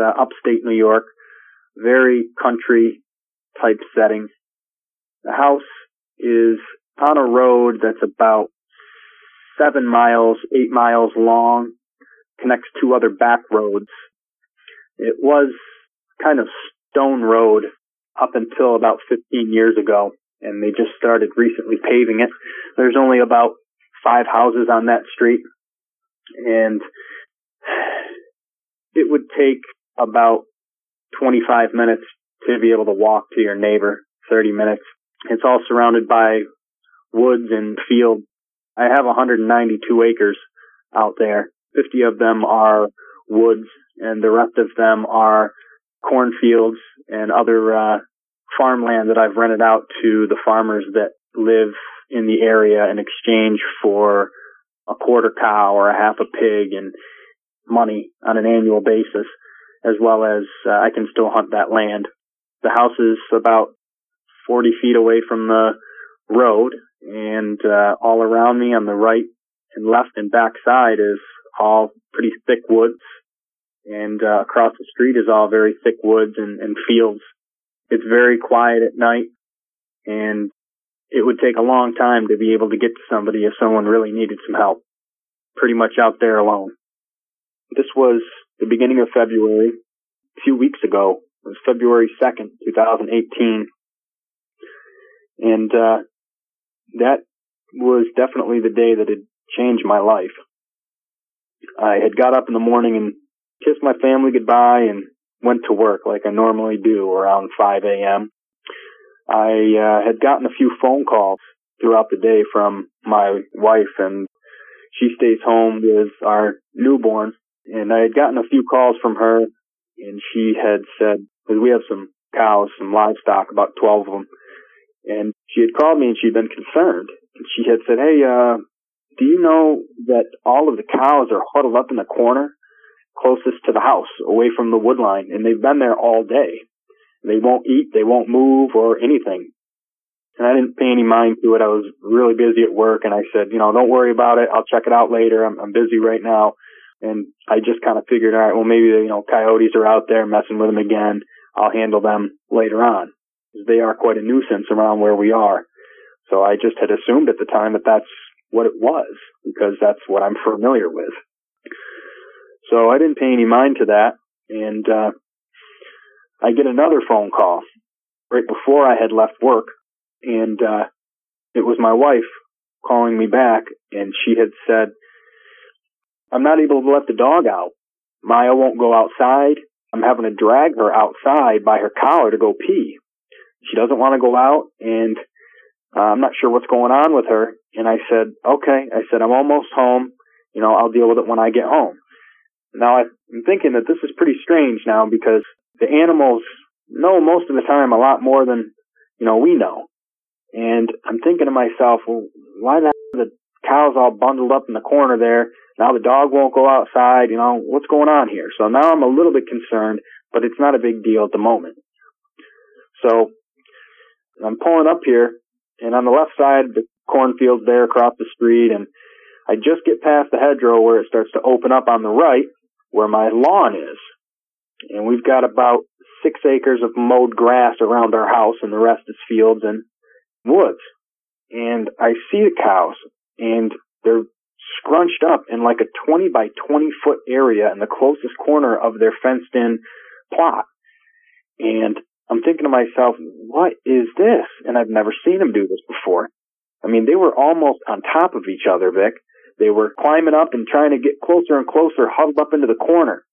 uh, upstate New York. Very country type setting. The house is on a road that's about seven miles, eight miles long, connects two other back roads. It was kind of stone road up until about 15 years ago, and they just started recently paving it. There's only about five houses on that street, and it would take about 25 minutes to be able to walk to your neighbor, 30 minutes. It's all surrounded by woods and fields. I have 192 acres out there. 50 of them are woods, and the rest of them are cornfields and other uh, farmland that I've rented out to the farmers that live in the area in exchange for a quarter cow or a half a pig and money on an annual basis, as well as uh, I can still hunt that land. The house is about 40 feet away from the road, and uh, all around me on the right and left and back side is all pretty thick woods, and uh, across the street is all very thick woods and, and fields. It's very quiet at night, and it would take a long time to be able to get to somebody if someone really needed some help. Pretty much out there alone. This was the beginning of February, a few weeks ago. It was February 2nd, 2018. And, uh, that was definitely the day that had changed my life. I had got up in the morning and kissed my family goodbye and went to work like I normally do around 5 a.m. I uh, had gotten a few phone calls throughout the day from my wife and she stays home with our newborn and I had gotten a few calls from her and she had said, because we have some cows, some livestock, about 12 of them. And she had called me and she'd been concerned. And she had said, Hey, uh, do you know that all of the cows are huddled up in the corner closest to the house, away from the wood line, and they've been there all day. They won't eat, they won't move or anything. And I didn't pay any mind to it. I was really busy at work and I said, you know, don't worry about it. I'll check it out later. I'm, I'm busy right now. And I just kind of figured, all right, well, maybe, you know, coyotes are out there messing with them again. I'll handle them later on. They are quite a nuisance around where we are. So I just had assumed at the time that that's what it was because that's what I'm familiar with. So I didn't pay any mind to that. And, uh, I get another phone call right before I had left work and, uh, it was my wife calling me back and she had said, I'm not able to let the dog out. Maya won't go outside. I'm having to drag her outside by her collar to go pee. She doesn't want to go out and uh, I'm not sure what's going on with her. And I said, okay. I said, I'm almost home. You know, I'll deal with it when I get home. Now I'm thinking that this is pretty strange now because the animals know most of the time a lot more than, you know, we know. And I'm thinking to myself, well, why the cow's all bundled up in the corner there? Now the dog won't go outside. You know, what's going on here? So now I'm a little bit concerned, but it's not a big deal at the moment. So I'm pulling up here and on the left side, the cornfield's there across the street and I just get past the hedgerow where it starts to open up on the right where my lawn is. And we've got about six acres of mowed grass around our house and the rest is fields and woods. And I see the cows and they're scrunched up in like a 20 by 20 foot area in the closest corner of their fenced in plot. And I'm thinking to myself, what is this? And I've never seen them do this before. I mean, they were almost on top of each other, Vic. They were climbing up and trying to get closer and closer, huddled up into the corner.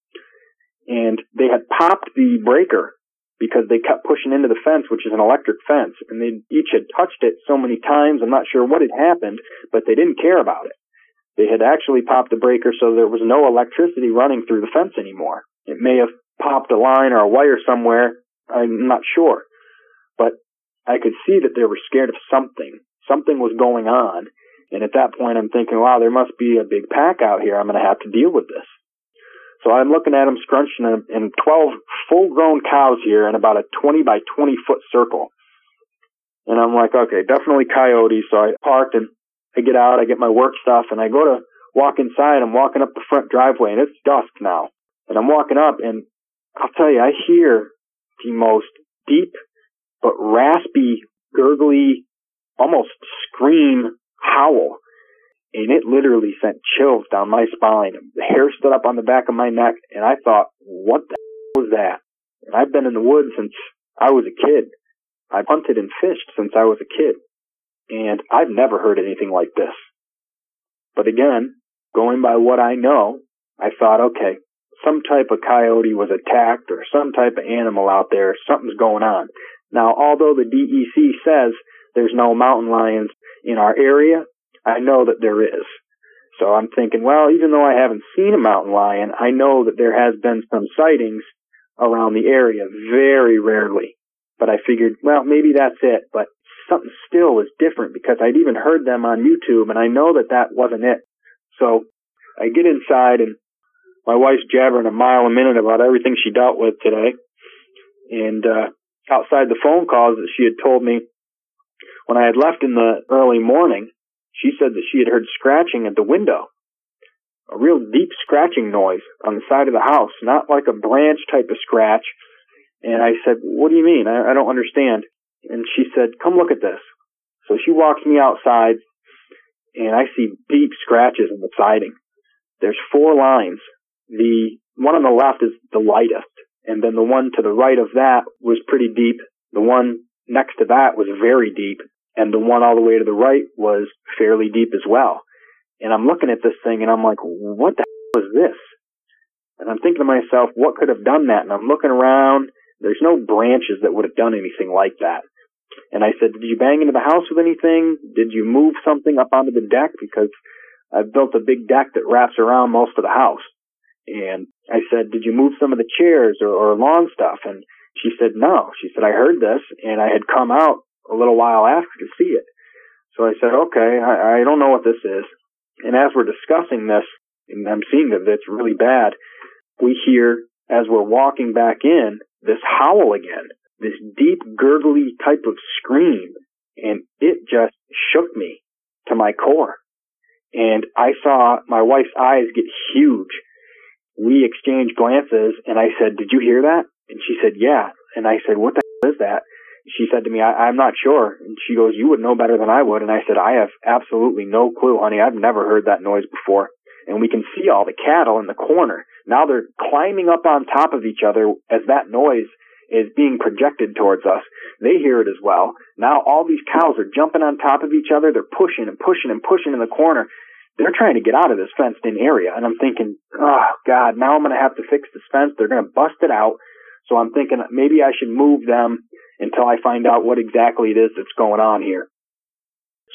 And they had popped the breaker because they kept pushing into the fence, which is an electric fence, and they each had touched it so many times. I'm not sure what had happened, but they didn't care about it. They had actually popped the breaker so there was no electricity running through the fence anymore. It may have popped a line or a wire somewhere. I'm not sure, but I could see that they were scared of something. Something was going on. And at that point, I'm thinking, wow, there must be a big pack out here. I'm going to have to deal with this. So I'm looking at them scrunched in, in 12 full grown cows here in about a 20 by 20 foot circle. And I'm like, okay, definitely coyotes. So I parked and I get out, I get my work stuff and I go to walk inside. I'm walking up the front driveway and it's dusk now. And I'm walking up and I'll tell you, I hear the most deep but raspy, gurgly, almost scream howl and it literally sent chills down my spine. The hair stood up on the back of my neck, and I thought, what the was that? And I've been in the woods since I was a kid. I've hunted and fished since I was a kid, and I've never heard anything like this. But again, going by what I know, I thought, okay, some type of coyote was attacked or some type of animal out there, something's going on. Now, although the DEC says there's no mountain lions in our area, I know that there is. So I'm thinking, well, even though I haven't seen a mountain lion, I know that there has been some sightings around the area, very rarely. But I figured, well, maybe that's it. But something still was different because I'd even heard them on YouTube and I know that that wasn't it. So I get inside and my wife's jabbering a mile a minute about everything she dealt with today. And, uh, outside the phone calls that she had told me when I had left in the early morning, she said that she had heard scratching at the window. A real deep scratching noise on the side of the house, not like a branch type of scratch. And I said, what do you mean? I, I don't understand. And she said, come look at this. So she walks me outside and I see deep scratches in the siding. There's four lines. The one on the left is the lightest. And then the one to the right of that was pretty deep. The one next to that was very deep and the one all the way to the right was fairly deep as well. And I'm looking at this thing and I'm like, what the hell is this? And I'm thinking to myself, what could have done that? And I'm looking around. There's no branches that would have done anything like that. And I said, did you bang into the house with anything? Did you move something up onto the deck? Because I've built a big deck that wraps around most of the house. And I said, did you move some of the chairs or, or lawn stuff? And she said, no. She said, I heard this and I had come out a little while after to see it. So I said, okay, I, I don't know what this is. And as we're discussing this, and I'm seeing that it's really bad, we hear as we're walking back in this howl again, this deep gurgly type of scream. And it just shook me to my core. And I saw my wife's eyes get huge. we exchanged glances and I said, did you hear that? And she said, yeah. And I said, what the hell is that? She said to me, I, I'm not sure. And she goes, you would know better than I would. And I said, I have absolutely no clue, honey. I've never heard that noise before. And we can see all the cattle in the corner. Now they're climbing up on top of each other as that noise is being projected towards us. They hear it as well. Now all these cows are jumping on top of each other. They're pushing and pushing and pushing in the corner. They're trying to get out of this fenced in area. And I'm thinking, oh God, now I'm going to have to fix this fence. They're going to bust it out. So I'm thinking maybe I should move them until I find out what exactly it is that's going on here.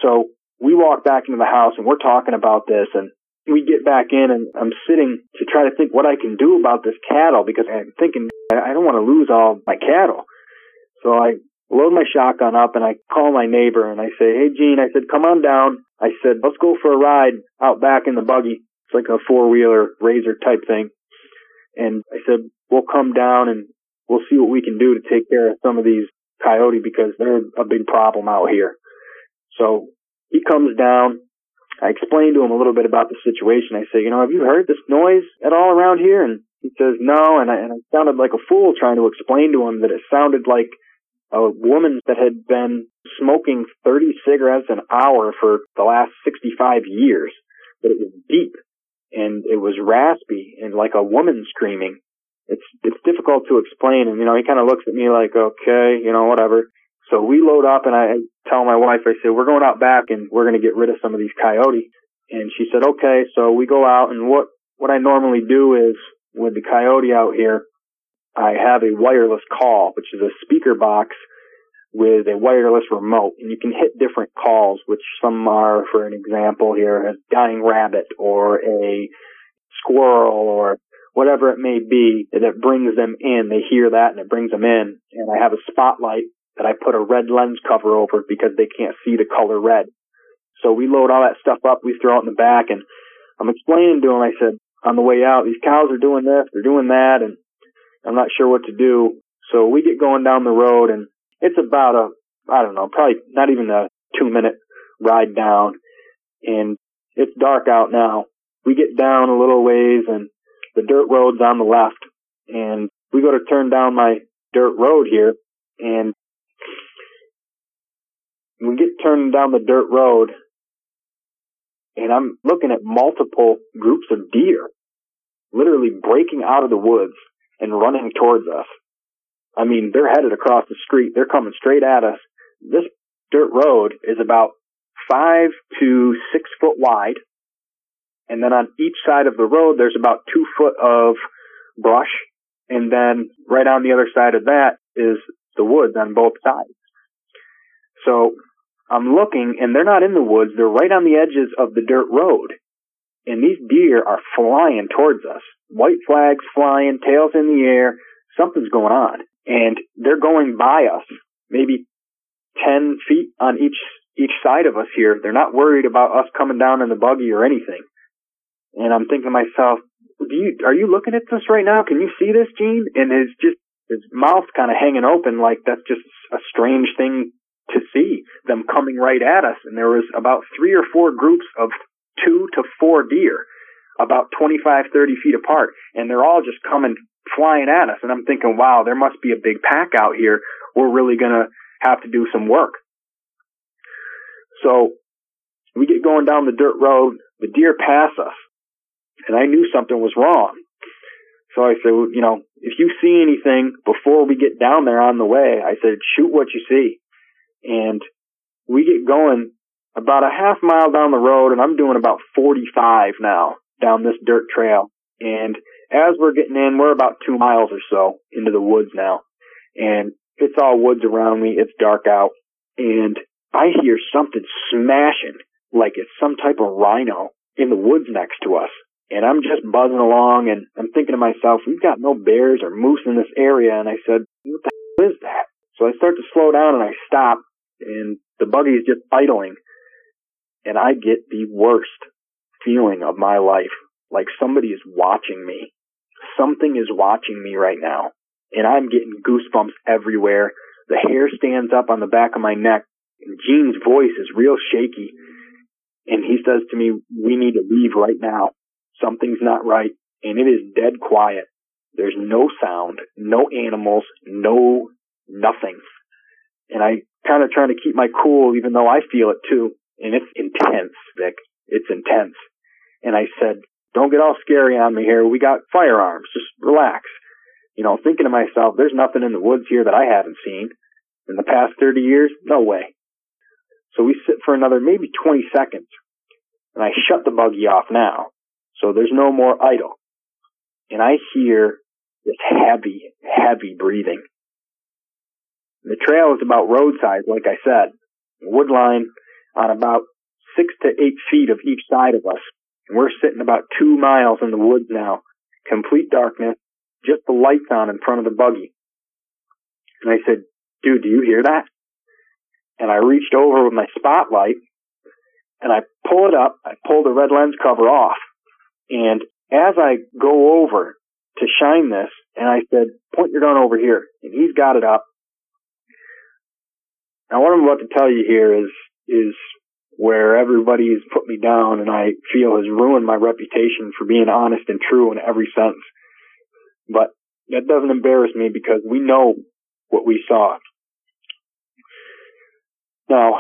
So we walk back into the house and we're talking about this and we get back in and I'm sitting to try to think what I can do about this cattle because I'm thinking I don't want to lose all my cattle. So I load my shotgun up and I call my neighbor and I say, Hey Gene, I said, come on down. I said, let's go for a ride out back in the buggy. It's like a four wheeler razor type thing. And I said, we'll come down and we'll see what we can do to take care of some of these coyote because they're a big problem out here. So he comes down I explained to him a little bit about the situation. I say, you know, have you heard this noise at all around here? And he says, no. And I, and I sounded like a fool trying to explain to him that it sounded like a woman that had been smoking 30 cigarettes an hour for the last 65 years. But it was deep and it was raspy and like a woman screaming. It's, it's difficult to explain. And, you know, he kind of looks at me like, okay, you know, whatever. So we load up and I tell my wife, I say, we're going out back and we're going to get rid of some of these coyote. And she said, okay. So we go out and what, what I normally do is with the coyote out here, I have a wireless call, which is a speaker box with a wireless remote and you can hit different calls, which some are, for an example here, a dying rabbit or a squirrel or whatever it may be that it brings them in. They hear that and it brings them in. And I have a spotlight that I put a red lens cover over because they can't see the color red. So we load all that stuff up, we throw it in the back, and I'm explaining to them, I said, on the way out, these cows are doing this, they're doing that, and I'm not sure what to do. So we get going down the road, and it's about a, I don't know, probably not even a two minute ride down, and it's dark out now. We get down a little ways, and the dirt road's on the left, and we go to turn down my dirt road here, and we get turned down the dirt road and I'm looking at multiple groups of deer literally breaking out of the woods and running towards us. I mean, they're headed across the street. They're coming straight at us. This dirt road is about five to six foot wide. And then on each side of the road, there's about two foot of brush. And then right on the other side of that is the woods on both sides. So I'm looking and they're not in the woods. They're right on the edges of the dirt road. And these deer are flying towards us. White flags flying, tails in the air. Something's going on. And they're going by us, maybe 10 feet on each, each side of us here. They're not worried about us coming down in the buggy or anything. And I'm thinking to myself, do you, are you looking at this right now? Can you see this, Gene? And his just, his mouth kind of hanging open like that's just a strange thing to see them coming right at us. And there was about three or four groups of two to four deer, about 25, 30 feet apart. And they're all just coming flying at us. And I'm thinking, wow, there must be a big pack out here. We're really going to have to do some work. So we get going down the dirt road. The deer pass us. And I knew something was wrong. So I said, you know, if you see anything before we get down there on the way, I said, shoot what you see and we get going about a half mile down the road and I'm doing about 45 now down this dirt trail. And as we're getting in, we're about two miles or so into the woods now. And it's all woods around me. It's dark out and I hear something smashing like it's some type of rhino in the woods next to us. And I'm just buzzing along and I'm thinking to myself, we've got no bears or moose in this area. And I said, what the hell is that? So I start to slow down and I stop and the buggy is just idling. And I get the worst feeling of my life. Like somebody is watching me. Something is watching me right now. And I'm getting goosebumps everywhere. The hair stands up on the back of my neck. And Gene's voice is real shaky. And he says to me, we need to leave right now. Something's not right. and it is dead quiet. There's no sound, no animals, no nothing. And I kind of trying to keep my cool even though I feel it too. And it's intense, Vic. It's intense. And I said, don't get all scary on me here. We got firearms. Just relax. You know, thinking to myself, there's nothing in the woods here that I haven't seen in the past 30 years. No way. So we sit for another maybe 20 seconds and I shut the buggy off now. So there's no more idle. And I hear this heavy, heavy breathing. The trail is about roadside, like I said. Wood line on about six to eight feet of each side of us. And we're sitting about two miles in the woods now. Complete darkness, just the lights on in front of the buggy. And I said, dude, do you hear that? And I reached over with my spotlight and I pull it up. I pull the red lens cover off. And as I go over to shine this, and I said, point your gun over here. And he's got it up. Now what I'm about to tell you here is, is where everybody has put me down and I feel has ruined my reputation for being honest and true in every sense. But that doesn't embarrass me because we know what we saw. Now,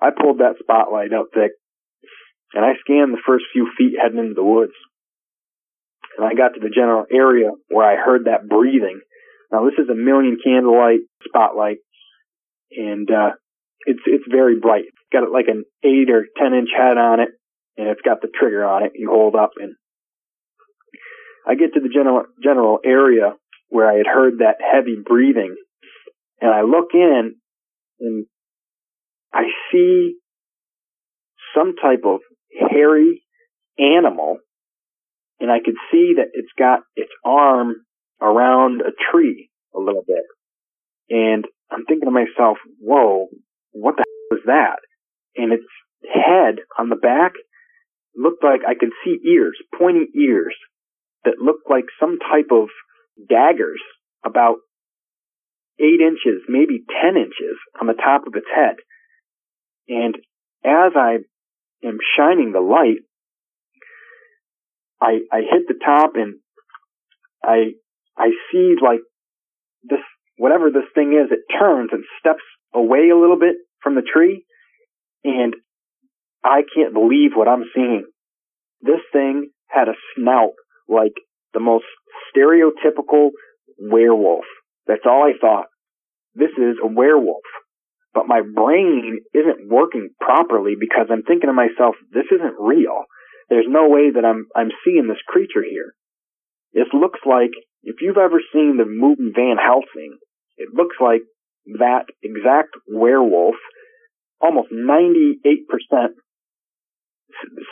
I pulled that spotlight up thick and I scanned the first few feet heading into the woods. And I got to the general area where I heard that breathing. Now this is a million candlelight spotlight and, uh, it's, it's very bright. It's got like an eight or ten inch head on it and it's got the trigger on it you hold up and I get to the general, general area where I had heard that heavy breathing and I look in and see some type of hairy animal and I could see that it's got its arm around a tree a little bit. And I'm thinking to myself, whoa, what the hell is that? And its head on the back looked like I could see ears, pointy ears that looked like some type of daggers about eight inches, maybe 10 inches on the top of its head. And as I am shining the light, I, I hit the top and I, I see like this, whatever this thing is, it turns and steps away a little bit from the tree and I can't believe what I'm seeing. This thing had a snout like the most stereotypical werewolf. That's all I thought. This is a werewolf. But my brain isn't working properly because I'm thinking to myself, this isn't real. There's no way that I'm, I'm seeing this creature here. This looks like, if you've ever seen the movie Van Helsing, it looks like that exact werewolf, almost 98%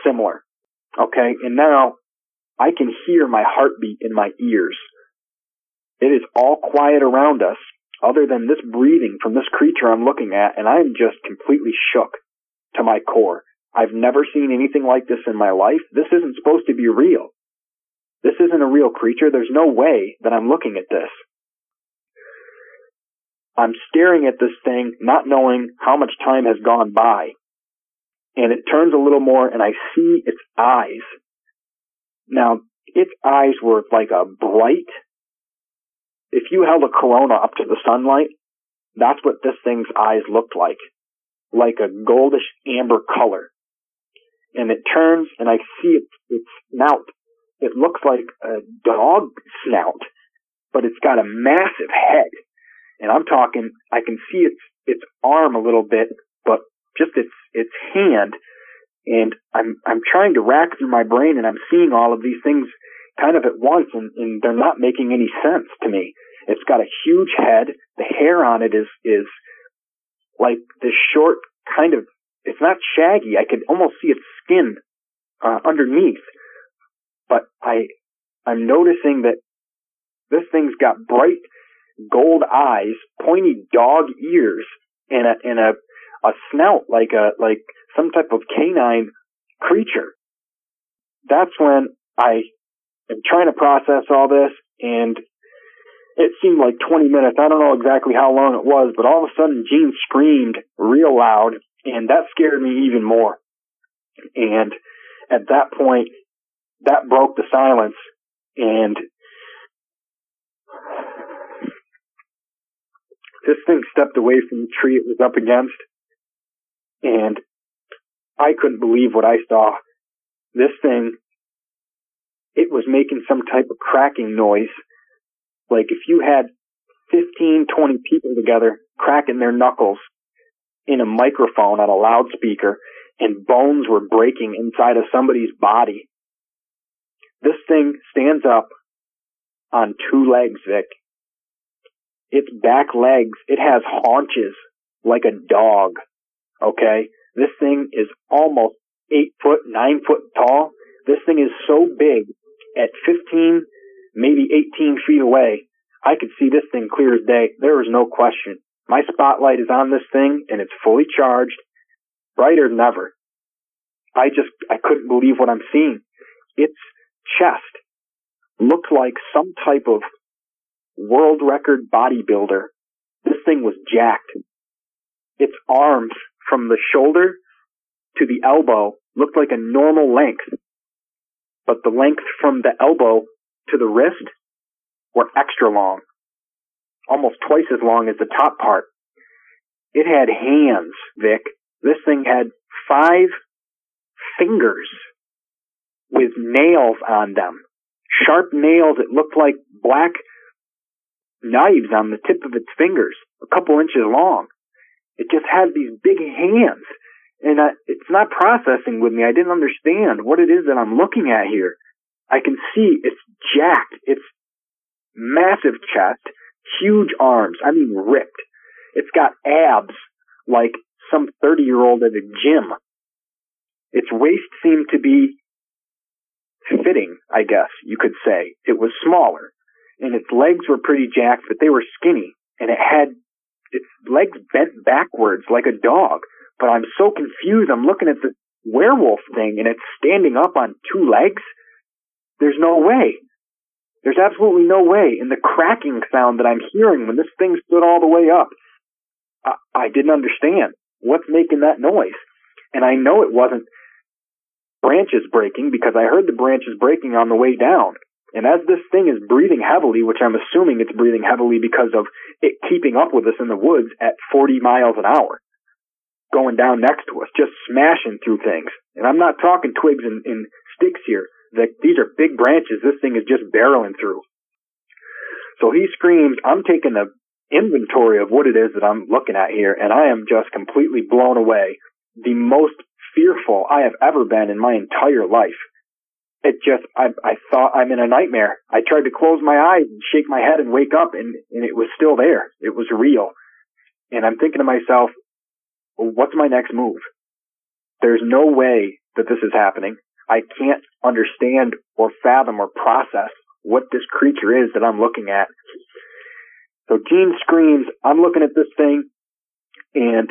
similar. Okay. And now I can hear my heartbeat in my ears. It is all quiet around us other than this breathing from this creature I'm looking at, and I'm just completely shook to my core. I've never seen anything like this in my life. This isn't supposed to be real. This isn't a real creature. There's no way that I'm looking at this. I'm staring at this thing, not knowing how much time has gone by. And it turns a little more and I see its eyes. Now, its eyes were like a bright if you held a corona up to the sunlight, that's what this thing's eyes looked like. Like a goldish amber color. And it turns and I see its, its snout. It looks like a dog snout, but it's got a massive head. And I'm talking, I can see its, its arm a little bit, but just its, its hand. And I'm, I'm trying to rack through my brain and I'm seeing all of these things kind of at once and, and they're not making any sense to me. It's got a huge head. The hair on it is, is like this short kind of, it's not shaggy. I could almost see its skin, uh, underneath. But I, I'm noticing that this thing's got bright gold eyes, pointy dog ears, and a, and a, a snout like a, like some type of canine creature. That's when I am trying to process all this and it seemed like 20 minutes. I don't know exactly how long it was, but all of a sudden Gene screamed real loud and that scared me even more. And at that point, that broke the silence and this thing stepped away from the tree it was up against and I couldn't believe what I saw. This thing, it was making some type of cracking noise. Like if you had 15, 20 people together cracking their knuckles in a microphone on a loudspeaker and bones were breaking inside of somebody's body. This thing stands up on two legs, Vic. Its back legs, it has haunches like a dog. Okay? This thing is almost eight foot, nine foot tall. This thing is so big at 15, maybe 18 feet away. I could see this thing clear as day. There is no question. My spotlight is on this thing and it's fully charged, brighter than ever. I just, I couldn't believe what I'm seeing. Its chest looked like some type of world record bodybuilder. This thing was jacked. Its arms from the shoulder to the elbow looked like a normal length, but the length from the elbow to the wrist were extra long, almost twice as long as the top part. It had hands, Vic. This thing had five fingers with nails on them. Sharp nails. It looked like black knives on the tip of its fingers, a couple inches long. It just had these big hands. And I, it's not processing with me. I didn't understand what it is that I'm looking at here. I can see it's jacked. It's massive chest, huge arms. I mean, ripped. It's got abs like some 30 year old at a gym. Its waist seemed to be fitting, I guess you could say. It was smaller and its legs were pretty jacked, but they were skinny and it had its legs bent backwards like a dog. But I'm so confused. I'm looking at the werewolf thing and it's standing up on two legs. There's no way. There's absolutely no way. And the cracking sound that I'm hearing when this thing stood all the way up, I, I didn't understand what's making that noise. And I know it wasn't branches breaking because I heard the branches breaking on the way down. And as this thing is breathing heavily, which I'm assuming it's breathing heavily because of it keeping up with us in the woods at 40 miles an hour, going down next to us, just smashing through things. And I'm not talking twigs and, and sticks here. The, these are big branches. This thing is just barreling through. So he screams, I'm taking the inventory of what it is that I'm looking at here, and I am just completely blown away. The most fearful I have ever been in my entire life it just I I thought I'm in a nightmare. I tried to close my eyes and shake my head and wake up and, and it was still there. It was real. And I'm thinking to myself, what's my next move? There's no way that this is happening. I can't understand or fathom or process what this creature is that I'm looking at. So Gene screams, I'm looking at this thing and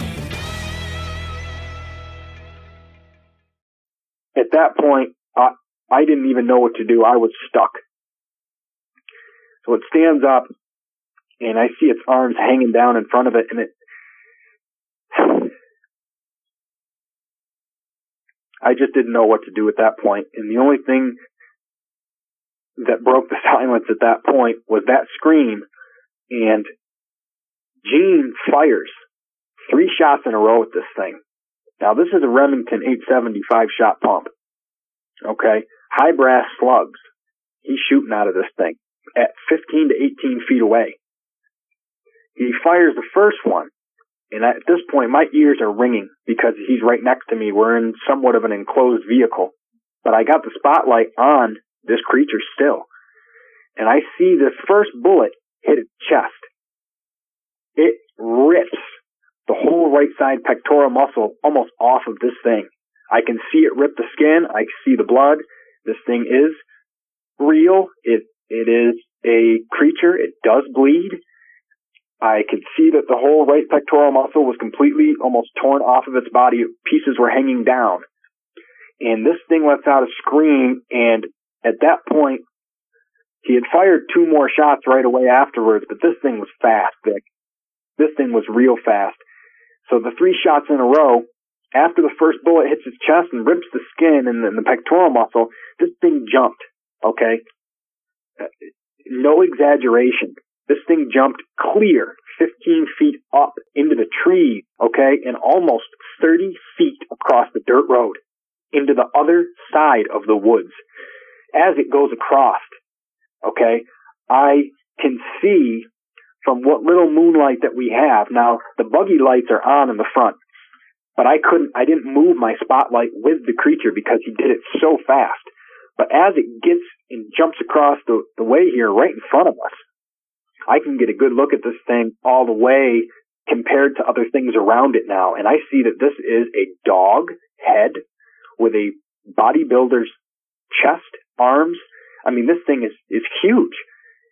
That point, I, I didn't even know what to do. I was stuck. So it stands up and I see its arms hanging down in front of it and it, I just didn't know what to do at that point. And the only thing that broke the silence at that point was that scream and Gene fires three shots in a row at this thing. Now this is a Remington 875 shot pump. Okay. High brass slugs. he's shooting out of this thing at 15 to 18 feet away. He fires the first one, and at this point, my ears are ringing because he's right next to me. We're in somewhat of an enclosed vehicle, but I got the spotlight on this creature still. And I see this first bullet hit its chest. It rips the whole right side pectoral muscle almost off of this thing. I can see it rip the skin. I see the blood. This thing is real. It, it is a creature. It does bleed. I could see that the whole right pectoral muscle was completely almost torn off of its body. Pieces were hanging down. And this thing lets out a scream. And at that point, he had fired two more shots right away afterwards, but this thing was fast, Vic. This thing was real fast. So the three shots in a row, after the first bullet hits his chest and rips the skin and the, the pectoral muscle, this thing jumped. Okay? Uh, no exaggeration. This thing jumped clear 15 feet up into the trees, okay, and almost 30 feet across the dirt road into the other side of the woods. As it goes across, okay, I can see from what little moonlight that we have. Now, the buggy lights are on in the front, but I couldn't, I didn't move my spotlight with the creature because he did it so fast. But as it gets and jumps across the, the way here right in front of us, I can get a good look at this thing all the way compared to other things around it now. And I see that this is a dog head with a bodybuilder's chest, arms. I mean, this thing is, is huge.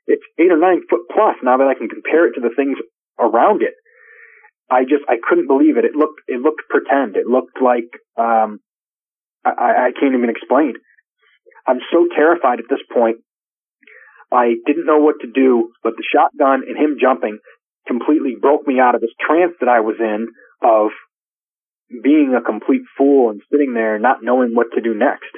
It's eight or nine foot plus now that I can compare it to the things around it. I just, I couldn't believe it. It looked, it looked pretend. It looked like, um, I, I can't even explain. I'm so terrified at this point I didn't know what to do, but the shotgun and him jumping completely broke me out of this trance that I was in of being a complete fool and sitting there not knowing what to do next.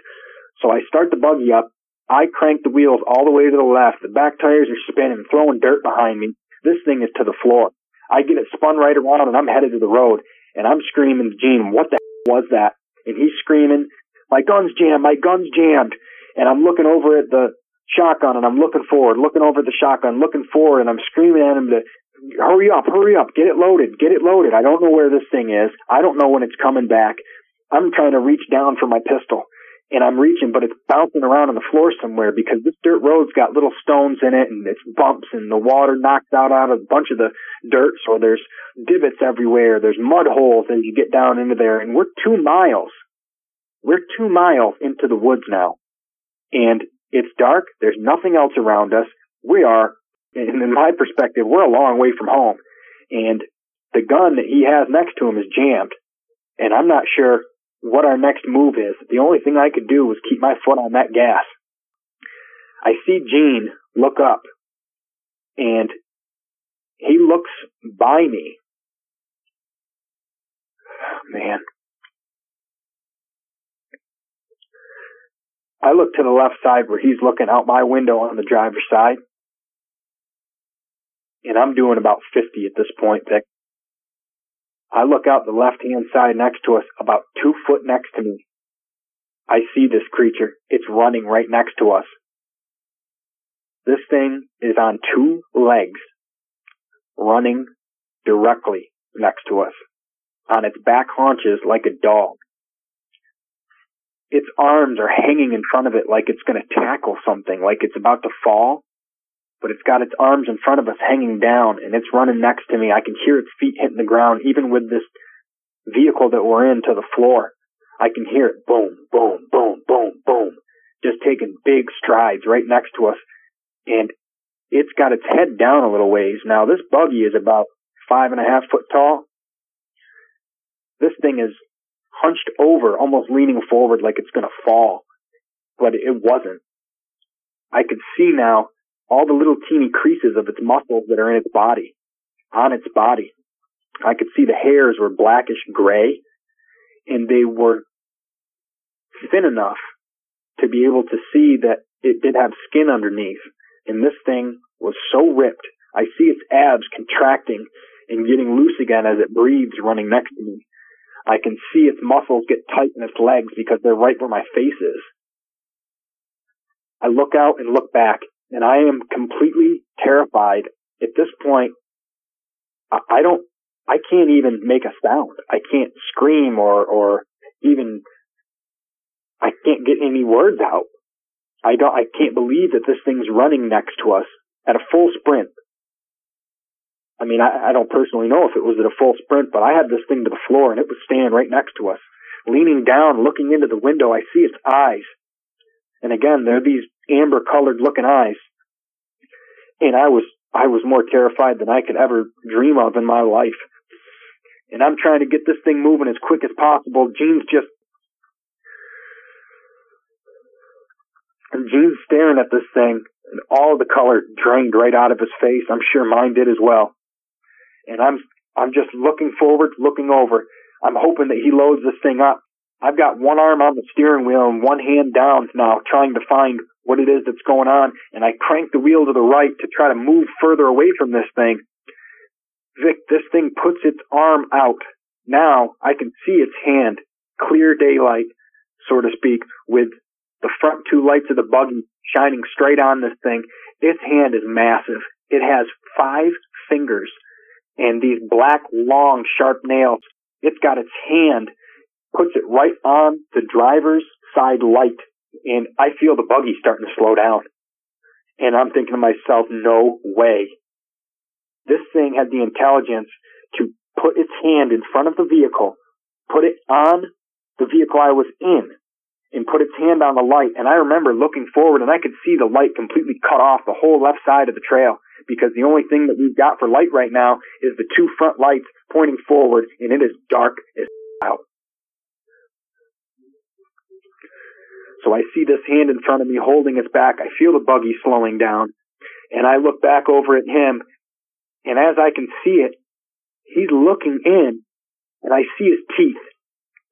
So I start the buggy up. I crank the wheels all the way to the left. The back tires are spinning, throwing dirt behind me. This thing is to the floor. I get it spun right around and I'm headed to the road and I'm screaming to Gene, what the was that? And he's screaming, my gun's jammed, my gun's jammed. And I'm looking over at the, shotgun and I'm looking forward, looking over the shotgun, looking forward, and I'm screaming at him to hurry up, hurry up, get it loaded, get it loaded. I don't know where this thing is. I don't know when it's coming back. I'm trying to reach down for my pistol and I'm reaching, but it's bouncing around on the floor somewhere because this dirt road's got little stones in it and it's bumps and the water knocks out out a bunch of the dirt. So there's divots everywhere. There's mud holes as you get down into there and we're two miles. We're two miles into the woods now. And it's dark. There's nothing else around us. We are, in my perspective, we're a long way from home. And the gun that he has next to him is jammed. And I'm not sure what our next move is. The only thing I could do was keep my foot on that gas. I see Gene look up and he looks by me. Man, I look to the left side where he's looking out my window on the driver's side. And I'm doing about 50 at this point, Vic. I look out the left hand side next to us, about two foot next to me. I see this creature. It's running right next to us. This thing is on two legs, running directly next to us, on its back haunches like a dog its arms are hanging in front of it like it's going to tackle something, like it's about to fall. But it's got its arms in front of us hanging down and it's running next to me. I can hear its feet hitting the ground even with this vehicle that we're in to the floor. I can hear it boom, boom, boom, boom, boom, just taking big strides right next to us. And it's got its head down a little ways. Now this buggy is about five and a half foot tall. This thing is hunched over, almost leaning forward like it's going to fall. But it wasn't. I could see now all the little teeny creases of its muscles that are in its body, on its body. I could see the hairs were blackish gray and they were thin enough to be able to see that it did have skin underneath. And this thing was so ripped. I see its abs contracting and getting loose again as it breathes running next to me. I can see its muscles get tight in its legs because they're right where my face is. I look out and look back, and I am completely terrified. At this point, I don't, I can't even make a sound. I can't scream or, or even, I can't get any words out. I don't, I can't believe that this thing's running next to us at a full sprint. I mean, I, I don't personally know if it was at a full sprint, but I had this thing to the floor and it was standing right next to us. Leaning down, looking into the window, I see its eyes. And again, they're these amber colored looking eyes. And I was, I was more terrified than I could ever dream of in my life. And I'm trying to get this thing moving as quick as possible. Gene's just, and Gene's staring at this thing and all the color drained right out of his face. I'm sure mine did as well. And I'm, I'm just looking forward, looking over. I'm hoping that he loads this thing up. I've got one arm on the steering wheel and one hand down now trying to find what it is that's going on. And I crank the wheel to the right to try to move further away from this thing. Vic, this thing puts its arm out. Now I can see its hand, clear daylight, so to speak, with the front two lights of the buggy shining straight on this thing. Its hand is massive. It has five fingers and these black, long, sharp nails. It's got its hand, puts it right on the driver's side light, and I feel the buggy starting to slow down. And I'm thinking to myself, no way. This thing had the intelligence to put its hand in front of the vehicle, put it on the vehicle I was in, and put its hand on the light. And I remember looking forward and I could see the light completely cut off the whole left side of the trail because the only thing that we've got for light right now is the two front lights pointing forward and it is dark as out. So I see this hand in front of me holding its back. I feel the buggy slowing down and I look back over at him and as I can see it, he's looking in and I see his teeth.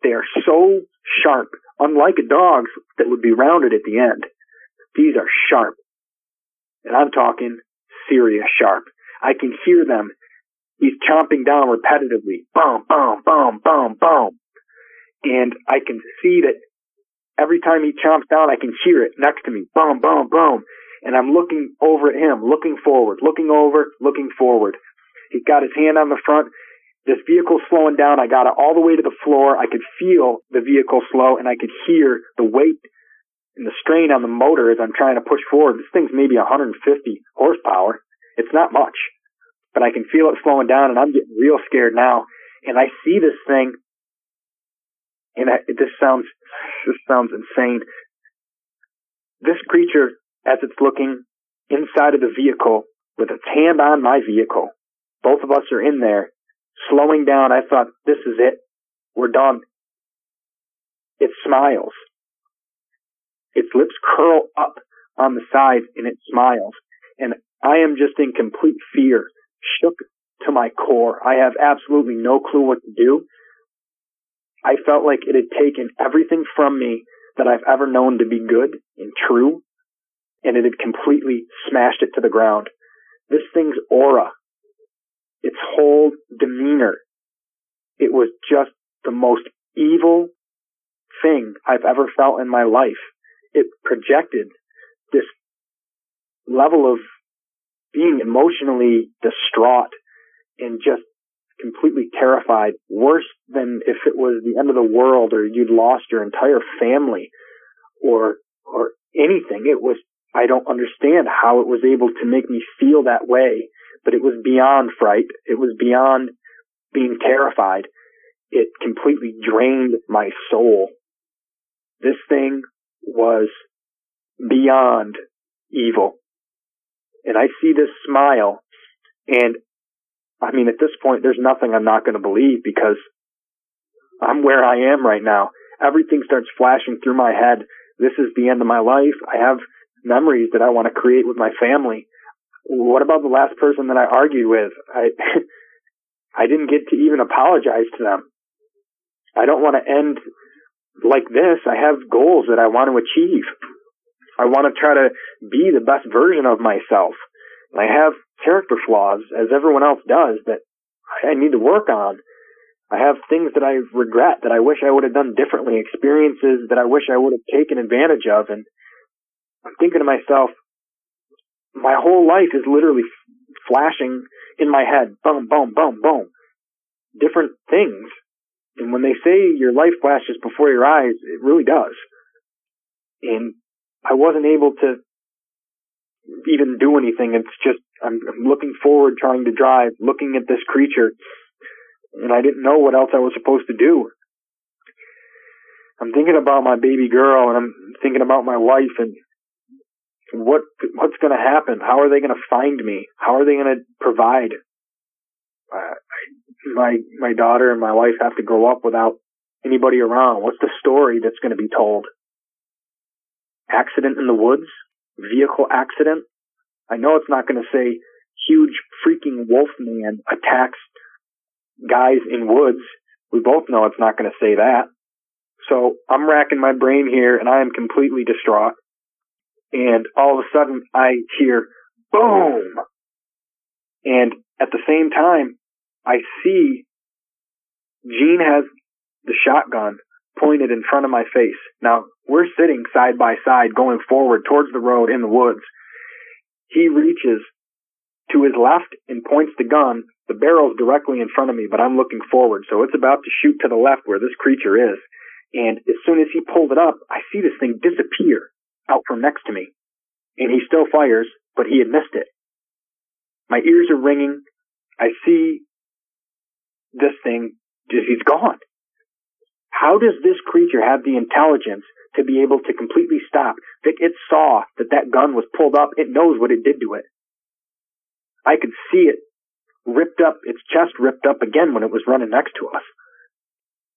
They are so sharp, unlike a dog's that would be rounded at the end. These are sharp. And I'm talking serious sharp. I can hear them. He's chomping down repetitively. Boom, boom, boom, boom, boom. And I can see that every time he chomps down, I can hear it next to me. Boom, boom, boom. And I'm looking over at him, looking forward, looking over, looking forward. He's got his hand on the front. This vehicle's slowing down. I got it all the way to the floor. I could feel the vehicle slow and I could hear the weight and the strain on the motor as I'm trying to push forward. This thing's maybe 150 horsepower. It's not much, but I can feel it slowing down and I'm getting real scared now. And I see this thing and I, this sounds, this sounds insane. This creature, as it's looking inside of the vehicle with its hand on my vehicle, both of us are in there slowing down. I thought, this is it. We're done. It smiles. Its lips curl up on the sides and it smiles. And I am just in complete fear, shook to my core. I have absolutely no clue what to do. I felt like it had taken everything from me that I've ever known to be good and true, and it had completely smashed it to the ground. This thing's aura its whole demeanor. It was just the most evil thing I've ever felt in my life. It projected this level of being emotionally distraught and just completely terrified, worse than if it was the end of the world or you'd lost your entire family or or anything. It was I don't understand how it was able to make me feel that way but it was beyond fright. It was beyond being terrified. It completely drained my soul. This thing was beyond evil. And I see this smile and I mean, at this point, there's nothing I'm not going to believe because I'm where I am right now. Everything starts flashing through my head. This is the end of my life. I have memories that I want to create with my family what about the last person that I argued with? I I didn't get to even apologize to them. I don't want to end like this. I have goals that I want to achieve. I want to try to be the best version of myself. I have character flaws, as everyone else does, that I need to work on. I have things that I regret that I wish I would have done differently, experiences that I wish I would have taken advantage of, and I'm thinking to myself, my whole life is literally flashing in my head. Boom, boom, boom, boom. Different things. And when they say your life flashes before your eyes, it really does. And I wasn't able to even do anything. It's just, I'm, I'm looking forward trying to drive, looking at this creature, and I didn't know what else I was supposed to do. I'm thinking about my baby girl and I'm thinking about my wife and what what's going to happen? How are they going to find me? How are they going to provide? Uh, my my daughter and my wife have to grow up without anybody around. What's the story that's going to be told? Accident in the woods, vehicle accident. I know it's not going to say huge freaking wolf man attacks guys in woods. We both know it's not going to say that. So I'm racking my brain here and I am completely distraught and all of a sudden I hear boom. And at the same time, I see Gene has the shotgun pointed in front of my face. Now, we're sitting side by side going forward towards the road in the woods. He reaches to his left and points the gun. The barrel's directly in front of me, but I'm looking forward, so it's about to shoot to the left where this creature is. And as soon as he pulled it up, I see this thing disappear out from next to me. And he still fires, but he had missed it. My ears are ringing. I see this thing, he's gone. How does this creature have the intelligence to be able to completely stop? Vic, it saw that that gun was pulled up. It knows what it did to it. I could see it ripped up, its chest ripped up again when it was running next to us.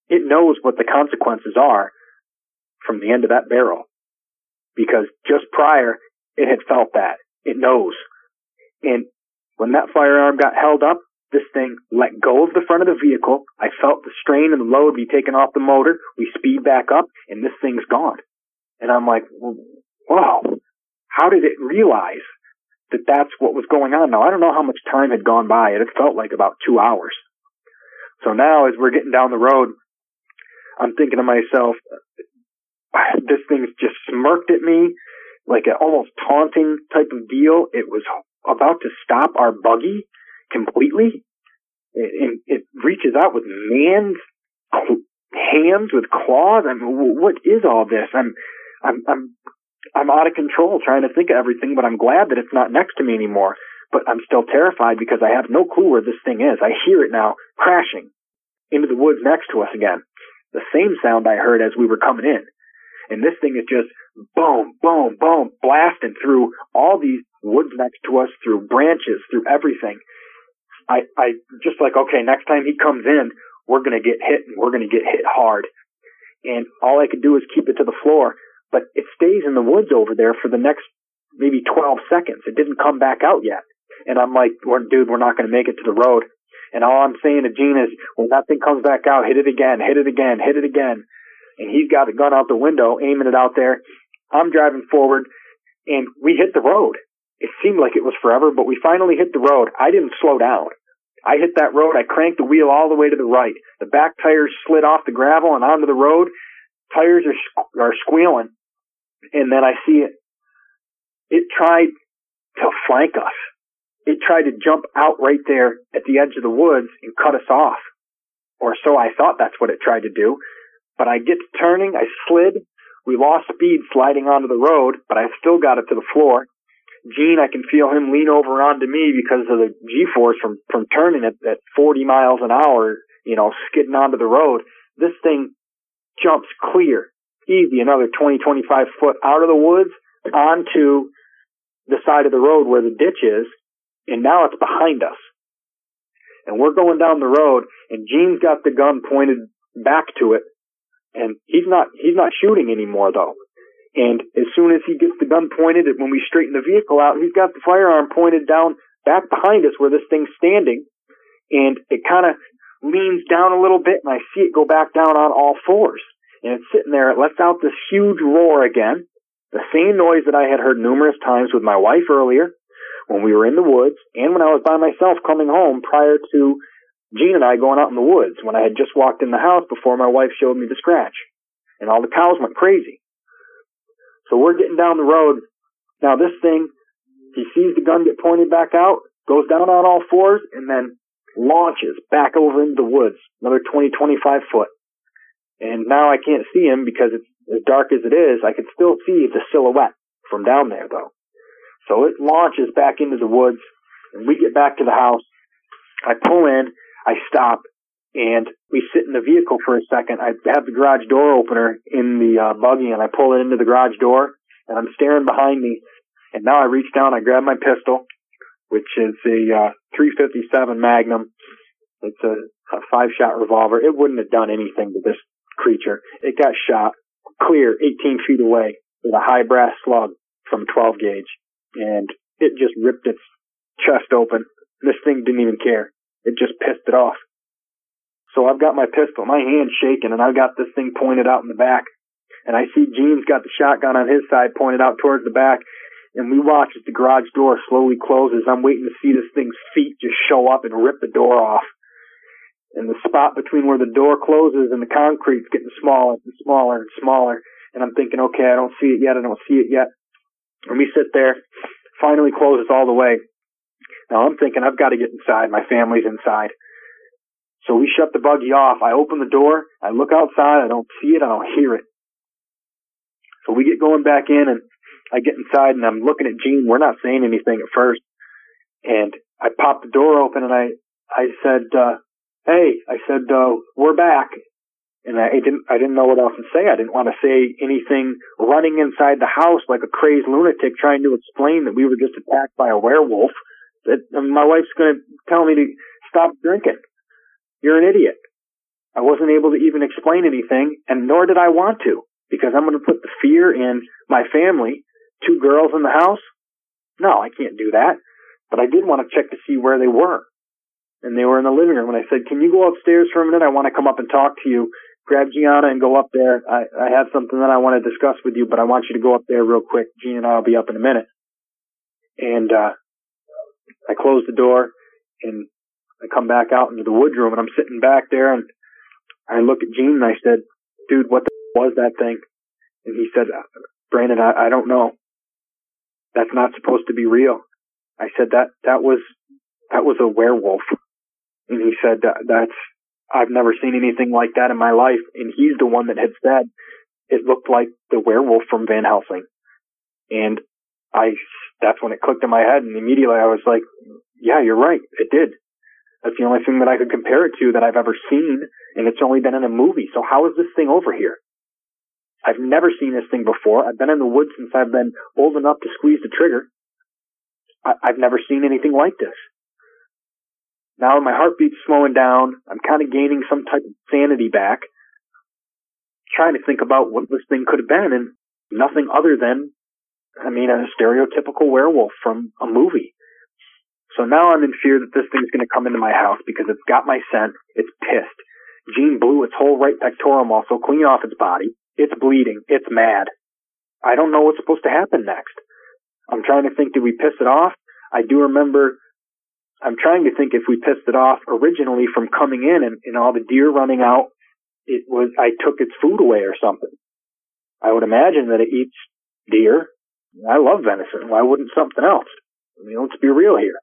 It knows what the consequences are from the end of that barrel because just prior it had felt that. It knows. And when that firearm got held up, this thing let go of the front of the vehicle. I felt the strain and the load be taken off the motor. We speed back up and this thing's gone. And I'm like, whoa, how did it realize that that's what was going on? Now, I don't know how much time had gone by. It felt like about two hours. So now as we're getting down the road, I'm thinking to myself, this thing's just smirked at me like an almost taunting type of deal. It was about to stop our buggy completely. And it reaches out with man's hands with claws. I mean, what is all this? I'm, I'm, I'm, I'm out of control trying to think of everything, but I'm glad that it's not next to me anymore. But I'm still terrified because I have no clue where this thing is. I hear it now crashing into the woods next to us again. The same sound I heard as we were coming in. And this thing is just boom, boom, boom, blasting through all these woods next to us, through branches, through everything. I, I just like, okay, next time he comes in, we're going to get hit and we're going to get hit hard. And all I could do is keep it to the floor, but it stays in the woods over there for the next maybe 12 seconds. It didn't come back out yet. And I'm like, dude, we're not going to make it to the road. And all I'm saying to Gene is, when that thing comes back out, hit it again, hit it again, hit it again and he's got the gun out the window, aiming it out there. I'm driving forward, and we hit the road. It seemed like it was forever, but we finally hit the road. I didn't slow down. I hit that road. I cranked the wheel all the way to the right. The back tires slid off the gravel and onto the road. Tires are are squealing, and then I see it. It tried to flank us. It tried to jump out right there at the edge of the woods and cut us off, or so I thought. That's what it tried to do. But I get to turning, I slid. We lost speed sliding onto the road, but I still got it to the floor. Gene, I can feel him lean over onto me because of the G-force from, from turning at, at 40 miles an hour, you know, skidding onto the road. This thing jumps clear, easy, another 20, 25 foot out of the woods onto the side of the road where the ditch is, and now it's behind us. And we're going down the road, and Gene's got the gun pointed back to it, and he's not he's not shooting anymore though. And as soon as he gets the gun pointed, at when we straighten the vehicle out, he's got the firearm pointed down back behind us where this thing's standing, and it kind of leans down a little bit, and I see it go back down on all fours. And it's sitting there. It lets out this huge roar again, the same noise that I had heard numerous times with my wife earlier when we were in the woods, and when I was by myself coming home prior to Gene and I going out in the woods when I had just walked in the house before my wife showed me the scratch. And all the cows went crazy. So we're getting down the road Now this thing, he sees the gun get pointed back out, goes down on all fours, and then launches back over into the woods, another 20, 25 foot. And now I can't see him because it's as dark as it is. I can still see the silhouette from down there though. So it launches back into the woods and we get back to the house. I pull in, I stop, and we sit in the vehicle for a second. I have the garage door opener in the uh, buggy and I pull it into the garage door and I'm staring behind me. And now I reach down, I grab my pistol, which is a uh, 357 Magnum. It's a, a five shot revolver. It wouldn't have done anything to this creature. It got shot clear 18 feet away with a high brass slug from 12 gauge and it just ripped its chest open. This thing didn't even care. It just pissed it off. So I've got my pistol, my hand shaking, and I've got this thing pointed out in the back. And I see Gene's got the shotgun on his side pointed out towards the back. And we watch as the garage door slowly closes. I'm waiting to see this thing's feet just show up and rip the door off. And the spot between where the door closes and the concrete's getting smaller and smaller and smaller. And I'm thinking, okay, I don't see it yet. I don't see it yet. And we sit there, finally closes all the way. Now I'm thinking I've got to get inside. My family's inside. So we shut the buggy off. I open the door. I look outside. I don't see it. I don't hear it. So we get going back in and I get inside and I'm looking at Gene. We're not saying anything at first. And I pop the door open and I, I said, uh, Hey, I said, uh, we're back and I didn't I didn't know what else to say. I didn't want to say anything running inside the house like a crazed lunatic trying to explain that we were just attacked by a werewolf. That my wife's going to tell me to stop drinking. You're an idiot. I wasn't able to even explain anything, and nor did I want to, because I'm going to put the fear in my family. Two girls in the house? No, I can't do that. But I did want to check to see where they were. And they were in the living room, and I said, Can you go upstairs for a minute? I want to come up and talk to you grab Gianna and go up there. I, I have something that I want to discuss with you, but I want you to go up there real quick. Gene and I will be up in a minute. And, uh, I closed the door and I come back out into the wood room and I'm sitting back there and I look at Gene and I said, dude, what the was that thing? And he said, uh, Brandon, I, I don't know. That's not supposed to be real. I said that, that was, that was a werewolf. And he said, that's, I've never seen anything like that in my life. And he's the one that had said it looked like the werewolf from Van Helsing. And I, that's when it clicked in my head. And immediately I was like, yeah, you're right. It did. That's the only thing that I could compare it to that I've ever seen. And it's only been in a movie. So how is this thing over here? I've never seen this thing before. I've been in the woods since I've been old enough to squeeze the trigger. I, I've never seen anything like this. Now my heartbeat's slowing down. I'm kind of gaining some type of sanity back. Trying to think about what this thing could have been and nothing other than, I mean, a stereotypical werewolf from a movie. So now I'm in fear that this thing's going to come into my house because it's got my scent. It's pissed. Gene blew its whole right pectoral muscle clean off its body. It's bleeding. It's mad. I don't know what's supposed to happen next. I'm trying to think, did we piss it off? I do remember I'm trying to think if we pissed it off originally from coming in and, and all the deer running out, it was, I took its food away or something. I would imagine that it eats deer. I love venison. Why wouldn't something else? I mean, let's be real here.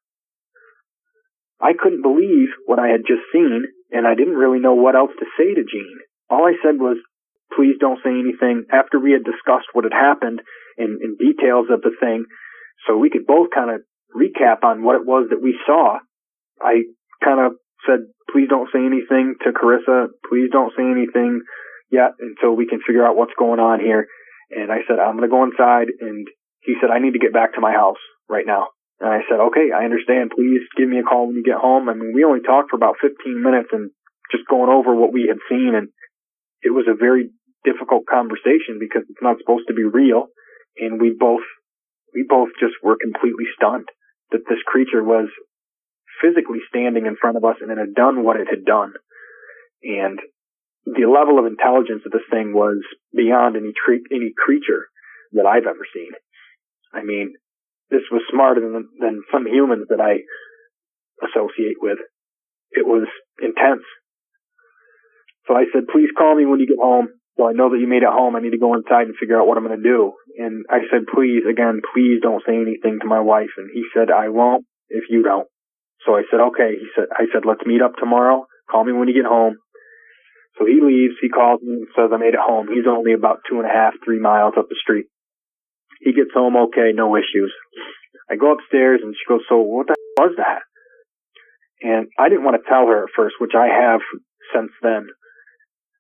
I couldn't believe what I had just seen, and I didn't really know what else to say to Gene. All I said was, please don't say anything after we had discussed what had happened in, in details of the thing, so we could both kind of recap on what it was that we saw, I kind of said, please don't say anything to Carissa. Please don't say anything yet until we can figure out what's going on here. And I said, I'm going to go inside. And he said, I need to get back to my house right now. And I said, okay, I understand. Please give me a call when you get home. I mean, we only talked for about 15 minutes and just going over what we had seen. And it was a very difficult conversation because it's not supposed to be real. And we both, we both just were completely stunned that this creature was physically standing in front of us and it had done what it had done. And the level of intelligence of this thing was beyond any tre- any creature that I've ever seen. I mean, this was smarter than than some humans that I associate with. It was intense. So I said, please call me when you get home. So I know that you made it home. I need to go inside and figure out what I'm going to do. And I said, please, again, please don't say anything to my wife. And he said, I won't if you don't. So I said, okay. He said, I said, let's meet up tomorrow. Call me when you get home. So he leaves. He calls me and says, I made it home. He's only about two and a half, three miles up the street. He gets home okay, no issues. I go upstairs and she goes, so what the was that? And I didn't want to tell her at first, which I have since then.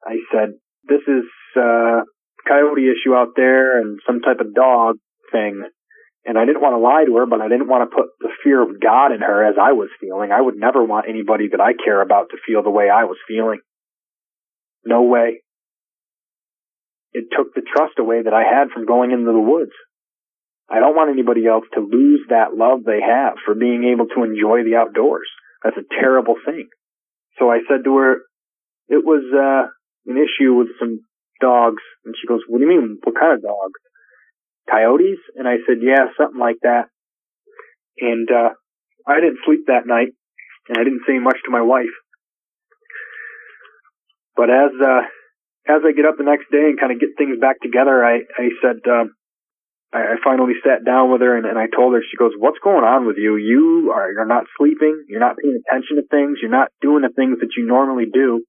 I said, this is uh coyote issue out there and some type of dog thing. And I didn't want to lie to her, but I didn't want to put the fear of God in her as I was feeling. I would never want anybody that I care about to feel the way I was feeling. No way. It took the trust away that I had from going into the woods. I don't want anybody else to lose that love they have for being able to enjoy the outdoors. That's a terrible thing. So I said to her, it was, uh, an issue with some dogs. And she goes, what do you mean? What kind of dogs? Coyotes? And I said, yeah, something like that. And, uh, I didn't sleep that night and I didn't say much to my wife. But as, uh, as I get up the next day and kind of get things back together, I, I said, um, I, I finally sat down with her and, and I told her, she goes, what's going on with you? You are, you're not sleeping. You're not paying attention to things. You're not doing the things that you normally do.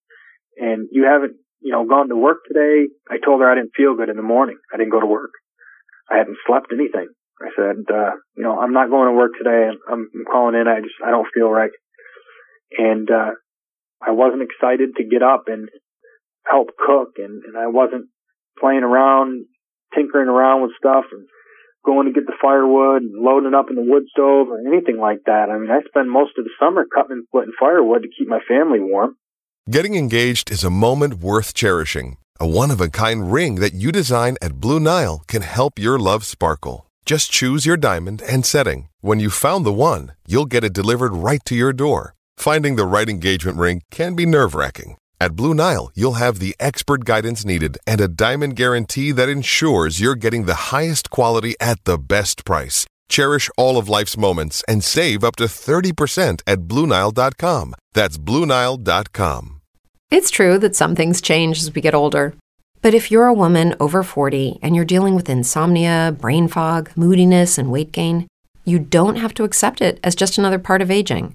And you haven't, you know, gone to work today. I told her I didn't feel good in the morning. I didn't go to work. I hadn't slept anything. I said, uh, you know, I'm not going to work today. I'm, I'm calling in. I just, I don't feel right. And, uh, I wasn't excited to get up and help cook and, and I wasn't playing around tinkering around with stuff and going to get the firewood and loading it up in the wood stove or anything like that. I mean, I spend most of the summer cutting and splitting firewood to keep my family warm. Getting engaged is a moment worth cherishing. A one of a kind ring that you design at Blue Nile can help your love sparkle. Just choose your diamond and setting. When you've found the one, you'll get it delivered right to your door. Finding the right engagement ring can be nerve wracking. At Blue Nile, you'll have the expert guidance needed and a diamond guarantee that ensures you're getting the highest quality at the best price. Cherish all of life's moments and save up to 30% at BlueNile.com. That's BlueNile.com. It's true that some things change as we get older. But if you're a woman over 40 and you're dealing with insomnia, brain fog, moodiness, and weight gain, you don't have to accept it as just another part of aging.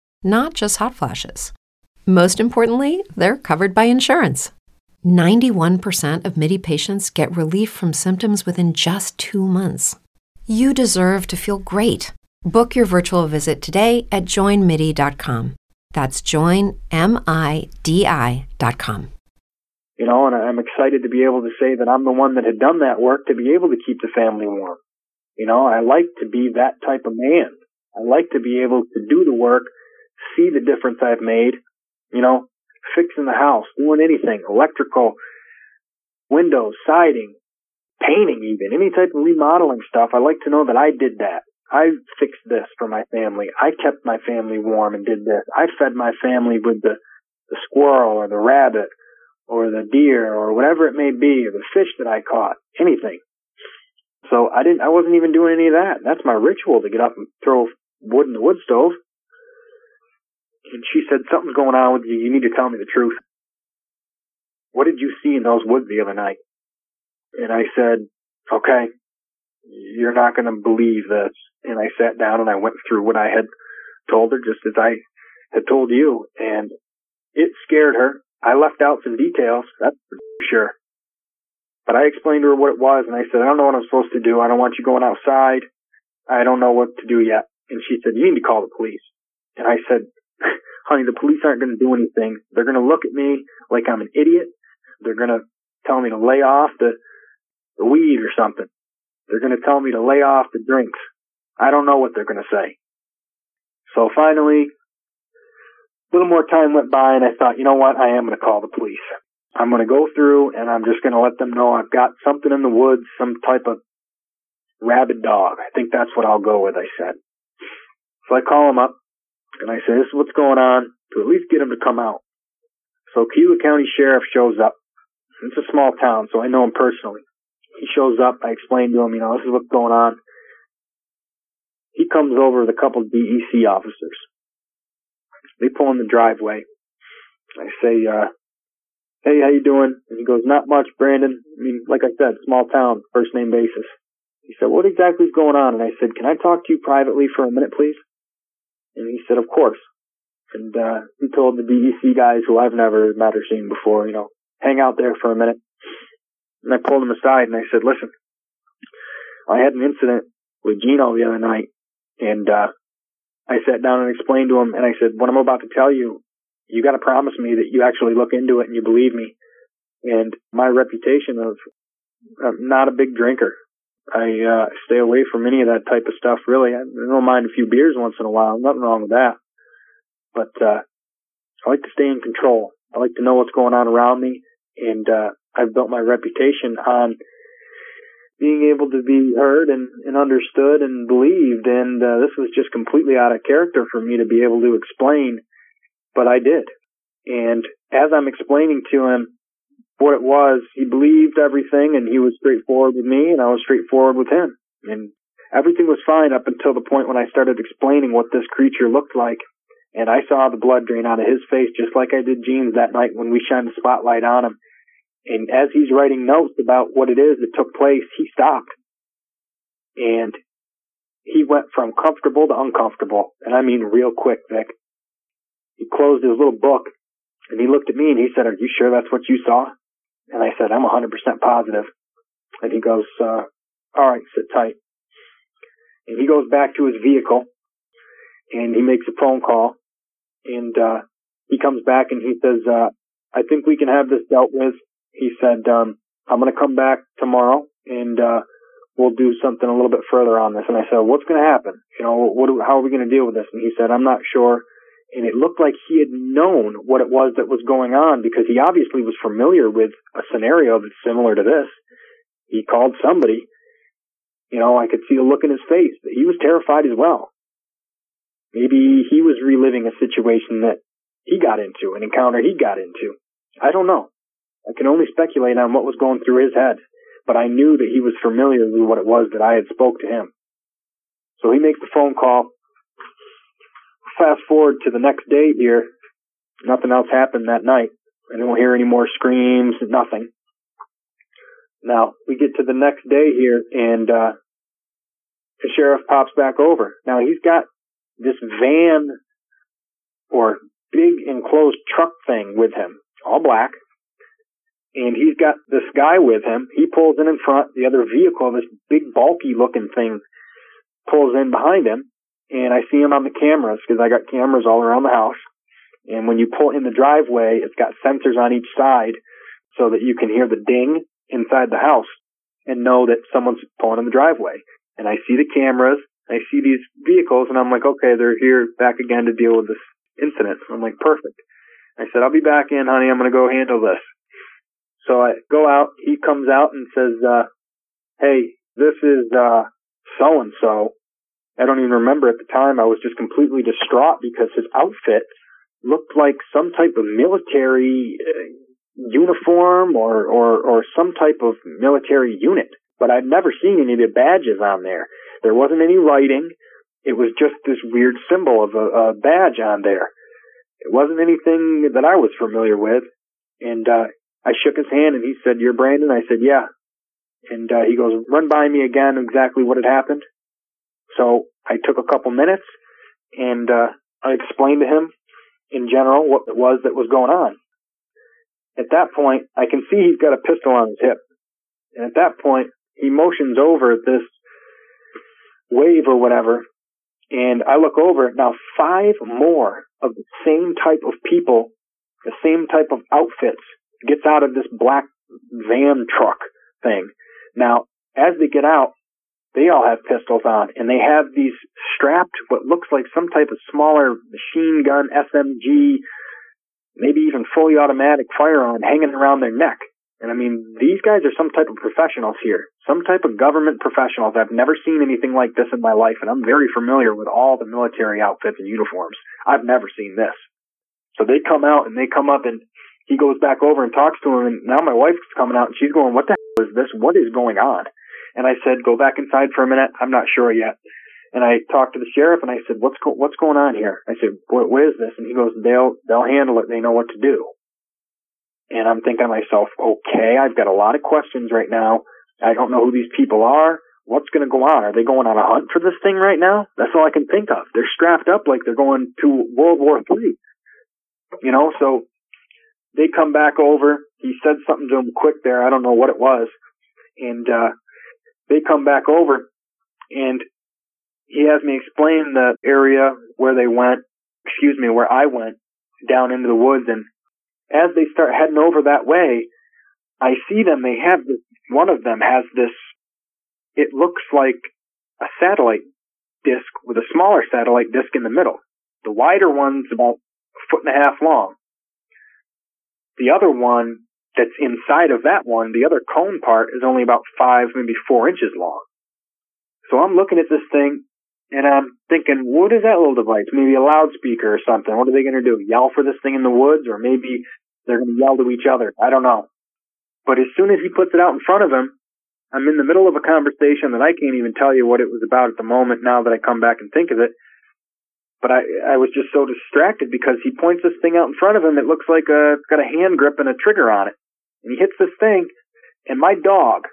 not just hot flashes. Most importantly, they're covered by insurance. 91% of MIDI patients get relief from symptoms within just two months. You deserve to feel great. Book your virtual visit today at joinmidi.com. That's joinmidi.com. You know, and I'm excited to be able to say that I'm the one that had done that work to be able to keep the family warm. You know, I like to be that type of man. I like to be able to do the work see the difference I've made, you know, fixing the house, doing anything, electrical, windows, siding, painting even, any type of remodeling stuff. I like to know that I did that. I fixed this for my family. I kept my family warm and did this. I fed my family with the, the squirrel or the rabbit or the deer or whatever it may be or the fish that I caught, anything. So I didn't, I wasn't even doing any of that. That's my ritual to get up and throw wood in the wood stove and she said, something's going on with you. You need to tell me the truth. What did you see in those woods the other night? And I said, okay, you're not going to believe this. And I sat down and I went through what I had told her just as I had told you. And it scared her. I left out some details. That's for sure. But I explained to her what it was and I said, I don't know what I'm supposed to do. I don't want you going outside. I don't know what to do yet. And she said, you need to call the police. And I said, honey, the police aren't going to do anything. They're going to look at me like I'm an idiot. They're going to tell me to lay off the, the weed or something. They're going to tell me to lay off the drinks. I don't know what they're going to say. So finally, a little more time went by and I thought, you know what? I am going to call the police. I'm going to go through and I'm just going to let them know I've got something in the woods, some type of rabid dog. I think that's what I'll go with, I said. So I call him up and I said, this is what's going on to at least get him to come out. So Kilo County Sheriff shows up. It's a small town, so I know him personally. He shows up. I explain to him, you know, this is what's going on. He comes over with a couple of DEC officers. They pull in the driveway. I say, uh, hey, how you doing? And he goes, not much, Brandon. I mean, like I said, small town, first name basis. He said, what exactly is going on? And I said, can I talk to you privately for a minute, please? And he said, of course. And, uh, he told the DEC guys who I've never met or seen before, you know, hang out there for a minute. And I pulled him aside and I said, listen, I had an incident with Gino the other night and, uh, I sat down and explained to him and I said, what I'm about to tell you you got to promise me that you actually look into it and you believe me. And my reputation of I'm not a big drinker. I uh, stay away from any of that type of stuff. Really, I don't mind a few beers once in a while. Nothing wrong with that. But uh, I like to stay in control. I like to know what's going on around me, and uh, I've built my reputation on being able to be heard and, and understood and believed. And uh, this was just completely out of character for me to be able to explain but I did. And as I'm explaining to him what it was, he believed everything and he was straightforward with me and I was straightforward with him. And everything was fine up until the point when I started explaining what this creature looked like. And I saw the blood drain out of his face just like I did Gene's that night when we shined the spotlight on him. And as he's writing notes about what it is that took place, he stopped. And he went from comfortable to uncomfortable. And I mean real quick, Vic he closed his little book and he looked at me and he said, are you sure that's what you saw? And I said, I'm 100% positive. And he goes, uh, all right, sit tight. And he goes back to his vehicle and he makes a phone call and, uh, he comes back and he says, uh, I think we can have this dealt with. He said, um, I'm going to come back tomorrow and, uh, we'll do something a little bit further on this. And I said, what's going to happen? You know, what, how are we going to deal with this? And he said, I'm not sure and it looked like he had known what it was that was going on because he obviously was familiar with a scenario that's similar to this. He called somebody. You know, I could see the look in his face. He was terrified as well. Maybe he was reliving a situation that he got into, an encounter he got into. I don't know. I can only speculate on what was going through his head, but I knew that he was familiar with what it was that I had spoke to him. So he makes the phone call fast forward to the next day here, nothing else happened that night. I don't hear any more screams, nothing. Now, we get to the next day here, and uh, the sheriff pops back over. Now, he's got this van or big enclosed truck thing with him, all black. And he's got this guy with him. He pulls in in front. The other vehicle, this big bulky looking thing, pulls in behind him and I see them on the cameras because I got cameras all around the house. And when you pull in the driveway, it's got sensors on each side so that you can hear the ding inside the house and know that someone's pulling in the driveway. And I see the cameras, I see these vehicles, and I'm like, okay, they're here back again to deal with this incident. I'm like, perfect. I said, I'll be back in, honey. I'm going to go handle this. So I go out. He comes out and says, uh, hey, this is, uh, so and so. I don't even remember at the time. I was just completely distraught because his outfit looked like some type of military uh, uniform or, or, or some type of military unit. But I'd never seen any of the badges on there. There wasn't any writing. It was just this weird symbol of a, a badge on there. It wasn't anything that I was familiar with. And, uh, I shook his hand and he said, you're Brandon? I said, yeah. And, uh, he goes, run by me again exactly what had happened. So I took a couple minutes and uh, I explained to him in general what it was that was going on. At that point, I can see he's got a pistol on his hip. And at that point, he motions over this wave or whatever. And I look over now five more of the same type of people, the same type of outfits gets out of this black van truck thing. Now, as they get out, they all have pistols on, and they have these strapped what looks like some type of smaller machine gun SMG maybe even fully automatic firearm hanging around their neck. And I mean, these guys are some type of professionals here, some type of government professionals. I've never seen anything like this in my life, and I'm very familiar with all the military outfits and uniforms. I've never seen this. So they come out and they come up and he goes back over and talks to him, and now my wife's coming out and she's going, "What the hell is this? What is going on?" And I said, "Go back inside for a minute. I'm not sure yet." And I talked to the sheriff and I said, "What's go- what's going on here?" I said, what, "What is this?" And he goes, "They'll they'll handle it. They know what to do." And I'm thinking to myself, okay, I've got a lot of questions right now. I don't know who these people are. What's going to go on? Are they going on a hunt for this thing right now? That's all I can think of. They're strapped up like they're going to World War Three. You know, so they come back over. He said something to them quick there. I don't know what it was. And, uh, they come back over and he has me explain the area where they went, excuse me, where I went down into the woods and as they start heading over that way, I see them. They have this, one of them has this, it looks like a satellite disc with a smaller satellite disc in the middle. The wider one's about a foot and a half long. The other one that's inside of that one, the other cone part is only about five, maybe four inches long. So I'm looking at this thing and I'm thinking, what is that little device? Maybe a loudspeaker or something. What are they going to do? Yell for this thing in the woods or maybe they're going to yell to each other. I don't know. But as soon as he puts it out in front of him, I'm in the middle of a conversation that I can't even tell you what it was about at the moment now that I come back and think of it. But I, I was just so distracted because he points this thing out in front of him. It looks like a, it's got a hand grip and a trigger on it. And he hits this thing and my dog,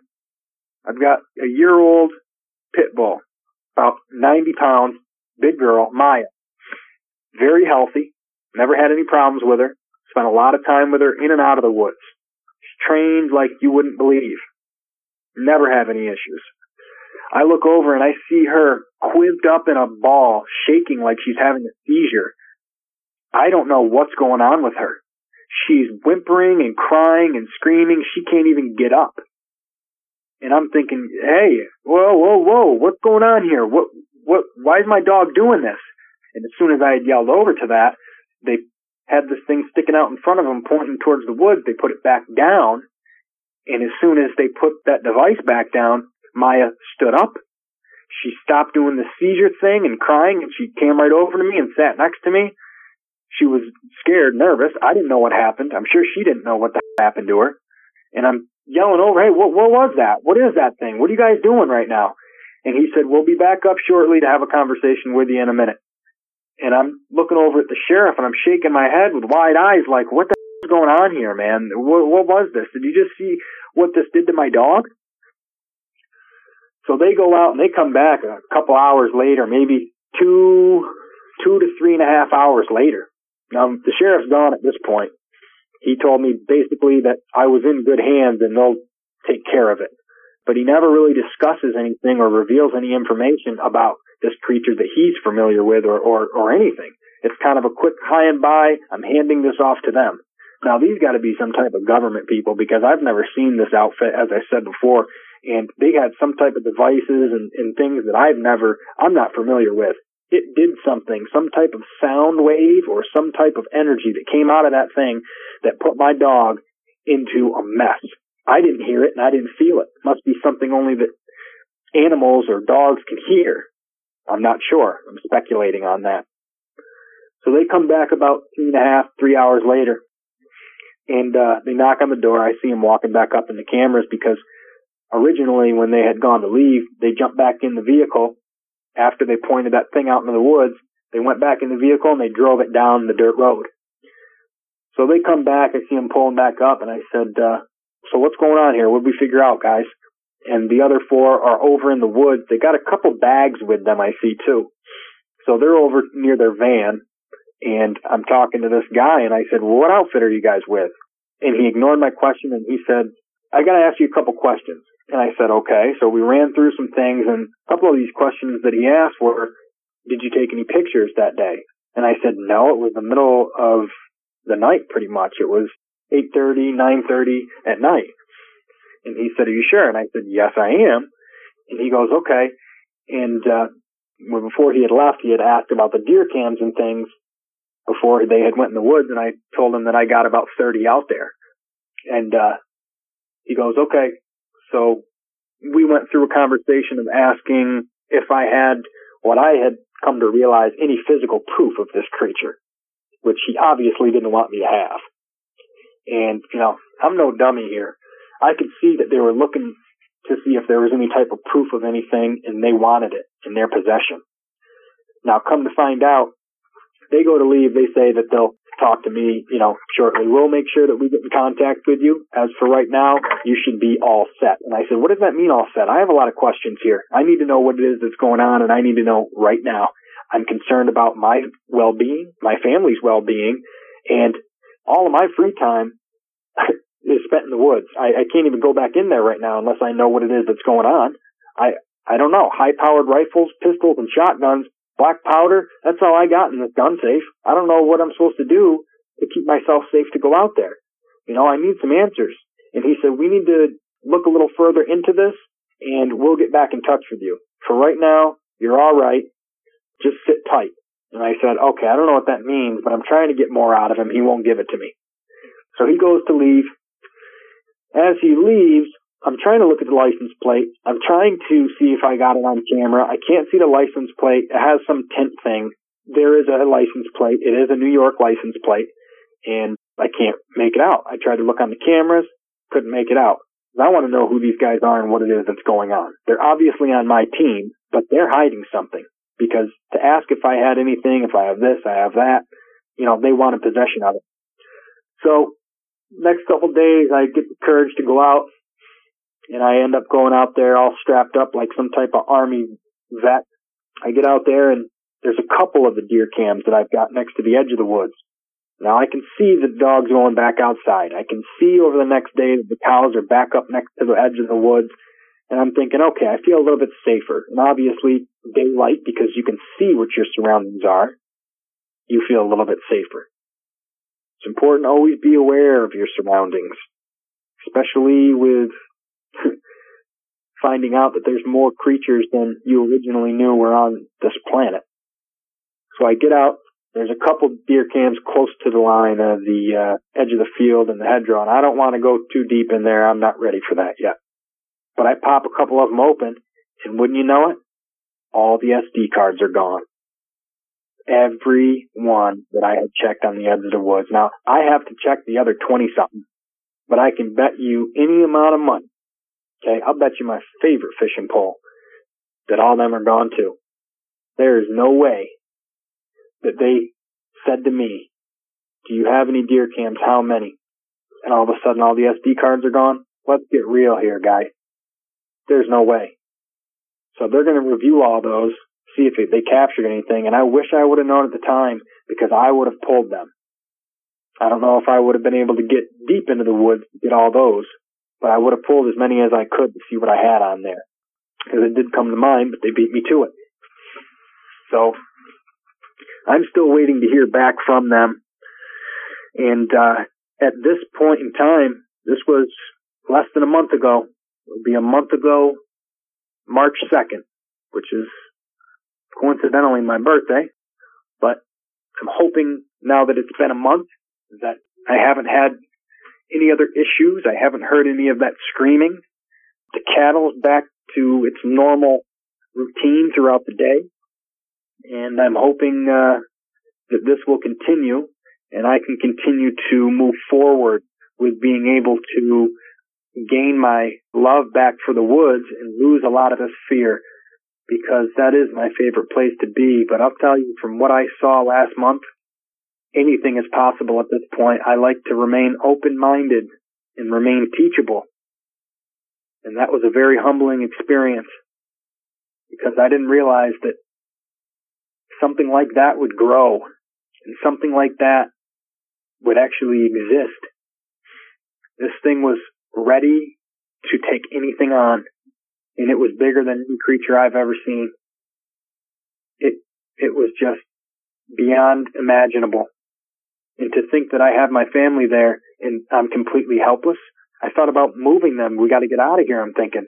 I've got a year old pit bull, about 90 pounds, big girl, Maya, very healthy, never had any problems with her. Spent a lot of time with her in and out of the woods. She's trained like you wouldn't believe. Never have any issues. I look over and I see her quizzed up in a ball, shaking like she's having a seizure. I don't know what's going on with her. She's whimpering and crying and screaming. She can't even get up. And I'm thinking, hey, whoa, whoa, whoa, what's going on here? What, what, why is my dog doing this? And as soon as I had yelled over to that, they had this thing sticking out in front of them pointing towards the woods. They put it back down. And as soon as they put that device back down, Maya stood up. She stopped doing the seizure thing and crying and she came right over to me and sat next to me. She was scared, nervous. I didn't know what happened. I'm sure she didn't know what the happened to her. And I'm yelling over, hey, what, what was that? What is that thing? What are you guys doing right now? And he said, we'll be back up shortly to have a conversation with you in a minute and I'm looking over at the sheriff and I'm shaking my head with wide eyes like, what the is going on here, man? What, what was this? Did you just see what this did to my dog? So they go out and they come back a couple hours later, maybe two, two to three and a half hours later. Now the sheriff's gone at this point. He told me basically that I was in good hands and they'll take care of it. But he never really discusses anything or reveals any information about this creature that he's familiar with or, or, or anything. It's kind of a quick hi and bye. I'm handing this off to them. Now these got to be some type of government people because I've never seen this outfit, as I said before, and they had some type of devices and, and things that I've never, I'm not familiar with. It did something, some type of sound wave or some type of energy that came out of that thing that put my dog into a mess. I didn't hear it and I didn't feel it. must be something only that animals or dogs can hear. I'm not sure. I'm speculating on that. So they come back about two and a half, three hours later, and uh, they knock on the door. I see them walking back up in the cameras because originally, when they had gone to leave, they jumped back in the vehicle after they pointed that thing out into the woods. They went back in the vehicle and they drove it down the dirt road. So they come back. I see them pulling back up, and I said, uh, "So what's going on here? What did we figure out, guys?" and the other four are over in the woods. They got a couple bags with them, I see too. So they're over near their van, and I'm talking to this guy, and I said, well, "What outfit are you guys with?" And he ignored my question, and he said, "I got to ask you a couple questions." And I said, "Okay." So we ran through some things, and a couple of these questions that he asked were, "Did you take any pictures that day?" And I said, "No, it was the middle of the night, pretty much. It was 8:30, 9:30 at night." And he said, Are you sure? And I said, Yes, I am. And he goes, Okay. And uh, before he had left, he had asked about the deer cams and things. before they had went in the woods, and I told him that I got about 30 out there. And uh, he goes, okay. So we went through a conversation of asking if I had what I had come to realize any physical proof of this creature, which he obviously didn't want me to have. And, you know, I'm no dummy here. I could see that they were looking to see if there was any type of proof of anything and they wanted it in their possession. Now come to find out, they go to leave, they say that they'll talk to me, you know, shortly. We'll make sure that we get in contact with you. As for right now, you should be all set. And I said, what does that mean all set? I have a lot of questions here. I need to know what it is that's going on and I need to know right now. I'm concerned about my well-being, my family's well-being, and all of my free time is spent in the woods. I, I can't even go back in there right now unless I know what it is that's going on. I, I don't know. High powered rifles, pistols, and shotguns black powder. That's all I got in this gun safe. I don't know what I'm supposed to do to keep myself safe to go out there. You know, I need some answers. And he said, we need to look a little further into this and we'll get back in touch with you. For right now, you're all right. Just sit tight. And I said, okay, I don't know what that means, but I'm trying to get more out of him. He won't give it to me. So he goes to leave. As he leaves, I'm trying to look at the license plate. I'm trying to see if I got it on camera. I can't see the license plate. It has some tint thing. There is a license plate. It is a New York license plate, and I can't make it out. I tried to look on the cameras, couldn't make it out. I want to know who these guys are and what it is that's going on. They're obviously on my team, but they're hiding something because to ask if I had anything, if I have this, I have that, you know, they wanted possession of it. So next couple days, I get the courage to go out and I end up going out there all strapped up like some type of army vet. I get out there and there's a couple of the deer cams that I've got next to the edge of the woods. Now I can see the dogs going back outside. I can see over the next day that the cows are back up next to the edge of the woods. And I'm thinking, okay, I feel a little bit safer. And obviously daylight because you can see what your surroundings are. You feel a little bit safer. It's important to always be aware of your surroundings, especially with finding out that there's more creatures than you originally knew were on this planet. So I get out. There's a couple deer cams close to the line of the uh, edge of the field and the hedgerow, and I don't want to go too deep in there. I'm not ready for that yet. But I pop a couple of them open, and wouldn't you know it, all the SD cards are gone. Every one that I had checked on the edge of the woods. Now, I have to check the other 20 something, but I can bet you any amount of money Okay, I'll bet you my favorite fishing pole that all of them are gone too. There is no way that they said to me, do you have any deer cams? How many? And all of a sudden all the SD cards are gone. Let's get real here, guy. There's no way. So they're going to review all those, see if they captured anything. And I wish I would have known at the time because I would have pulled them. I don't know if I would have been able to get deep into the woods to get all those, but I would have pulled as many as I could to see what I had on there. Because it did come to mind, but they beat me to it. So, I'm still waiting to hear back from them. And, uh, at this point in time, this was less than a month ago. It would be a month ago, March 2nd, which is coincidentally my birthday. But I'm hoping now that it's been a month that I haven't had any other issues. I haven't heard any of that screaming. The cattle's back to its normal routine throughout the day. And I'm hoping uh, that this will continue and I can continue to move forward with being able to gain my love back for the woods and lose a lot of this fear because that is my favorite place to be. But I'll tell you from what I saw last month, anything is possible at this point. I like to remain open-minded and remain teachable. And that was a very humbling experience because I didn't realize that something like that would grow and something like that would actually exist. This thing was ready to take anything on and it was bigger than any creature I've ever seen. It, it was just beyond imaginable. And to think that I have my family there and I'm completely helpless. I thought about moving them. We got to get out of here, I'm thinking.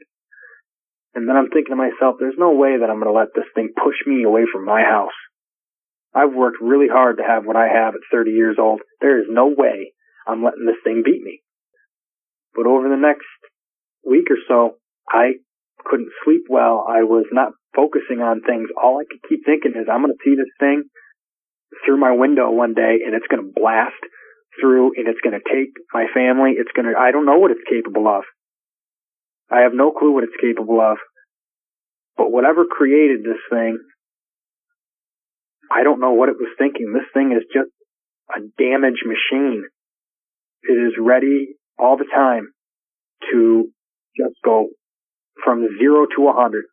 And then I'm thinking to myself, there's no way that I'm going to let this thing push me away from my house. I've worked really hard to have what I have at 30 years old. There is no way I'm letting this thing beat me. But over the next week or so, I couldn't sleep well. I was not focusing on things. All I could keep thinking is I'm going to see this thing through my window one day and it's going to blast through and it's going to take my family. It's going to, I don't know what it's capable of. I have no clue what it's capable of. But whatever created this thing, I don't know what it was thinking. This thing is just a damage machine. It is ready all the time to just go from zero to a hundred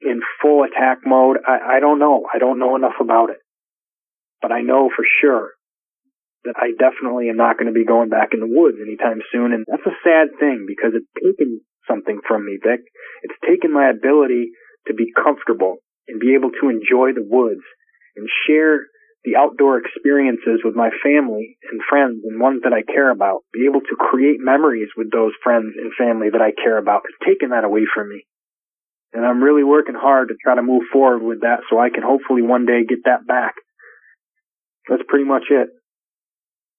in full attack mode. I, I don't know. I don't know enough about it, but I know for sure that I definitely am not going to be going back in the woods anytime soon. And that's a sad thing because it's taken something from me, Vic. It's taken my ability to be comfortable and be able to enjoy the woods and share the outdoor experiences with my family and friends and ones that I care about, be able to create memories with those friends and family that I care about. It's taken that away from me. And I'm really working hard to try to move forward with that so I can hopefully one day get that back. That's pretty much it.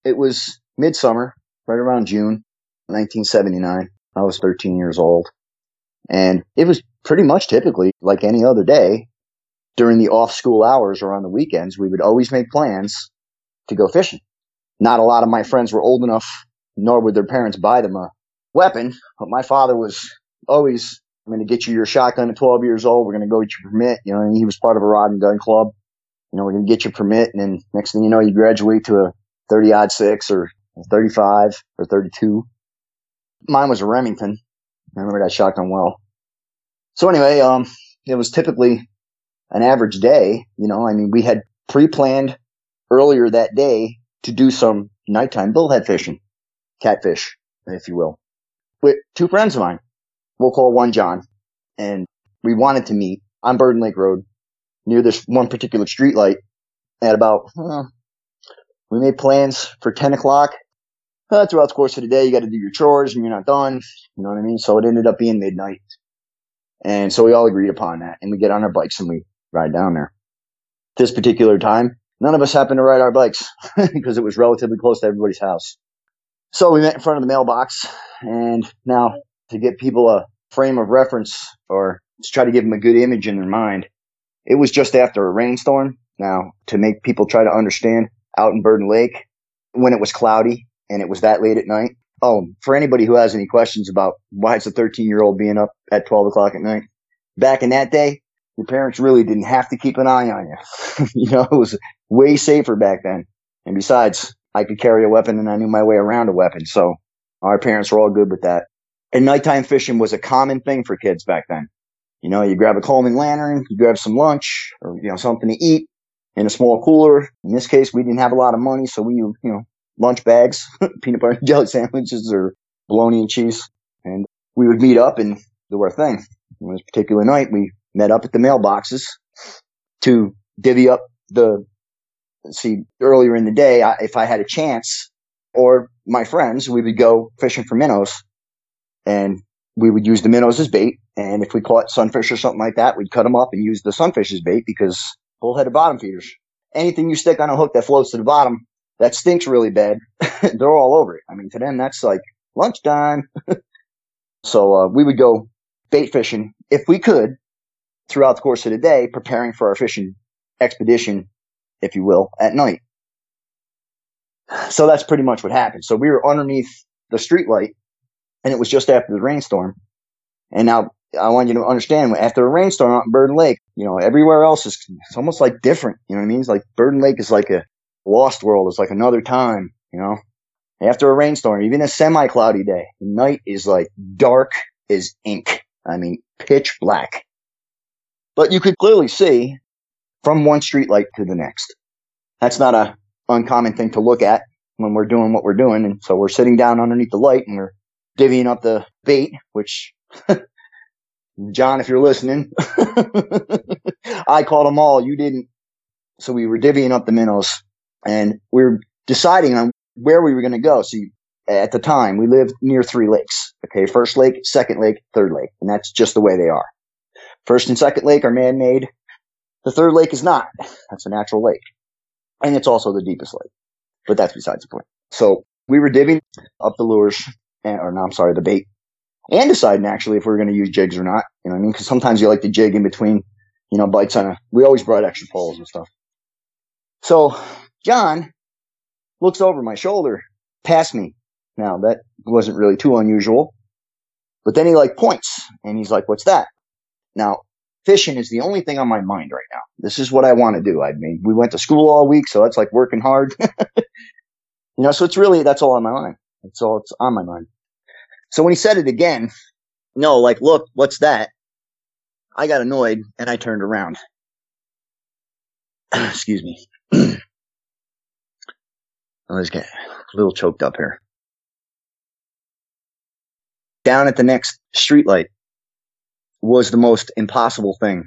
It was midsummer, right around June 1979. I was 13 years old. And it was pretty much typically like any other day during the off school hours or on the weekends, we would always make plans to go fishing. Not a lot of my friends were old enough, nor would their parents buy them a weapon, but my father was always, I'm going to get you your shotgun at 12 years old. We're going to go get your permit. You know, and he was part of a rod and gun club. You know, we're going to get your permit. And then next thing you know, you graduate to a 30 aught six or 35 or 32. Mine was a Remington. I remember that shotgun well. So anyway, um, it was typically an average day. You know, I mean, we had pre-planned earlier that day to do some nighttime bullhead fishing, catfish, if you will, with two friends of mine. We'll call one John. And we wanted to meet on Burden Lake Road near this one particular street light at about, uh, we made plans for 10 o'clock. Uh, throughout the course of the day, you got to do your chores and you're not done. You know what I mean? So it ended up being midnight. And so we all agreed upon that and we get on our bikes and we ride down there. This particular time, none of us happened to ride our bikes because it was relatively close to everybody's house. So we met in front of the mailbox and now to get people a frame of reference or to try to give them a good image in their mind, it was just after a rainstorm. Now to make people try to understand out in Burden Lake when it was cloudy and it was that late at night. Oh, for anybody who has any questions about why it's a 13 year old being up at 12 o'clock at night, back in that day, your parents really didn't have to keep an eye on you. you know, it was way safer back then. And besides, I could carry a weapon and I knew my way around a weapon. So our parents were all good with that. And nighttime fishing was a common thing for kids back then. You know, you grab a Coleman lantern, you grab some lunch or, you know, something to eat in a small cooler. In this case, we didn't have a lot of money. So we, you know, lunch bags, peanut butter and jelly sandwiches or bologna and cheese. And we would meet up and do our thing. On this particular night, we met up at the mailboxes to divvy up the, see, earlier in the day, I, if I had a chance or my friends, we would go fishing for minnows and we would use the minnows as bait. And if we caught sunfish or something like that, we'd cut them up and use the sunfish as bait because bullheaded bottom feeders. Anything you stick on a hook that floats to the bottom, that stinks really bad. They're all over it. I mean, to them, that's like lunchtime. so, uh, we would go bait fishing if we could throughout the course of the day, preparing for our fishing expedition, if you will, at night. So that's pretty much what happened. So we were underneath the street light and it was just after the rainstorm. And now I want you to understand after a rainstorm in Burden Lake, you know, everywhere else is it's almost like different. You know what I mean? It's like Burden Lake is like a lost world. It's like another time, you know, after a rainstorm, even a semi cloudy day, night is like dark as ink. I mean, pitch black. But you could clearly see from one streetlight to the next. That's not a uncommon thing to look at when we're doing what we're doing. And so we're sitting down underneath the light and we're divvying up the bait, which John, if you're listening, I caught them all. You didn't. So we were divvying up the minnows and we were deciding on where we were going to go. So you, at the time we lived near three lakes. Okay. First lake, second lake, third lake. And that's just the way they are. First and second lake are man-made. The third lake is not. That's a natural lake. And it's also the deepest lake. But that's besides the point. So we were divvying up the lures, or no, I'm sorry, the bait, and deciding actually if we are going to use jigs or not. You know what I mean? Because sometimes you like to jig in between, you know, bites on a. We always brought extra poles and stuff. So John looks over my shoulder, past me. Now that wasn't really too unusual, but then he like points and he's like, "What's that?" Now fishing is the only thing on my mind right now. This is what I want to do. I mean, we went to school all week, so that's like working hard. you know, so it's really, that's all on my mind. That's all it's on my mind. So when he said it again, no, like, look, what's that? I got annoyed and I turned around. Excuse me. Oh, Let's get a little choked up here. Down at the next streetlight was the most impossible thing.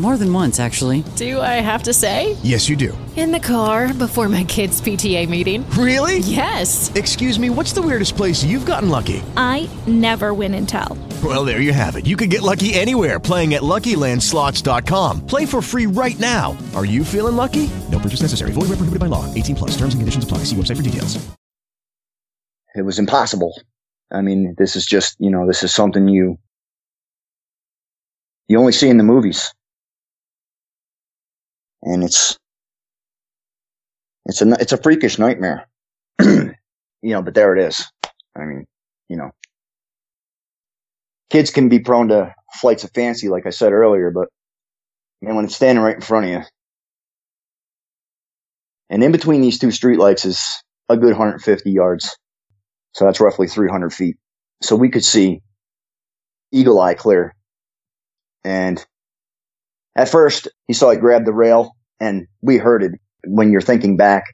More than once, actually. Do I have to say? Yes, you do. In the car before my kids' PTA meeting. Really? Yes. Excuse me, what's the weirdest place you've gotten lucky? I never win and tell. Well, there you have it. You can get lucky anywhere playing at LuckyLandSlots.com. Play for free right now. Are you feeling lucky? No purchase necessary. Void where prohibited by law. 18 plus. Terms and conditions apply. See website for details. It was impossible. I mean, this is just, you know, this is something you, you only see in the movies. And it's, it's a, it's a freakish nightmare. you know, but there it is. I mean, you know, kids can be prone to flights of fancy, like I said earlier, but man, when it's standing right in front of you, and in between these two streetlights is a good 150 yards. So that's roughly 300 feet. So we could see eagle eye clear. And at first he saw it grab the rail and we heard it when you're thinking back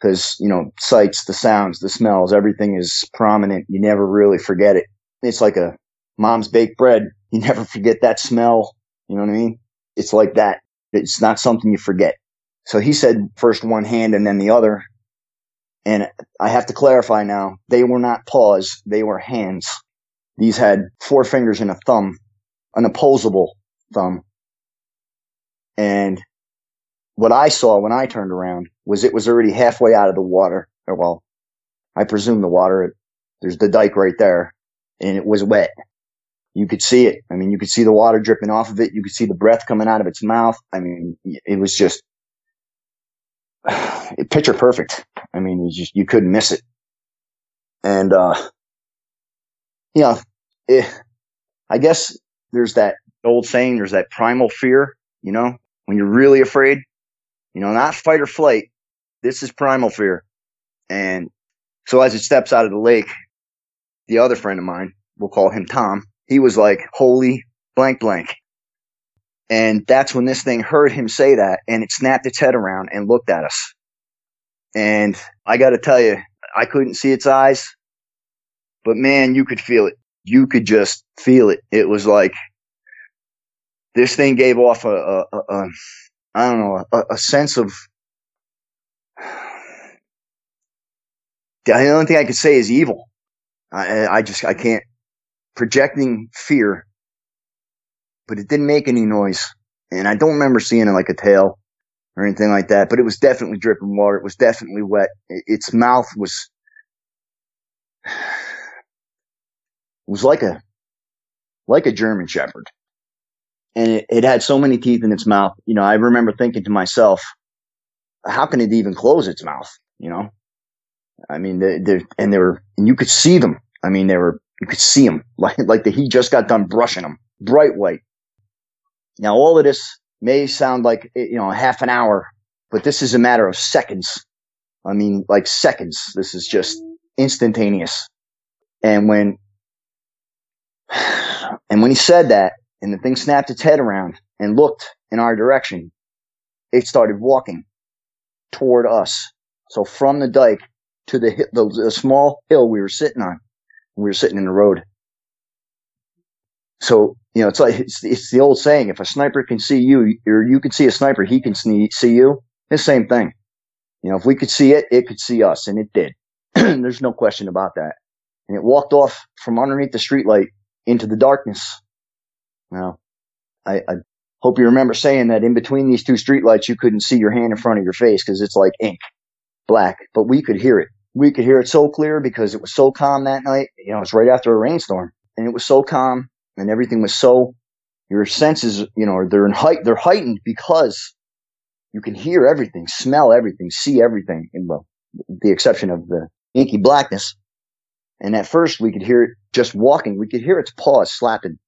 because, you know, sights, the sounds, the smells, everything is prominent. You never really forget it. It's like a mom's baked bread. You never forget that smell. You know what I mean? It's like that. It's not something you forget. So he said first one hand and then the other. And I have to clarify now, they were not paws, they were hands. These had four fingers and a thumb, an opposable thumb. And what I saw when I turned around was it was already halfway out of the water. Or well, I presume the water, there's the dike right there and it was wet. You could see it. I mean, you could see the water dripping off of it. You could see the breath coming out of its mouth. I mean, it was just picture perfect. I mean, you just, you couldn't miss it. And, uh, you know, it, I guess there's that old saying, there's that primal fear, you know, when you're really afraid, you know, not fight or flight. This is primal fear. And so as it steps out of the lake, the other friend of mine, we'll call him Tom, he was like, holy blank blank. And that's when this thing heard him say that and it snapped its head around and looked at us. And I got to tell you, I couldn't see its eyes, but man, you could feel it. You could just feel it. It was like this thing gave off a, a, a, a I don't know, a, a sense of. The only thing I could say is evil. I, I just, I can't, projecting fear, but it didn't make any noise. And I don't remember seeing it like a tail or anything like that, but it was definitely dripping water. It was definitely wet. Its mouth was, was like a, like a German shepherd. And it, it had so many teeth in its mouth. You know, I remember thinking to myself, how can it even close its mouth? You know, I mean, they, and they were, and you could see them. I mean, they were, you could see them like, like the, he just got done brushing them, bright white. Now, all of this may sound like, eh, you know, half an hour, but this is a matter of seconds. I mean, like seconds. This is just instantaneous. And when, and when he said that, and the thing snapped its head around and looked in our direction, it started walking toward us. So from the dike to the, the, the small hill we were sitting on, we were sitting in the road. So, you know, it's like, it's, it's the old saying, if a sniper can see you, or you can see a sniper, he can see, you. It's the same thing. You know, if we could see it, it could see us, and it did. There's no question about that. And it walked off from underneath the streetlight into the darkness. Now, I, I hope you remember saying that in between these two streetlights, you couldn't see your hand in front of your face because it's like ink, black, but we could hear it. We could hear it so clear because it was so calm that night. You know, it was right after a rainstorm and it was so calm and everything was so, your senses, you know, they're in height, they're heightened because you can hear everything, smell everything, see everything, in well, the exception of the inky blackness. And at first we could hear it just walking. We could hear its paws slapping,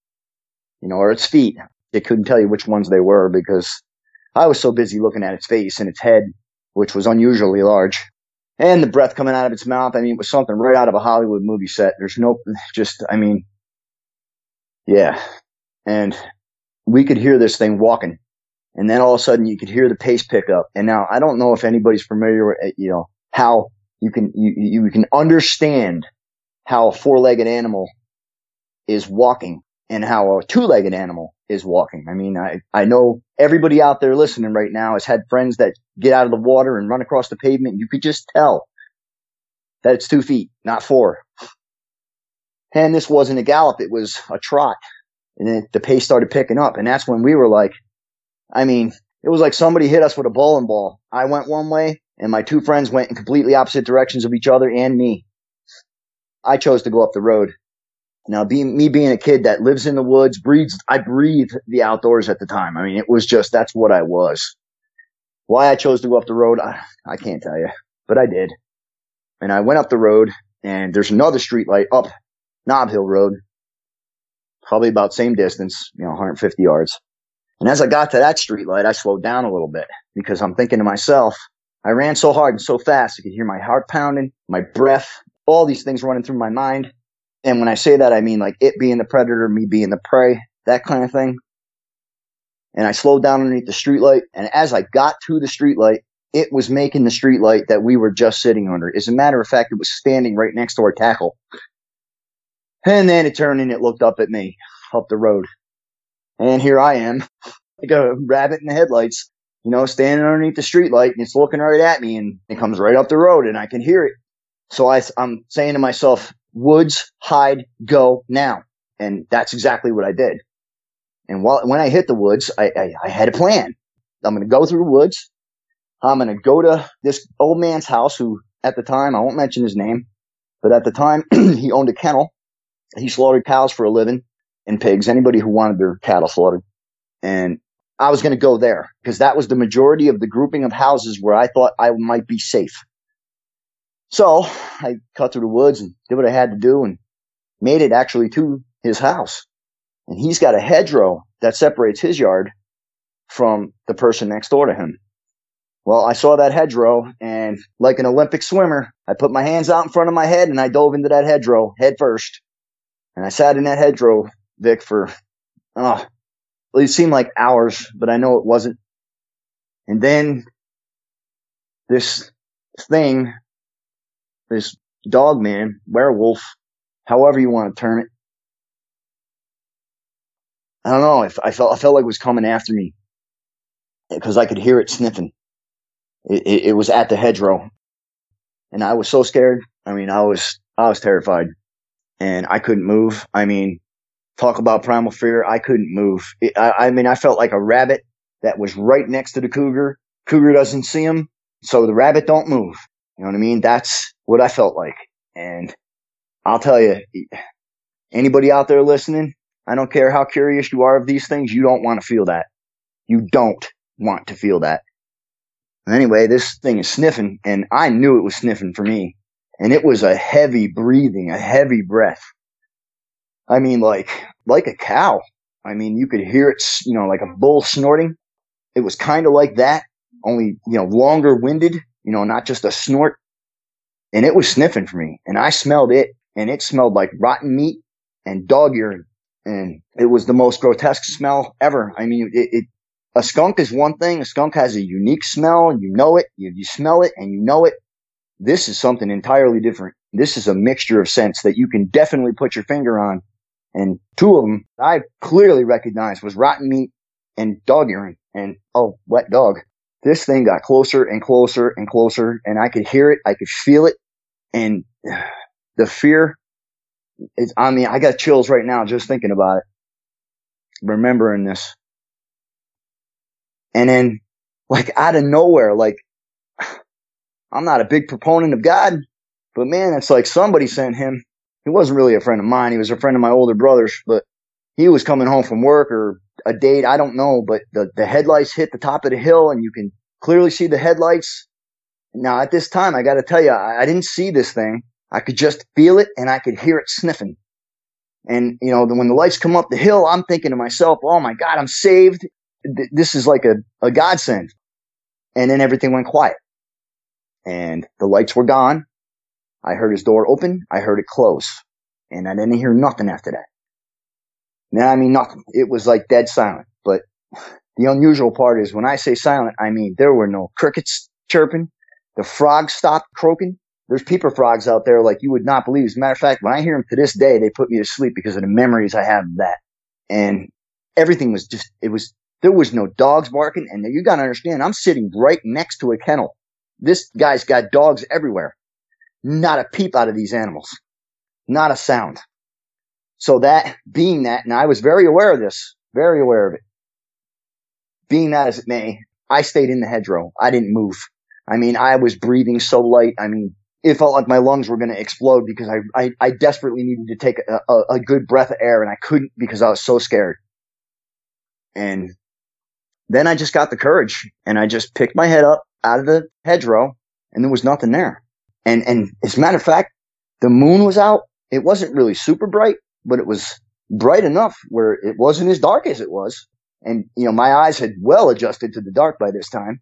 you know, or its feet. They couldn't tell you which ones they were because I was so busy looking at its face and its head, which was unusually large. And the breath coming out of its mouth. I mean, it was something right out of a Hollywood movie set. There's no, just, I mean, yeah. And we could hear this thing walking. And then all of a sudden you could hear the pace pick up. And now I don't know if anybody's familiar with, eh, you know, how you can, you, you can understand how a four-legged animal is walking and how a two-legged animal is walking. I mean, I, I know everybody out there listening right now has had friends that get out of the water and run across the pavement. You could just tell that it's two feet, not four. And this wasn't a gallop. It was a trot. And then the pace started picking up. And that's when we were like, I mean, it was like somebody hit us with a bowling ball. I went one way and my two friends went in completely opposite directions of each other and me. I chose to go up the road. Now, being me being a kid that lives in the woods, breathes, I breathed the outdoors at the time. I mean, it was just that's what I was. Why I chose to go up the road, I, I can't tell you, but I did. And I went up the road, and there's another street light up Nob Hill Road, probably about same distance, you know, 150 yards. And as I got to that street light, I slowed down a little bit because I'm thinking to myself, I ran so hard and so fast, I could hear my heart pounding, my breath, all these things running through my mind. And when I say that, I mean like it being the predator, me being the prey, that kind of thing. And I slowed down underneath the streetlight. And as I got to the streetlight, it was making the streetlight that we were just sitting under. As a matter of fact, it was standing right next to our tackle. And then it turned and it looked up at me up the road. And here I am, like a rabbit in the headlights, you know, standing underneath the streetlight and it's looking right at me and it comes right up the road and I can hear it. So I, I'm saying to myself, Woods, hide, go now. And that's exactly what I did. And while, when I hit the woods, I, I, I had a plan. I'm going to go through the woods. I'm going to go to this old man's house who at the time, I won't mention his name, but at the time he owned a kennel. He slaughtered cows for a living and pigs, anybody who wanted their cattle slaughtered. And I was going to go there because that was the majority of the grouping of houses where I thought I might be safe. So I cut through the woods and did what I had to do and made it actually to his house. And he's got a hedgerow that separates his yard from the person next door to him. Well, I saw that hedgerow and like an Olympic swimmer, I put my hands out in front of my head and I dove into that hedgerow head first. And I sat in that hedgerow, Vic, for, oh, it seemed like hours, but I know it wasn't. And then this thing this dog man, werewolf, however you want to turn it. I don't know. I, felt I felt like it was coming after me because I could hear it sniffing. It, it, it was at the hedgerow, and I was so scared. I mean, I was I was terrified, and I couldn't move. I mean, talk about primal fear. I couldn't move. It, I, I mean, I felt like a rabbit that was right next to the cougar. Cougar doesn't see him, so the rabbit don't move. You know what I mean? That's what I felt like. And I'll tell you, anybody out there listening, I don't care how curious you are of these things, you don't want to feel that. You don't want to feel that. Anyway, this thing is sniffing, and I knew it was sniffing for me. And it was a heavy breathing, a heavy breath. I mean, like, like a cow. I mean, you could hear it, you know, like a bull snorting. It was kind of like that, only, you know, longer winded, you know, not just a snort. And it was sniffing for me and I smelled it and it smelled like rotten meat and dog urine. And it was the most grotesque smell ever. I mean, it, it a skunk is one thing. A skunk has a unique smell. You know it. You, you smell it and you know it. This is something entirely different. This is a mixture of scents that you can definitely put your finger on. And two of them I clearly recognized was rotten meat and dog urine and oh, wet dog. This thing got closer and closer and closer and I could hear it. I could feel it. And the fear is, I mean, I got chills right now just thinking about it. Remembering this. And then like out of nowhere, like I'm not a big proponent of God, but man, it's like somebody sent him. He wasn't really a friend of mine. He was a friend of my older brother's, but he was coming home from work or a date. I don't know, but the, the headlights hit the top of the hill and you can clearly see the headlights. Now at this time, I got to tell you, I, I didn't see this thing. I could just feel it and I could hear it sniffing. And, you know, when the lights come up the hill, I'm thinking to myself, oh my God, I'm saved. This is like a, a godsend. And then everything went quiet and the lights were gone. I heard his door open. I heard it close and I didn't hear nothing after that. Now, I mean nothing. It was like dead silent, but the unusual part is when I say silent, I mean there were no crickets chirping. The frogs stopped croaking. There's peeper frogs out there like you would not believe. As a matter of fact, when I hear them to this day, they put me to sleep because of the memories I have of that. And everything was just, it was, there was no dogs barking. And you gotta understand, I'm sitting right next to a kennel. This guy's got dogs everywhere. Not a peep out of these animals. Not a sound. So that, being that, and I was very aware of this, very aware of it. Being that as it may, I stayed in the hedgerow. I didn't move. I mean, I was breathing so light. I mean, it felt like my lungs were going to explode because I, I, I, desperately needed to take a, a, a good breath of air and I couldn't because I was so scared. And then I just got the courage and I just picked my head up out of the hedgerow and there was nothing there. And, and as a matter of fact, the moon was out. It wasn't really super bright, but it was bright enough where it wasn't as dark as it was. And, you know, my eyes had well adjusted to the dark by this time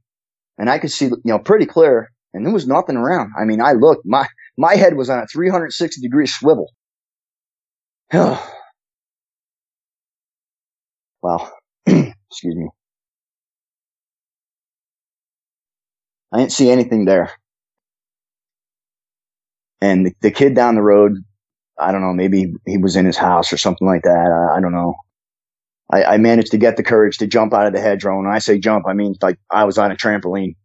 and I could see, you know, pretty clear and there was nothing around. I mean, I looked, my, my head was on a 360 degree swivel. wow. Excuse me. I didn't see anything there. And the, the, kid down the road, I don't know, maybe he was in his house or something like that. I, I don't know. I, I, managed to get the courage to jump out of the hedgerow. And when I say jump, I mean like I was on a trampoline.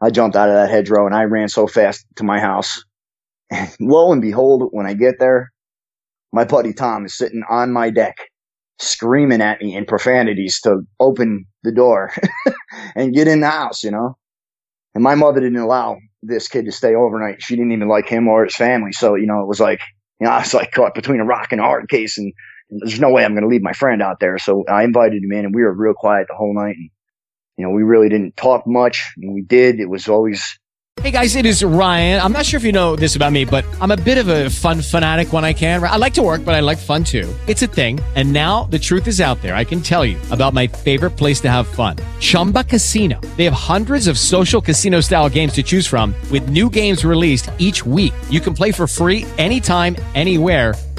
I jumped out of that hedgerow and I ran so fast to my house. And lo and behold, when I get there, my buddy Tom is sitting on my deck screaming at me in profanities to open the door and get in the house, you know? And my mother didn't allow this kid to stay overnight. She didn't even like him or his family. So, you know, it was like, you know, I was like caught between a rock and a hard case and there's no way I'm going to leave my friend out there. So I invited him in and we were real quiet the whole night. And, you know, we really didn't talk much. We did, it was always Hey guys, it is Ryan. I'm not sure if you know this about me, but I'm a bit of a fun fanatic when I can. I like to work, but I like fun too. It's a thing. And now the truth is out there. I can tell you about my favorite place to have fun Chumba Casino. They have hundreds of social casino style games to choose from, with new games released each week. You can play for free anytime, anywhere.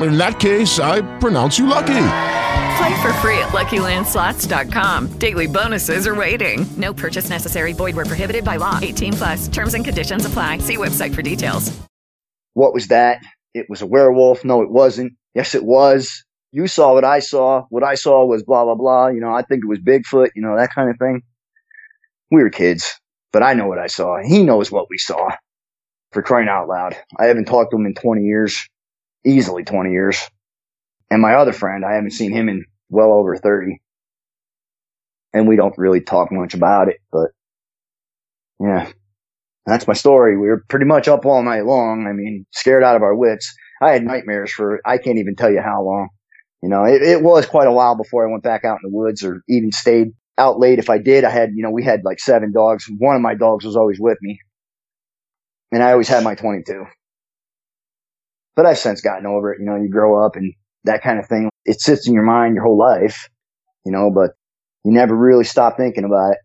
In that case, I pronounce you lucky. Play for free at LuckyLandSlots.com. Daily bonuses are waiting. No purchase necessary. Void were prohibited by law. 18 plus. Terms and conditions apply. See website for details. What was that? It was a werewolf. No, it wasn't. Yes, it was. You saw what I saw. What I saw was blah blah blah. You know, I think it was Bigfoot. You know, that kind of thing. We were kids, but I know what I saw. He knows what we saw. For crying out loud, I haven't talked to him in 20 years easily 20 years. And my other friend, I haven't seen him in well over 30. And we don't really talk much about it, but yeah, that's my story. We were pretty much up all night long. I mean, scared out of our wits. I had nightmares for, I can't even tell you how long. You know, it, it was quite a while before I went back out in the woods or even stayed out late. If I did, I had, you know, we had like seven dogs. One of my dogs was always with me. And I always had my 22. But I've since gotten over it. You know, you grow up and that kind of thing. It sits in your mind your whole life, you know, but you never really stop thinking about it.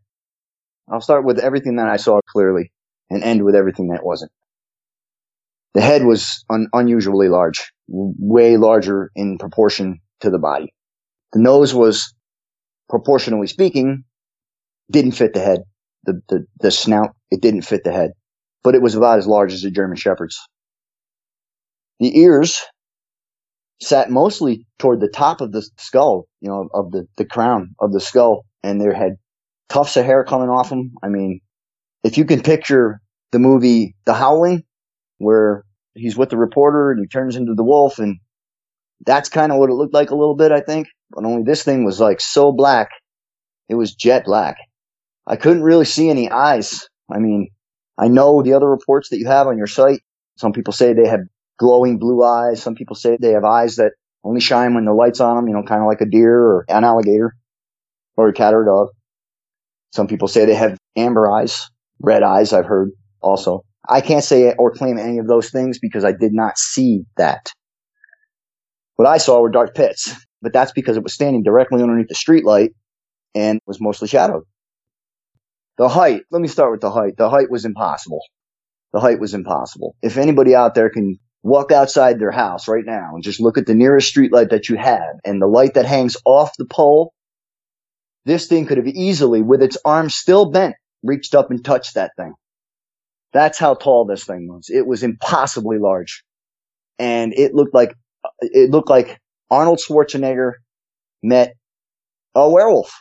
I'll start with everything that I saw clearly and end with everything that wasn't. The head was un- unusually large, way larger in proportion to the body. The nose was, proportionally speaking, didn't fit the head. The, the, the snout, it didn't fit the head, but it was about as large as a German Shepherd's. The ears sat mostly toward the top of the skull, you know, of the, the crown of the skull, and there had tufts of hair coming off them. I mean, if you can picture the movie The Howling, where he's with the reporter and he turns into the wolf, and that's kind of what it looked like a little bit, I think. But only this thing was like so black, it was jet black. I couldn't really see any eyes. I mean, I know the other reports that you have on your site. Some people say they have glowing blue eyes. Some people say they have eyes that only shine when the light's on them, you know, kind of like a deer or an alligator or a cat or a dog. Some people say they have amber eyes, red eyes, I've heard also. I can't say or claim any of those things because I did not see that. What I saw were dark pits, but that's because it was standing directly underneath the streetlight and was mostly shadowed. The height, let me start with the height. The height was impossible. The height was impossible. If anybody out there can walk outside their house right now and just look at the nearest streetlight that you have and the light that hangs off the pole, this thing could have easily, with its arms still bent, reached up and touched that thing. That's how tall this thing was. It was impossibly large. And it looked like, it looked like Arnold Schwarzenegger met a werewolf.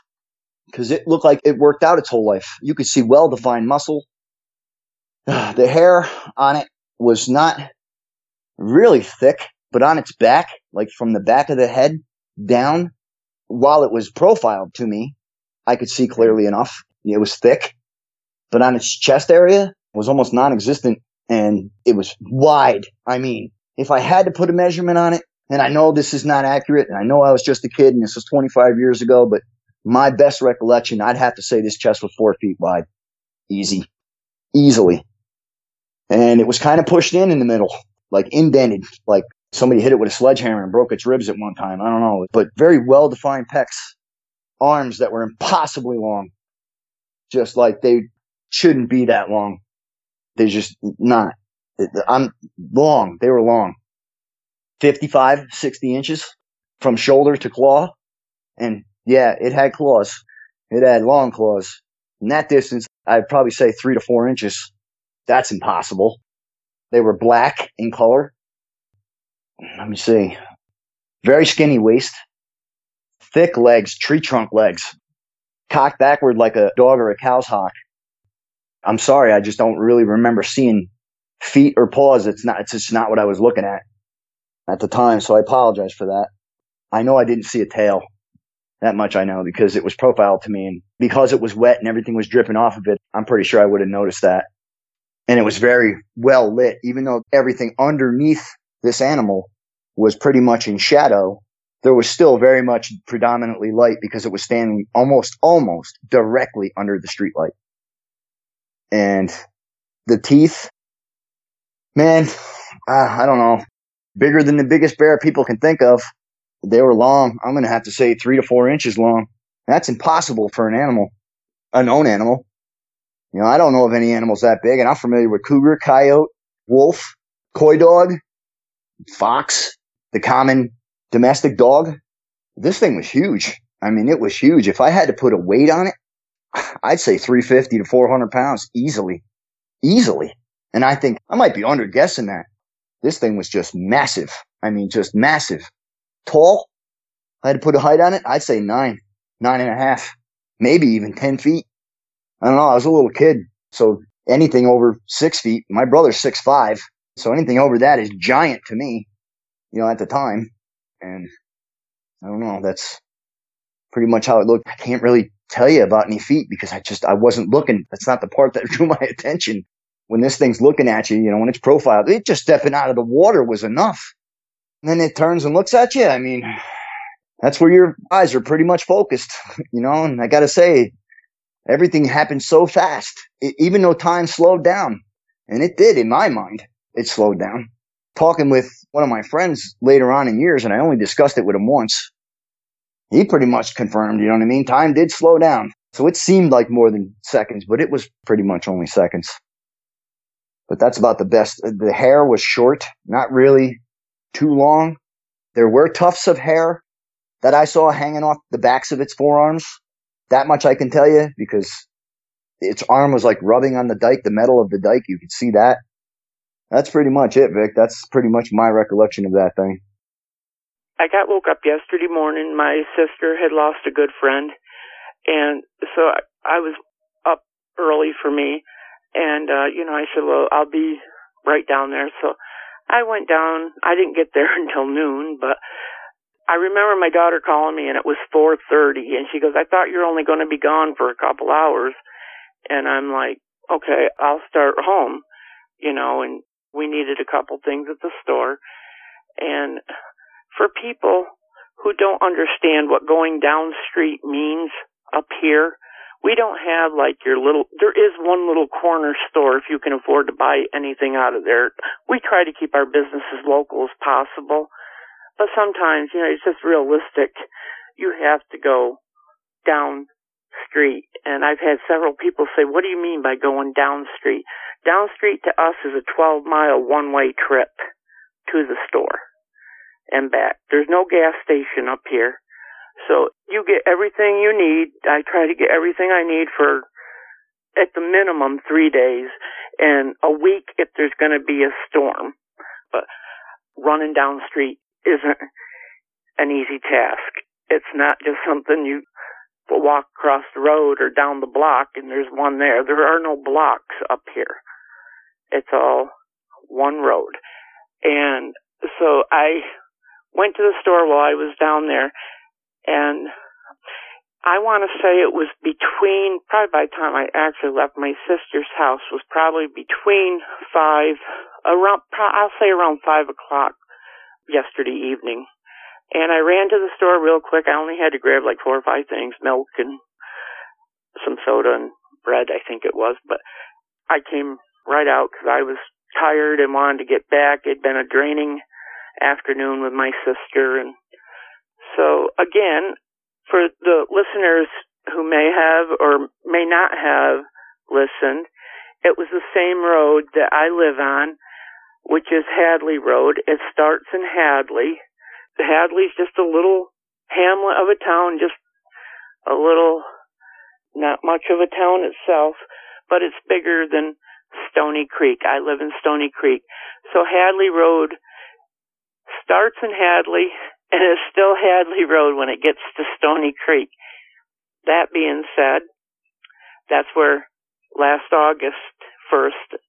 Cause it looked like it worked out its whole life. You could see well defined muscle. The hair on it was not really thick, but on its back, like from the back of the head down, while it was profiled to me, I could see clearly enough. It was thick, but on its chest area was almost non-existent and it was wide. I mean, if I had to put a measurement on it, and I know this is not accurate, and I know I was just a kid and this was 25 years ago, but my best recollection, I'd have to say this chest was four feet wide. Easy. Easily. And it was kind of pushed in in the middle, like indented, like somebody hit it with a sledgehammer and broke its ribs at one time. I don't know, but very well defined pecs, arms that were impossibly long, just like they shouldn't be that long. They're just not. I'm long. They were long. 55, 60 inches from shoulder to claw. And yeah, it had claws. It had long claws. In that distance, I'd probably say three to four inches. That's impossible. They were black in color. Let me see. Very skinny waist. Thick legs, tree trunk legs. Cocked backward like a dog or a cow's hock. I'm sorry, I just don't really remember seeing feet or paws. It's not, it's just not what I was looking at at the time. So I apologize for that. I know I didn't see a tail. That much I know because it was profiled to me and because it was wet and everything was dripping off of it, I'm pretty sure I would have noticed that. And it was very well lit, even though everything underneath this animal was pretty much in shadow. There was still very much predominantly light because it was standing almost, almost directly under the street light. And the teeth, man, uh, I don't know, bigger than the biggest bear people can think of. They were long. I'm going to have to say three to four inches long. That's impossible for an animal, a known animal. You know, I don't know of any animals that big, and I'm familiar with cougar, coyote, wolf, coy dog, fox, the common domestic dog. This thing was huge. I mean, it was huge. If I had to put a weight on it, I'd say 350 to 400 pounds easily, easily. And I think I might be under guessing that. This thing was just massive. I mean, just massive. Tall. I had to put a height on it. I'd say nine, nine and a half, maybe even 10 feet. I don't know. I was a little kid. So anything over six feet, my brother's six five. So anything over that is giant to me, you know, at the time. And I don't know. That's pretty much how it looked. I can't really tell you about any feet because I just, I wasn't looking. That's not the part that drew my attention. When this thing's looking at you, you know, when it's profiled, it just stepping out of the water was enough. And then it turns and looks at you. I mean, that's where your eyes are pretty much focused, you know. And I got to say, everything happened so fast, it, even though time slowed down, and it did in my mind. It slowed down. Talking with one of my friends later on in years, and I only discussed it with him once. He pretty much confirmed, you know what I mean? Time did slow down. So it seemed like more than seconds, but it was pretty much only seconds. But that's about the best. The hair was short, not really too long. There were tufts of hair that I saw hanging off the backs of its forearms. That much I can tell you because its arm was like rubbing on the dike, the metal of the dike. You could see that. That's pretty much it, Vic. That's pretty much my recollection of that thing. I got woke up yesterday morning. My sister had lost a good friend, and so I, was up early for me. And uh, you know, I said, "Well, I'll be right down there." So I went down. I didn't get there until noon, but I remember my daughter calling me, and it was 4:30, and she goes, "I thought you're only going to be gone for a couple hours," and I'm like, "Okay, I'll start home," you know, and we needed a couple things at the store, and for people who don't understand what going down street means up here, we don't have like your little, there is one little corner store if you can afford to buy anything out of there. We try to keep our business as local as possible, but sometimes, you know, it's just realistic. You have to go down street. And I've had several people say, what do you mean by going down street? Down street to us is a 12 mile one way trip to the store and back. There's no gas station up here. So you get everything you need. I try to get everything I need for at the minimum three days and a week if there's going to be a storm. But running down street isn't an easy task. It's not just something you walk across the road or down the block and there's one there. There are no blocks up here. It's all one road. And so I went to the store while I was down there and I want to say it was between, probably by the time I actually left my sister's house was probably between five, around, I'll say around five o'clock yesterday evening. And I ran to the store real quick. I only had to grab like four or five things, milk and some soda and bread, I think it was. But I came right out because I was tired and wanted to get back. It'd been a draining afternoon with my sister. And so again, for the listeners who may have or may not have listened, it was the same road that I live on, which is Hadley Road. It starts in Hadley. Hadley's just a little hamlet of a town, just a little, not much of a town itself, but it's bigger than Stony Creek. I live in Stony Creek. So Hadley Road starts in Hadley and is still Hadley Road when it gets to Stony Creek. That being said, that's where last August 1st,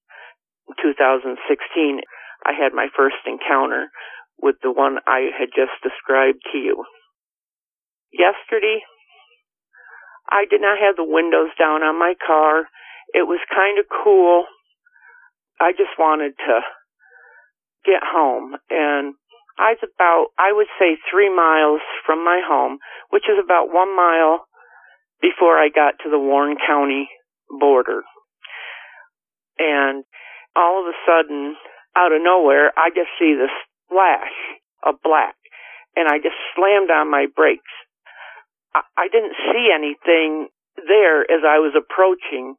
2016, I had my first encounter with the one I had just described to you. Yesterday, I did not have the windows down on my car. It was kind of cool. I just wanted to get home and I was about, I would say three miles from my home, which is about one mile before I got to the Warren County border. And all of a sudden, out of nowhere, I just see this flash of black and I just slammed on my brakes. I, I didn't see anything there as I was approaching.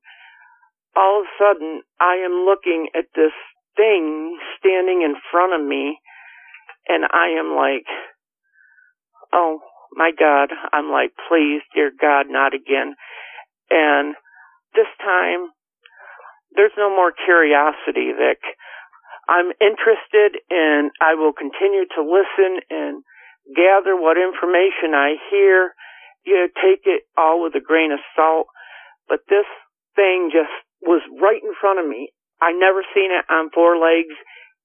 All of a sudden, I am looking at this thing standing in front of me and I am like, oh my God. I'm like, please, dear God, not again. And this time, there's no more curiosity, Vic. I'm interested and I will continue to listen and gather what information I hear. You know, take it all with a grain of salt. But this thing just was right in front of me. I never seen it on four legs.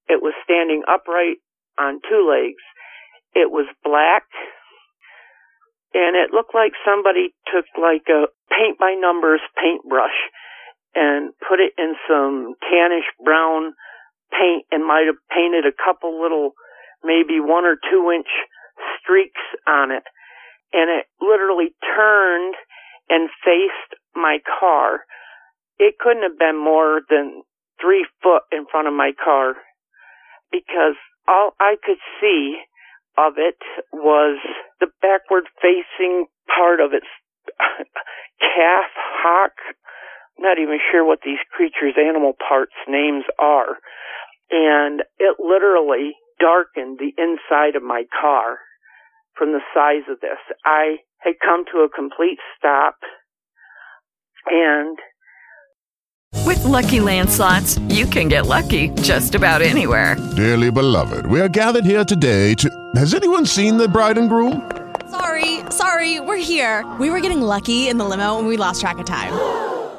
It was standing upright on two legs. It was black and it looked like somebody took like a paint by numbers paintbrush and put it in some tannish brown paint and might have painted a couple little maybe one or two inch streaks on it. And it literally turned and faced my car. It couldn't have been more than three foot in front of my car because all I could see of it was the backward facing part of its calf, hock, not even sure what these creatures' animal parts names are. And it literally darkened the inside of my car from the size of this. I had come to a complete stop and With LuckyLand slots, you can get lucky just about anywhere. Dearly beloved, we are gathered here today to. Has anyone seen the bride and groom? Sorry, sorry, we're here. We were getting lucky in the limo and we lost track of time.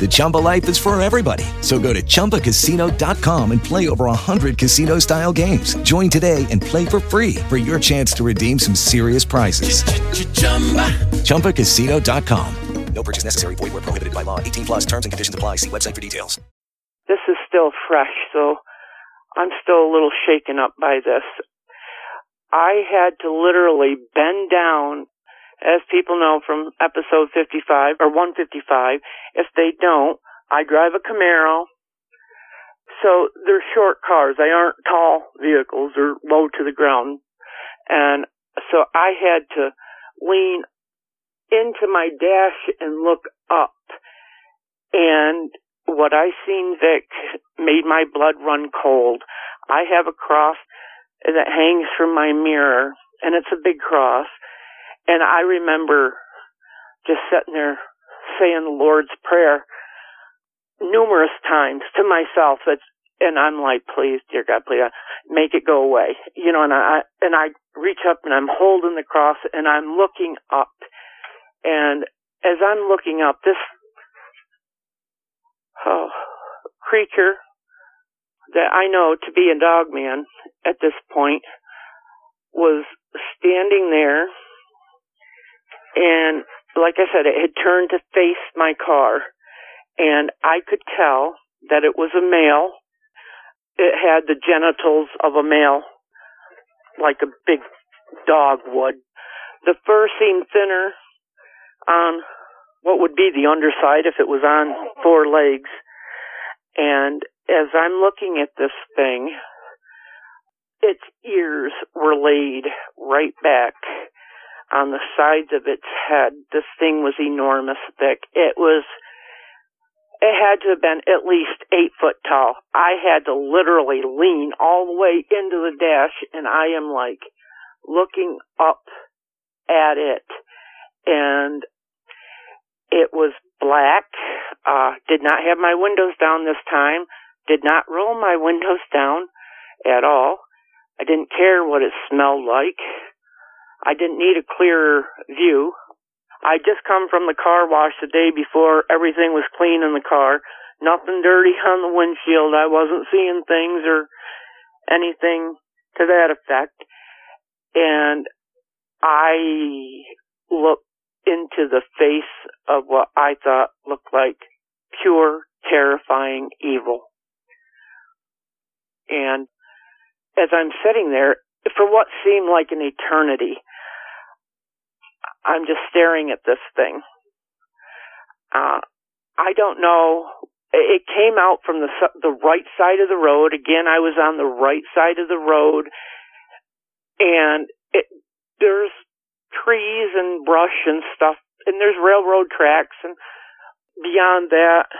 The Chumba life is for everybody. So go to ChumbaCasino.com and play over 100 casino style games. Join today and play for free for your chance to redeem some serious prizes. ChumbaCasino.com. No purchase necessary. Void where prohibited by law. 18 plus terms and conditions apply. See website for details. this is still fresh, so I'm still a little shaken up by this. I had to literally bend down, as people know from episode 55 or 155. If they don't, I drive a Camaro. So they're short cars. They aren't tall vehicles. They're low to the ground. And so I had to lean into my dash and look up. And what I seen Vic made my blood run cold. I have a cross that hangs from my mirror and it's a big cross. And I remember just sitting there saying the Lord's Prayer numerous times to myself. It's, and I'm like, please, dear God, please uh, make it go away. You know, and I, and I reach up and I'm holding the cross and I'm looking up. And as I'm looking up, this oh, creature that I know to be a dog man at this point was standing there and like I said, it had turned to face my car and I could tell that it was a male. It had the genitals of a male like a big dog would. The fur seemed thinner on what would be the underside if it was on four legs. And as I'm looking at this thing, its ears were laid right back on the sides of its head. This thing was enormous thick. It was, it had to have been at least eight foot tall. I had to literally lean all the way into the dash and I am like looking up at it and it was black, uh, did not have my windows down this time, did not roll my windows down at all. I didn't care what it smelled like. I didn't need a clearer view. I just come from the car wash the day before. Everything was clean in the car. Nothing dirty on the windshield. I wasn't seeing things or anything to that effect. And I looked into the face of what I thought looked like pure, terrifying evil. And as I'm sitting there, for what seemed like an eternity, I'm just staring at this thing. Uh, I don't know. It came out from the the right side of the road. Again, I was on the right side of the road, and it, there's trees and brush and stuff, and there's railroad tracks, and beyond that,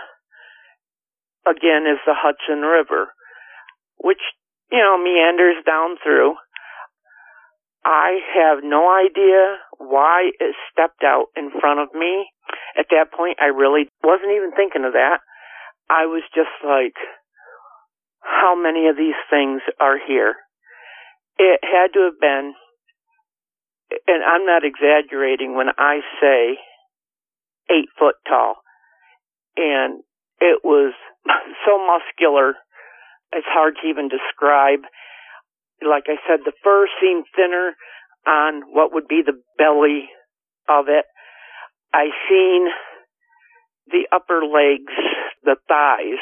again, is the Hudson River, which you know meanders down through. I have no idea why it stepped out in front of me. At that point, I really wasn't even thinking of that. I was just like, how many of these things are here? It had to have been, and I'm not exaggerating when I say eight foot tall. And it was so muscular, it's hard to even describe. Like I said, the fur seemed thinner on what would be the belly of it. I seen the upper legs, the thighs,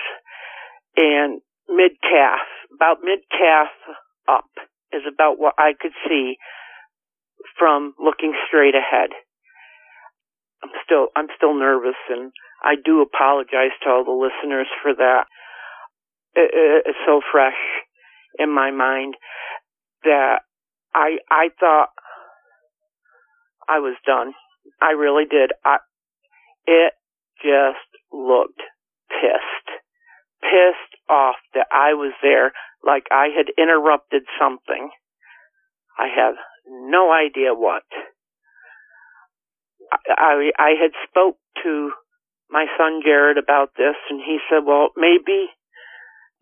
and mid calf, about mid calf up is about what I could see from looking straight ahead. I'm still I'm still nervous and I do apologize to all the listeners for that. It, it, it's so fresh in my mind that I I thought I was done. I really did. I it just looked pissed. Pissed off that I was there like I had interrupted something. I have no idea what. I, I had spoke to my son Jared about this and he said, well, maybe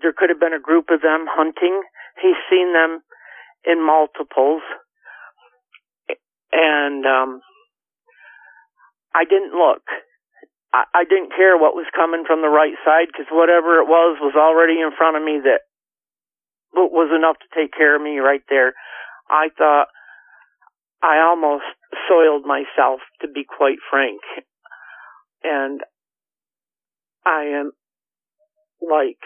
there could have been a group of them hunting. He's seen them in multiples. And, um, I didn't look. I, I didn't care what was coming from the right side because whatever it was was already in front of me that was enough to take care of me right there. I thought I almost soiled myself, to be quite frank. And I am like,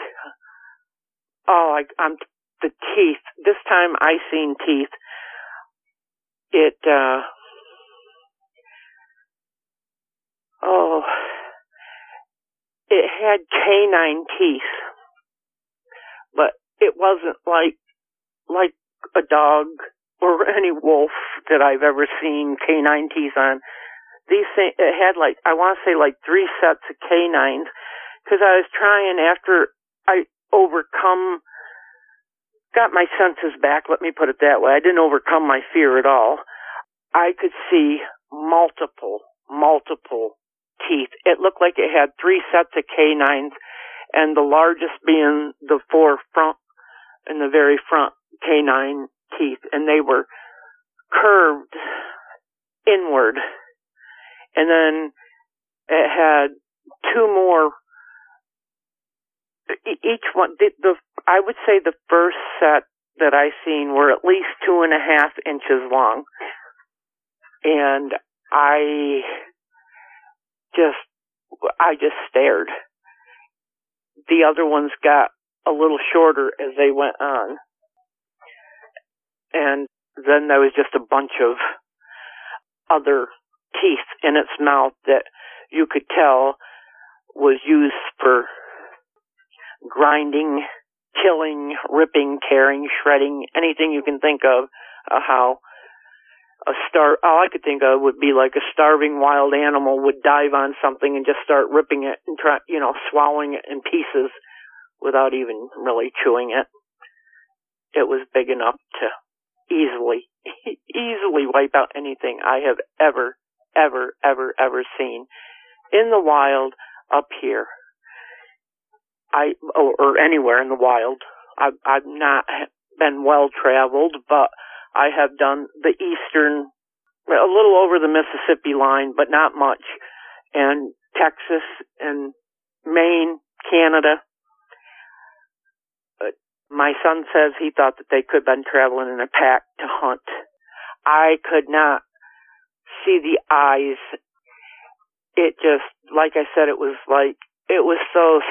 oh, I, I'm the teeth. This time I seen teeth. It, uh, oh, it had canine teeth, but it wasn't like, like a dog or any wolf that I've ever seen canine teeth on. These things, it had like, I want to say like three sets of canines because I was trying after I overcome, got my senses back, let me put it that way. I didn't overcome my fear at all. I could see multiple, multiple teeth. It looked like it had three sets of canines and the largest being the four front in the very front canine teeth and they were curved inward. And then it had two more each one the, the I would say the first set that I seen were at least two and a half inches long. And I just I just stared. The other ones got a little shorter as they went on. And then there was just a bunch of other teeth in its mouth that you could tell was used for grinding, killing, ripping, tearing, shredding, anything you can think of, uh, how a star, all I could think of would be like a starving wild animal would dive on something and just start ripping it and try, you know, swallowing it in pieces without even really chewing it. It was big enough to easily, easily wipe out anything I have ever, ever, ever, ever seen in the wild up here. I, or, or anywhere in the wild. I've, I've not been well traveled, but I have done the eastern, a little over the Mississippi line, but not much, and Texas and Maine, Canada. But my son says he thought that they could have been traveling in a pack to hunt. I could not see the eyes. It just, like I said, it was like, it was so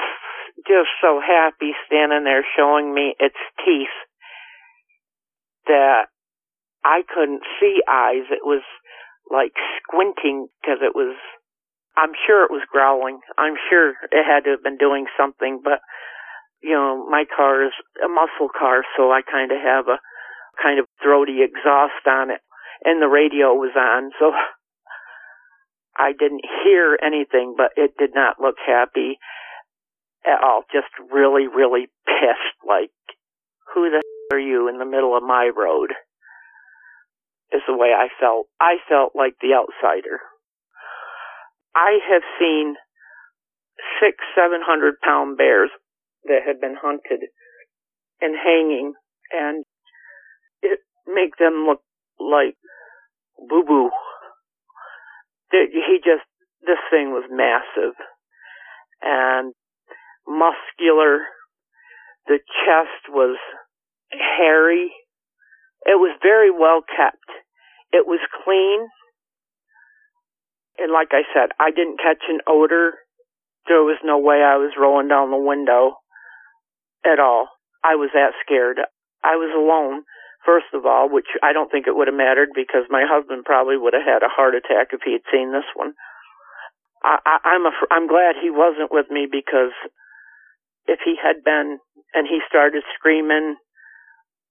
just so happy standing there showing me its teeth that I couldn't see eyes. It was like squinting because it was, I'm sure it was growling. I'm sure it had to have been doing something, but you know, my car is a muscle car, so I kind of have a kind of throaty exhaust on it and the radio was on, so I didn't hear anything, but it did not look happy at all. Just really, really pissed. Like, who the are you in the middle of my road? Is the way I felt. I felt like the outsider. I have seen six, seven hundred pound bears that had been hunted and hanging, and it make them look like boo boo. He just, this thing was massive and muscular. The chest was hairy. It was very well kept. It was clean. And like I said, I didn't catch an odor. There was no way I was rolling down the window at all. I was that scared. I was alone, first of all, which I don't think it would have mattered because my husband probably would have had a heart attack if he had seen this one. I, I, I'm a, I'm glad he wasn't with me because if he had been and he started screaming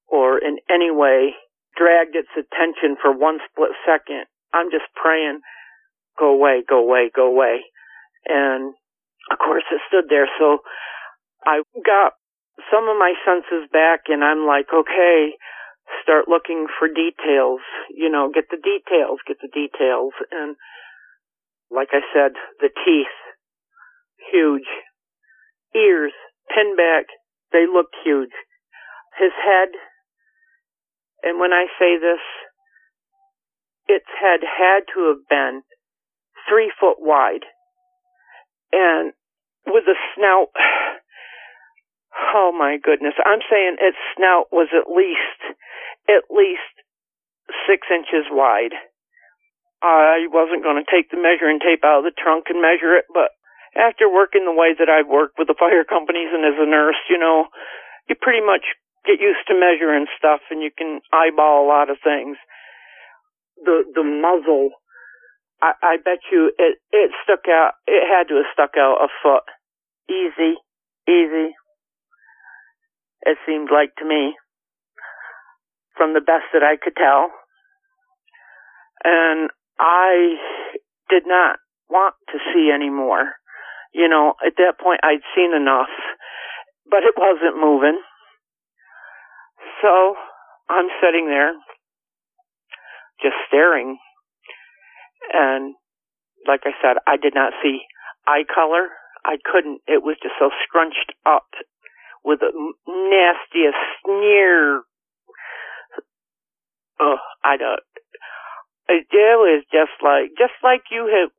or in any way dragged its attention for one split second, I'm just praying go away, go away, go away. And of course it stood there. So I got some of my senses back and I'm like, okay, start looking for details, you know, get the details, get the details. And like I said, the teeth, huge. Ears, pinned back, they looked huge. His head, and when I say this, its head had to have been three foot wide. And with a snout, oh my goodness, I'm saying its snout was at least, at least six inches wide. I wasn't going to take the measuring tape out of the trunk and measure it, but after working the way that I've worked with the fire companies and as a nurse, you know, you pretty much get used to measuring stuff and you can eyeball a lot of things. The, the muzzle I, I bet you it, it stuck out, it had to have stuck out a foot. Easy, easy. It seemed like to me, from the best that I could tell. And I did not want to see any more. You know, at that point I'd seen enough, but it wasn't moving. So I'm sitting there, just staring and like I said, I did not see eye color. I couldn't. It was just so scrunched up with the nastiest sneer. Oh, I don't. It was just like, just like you had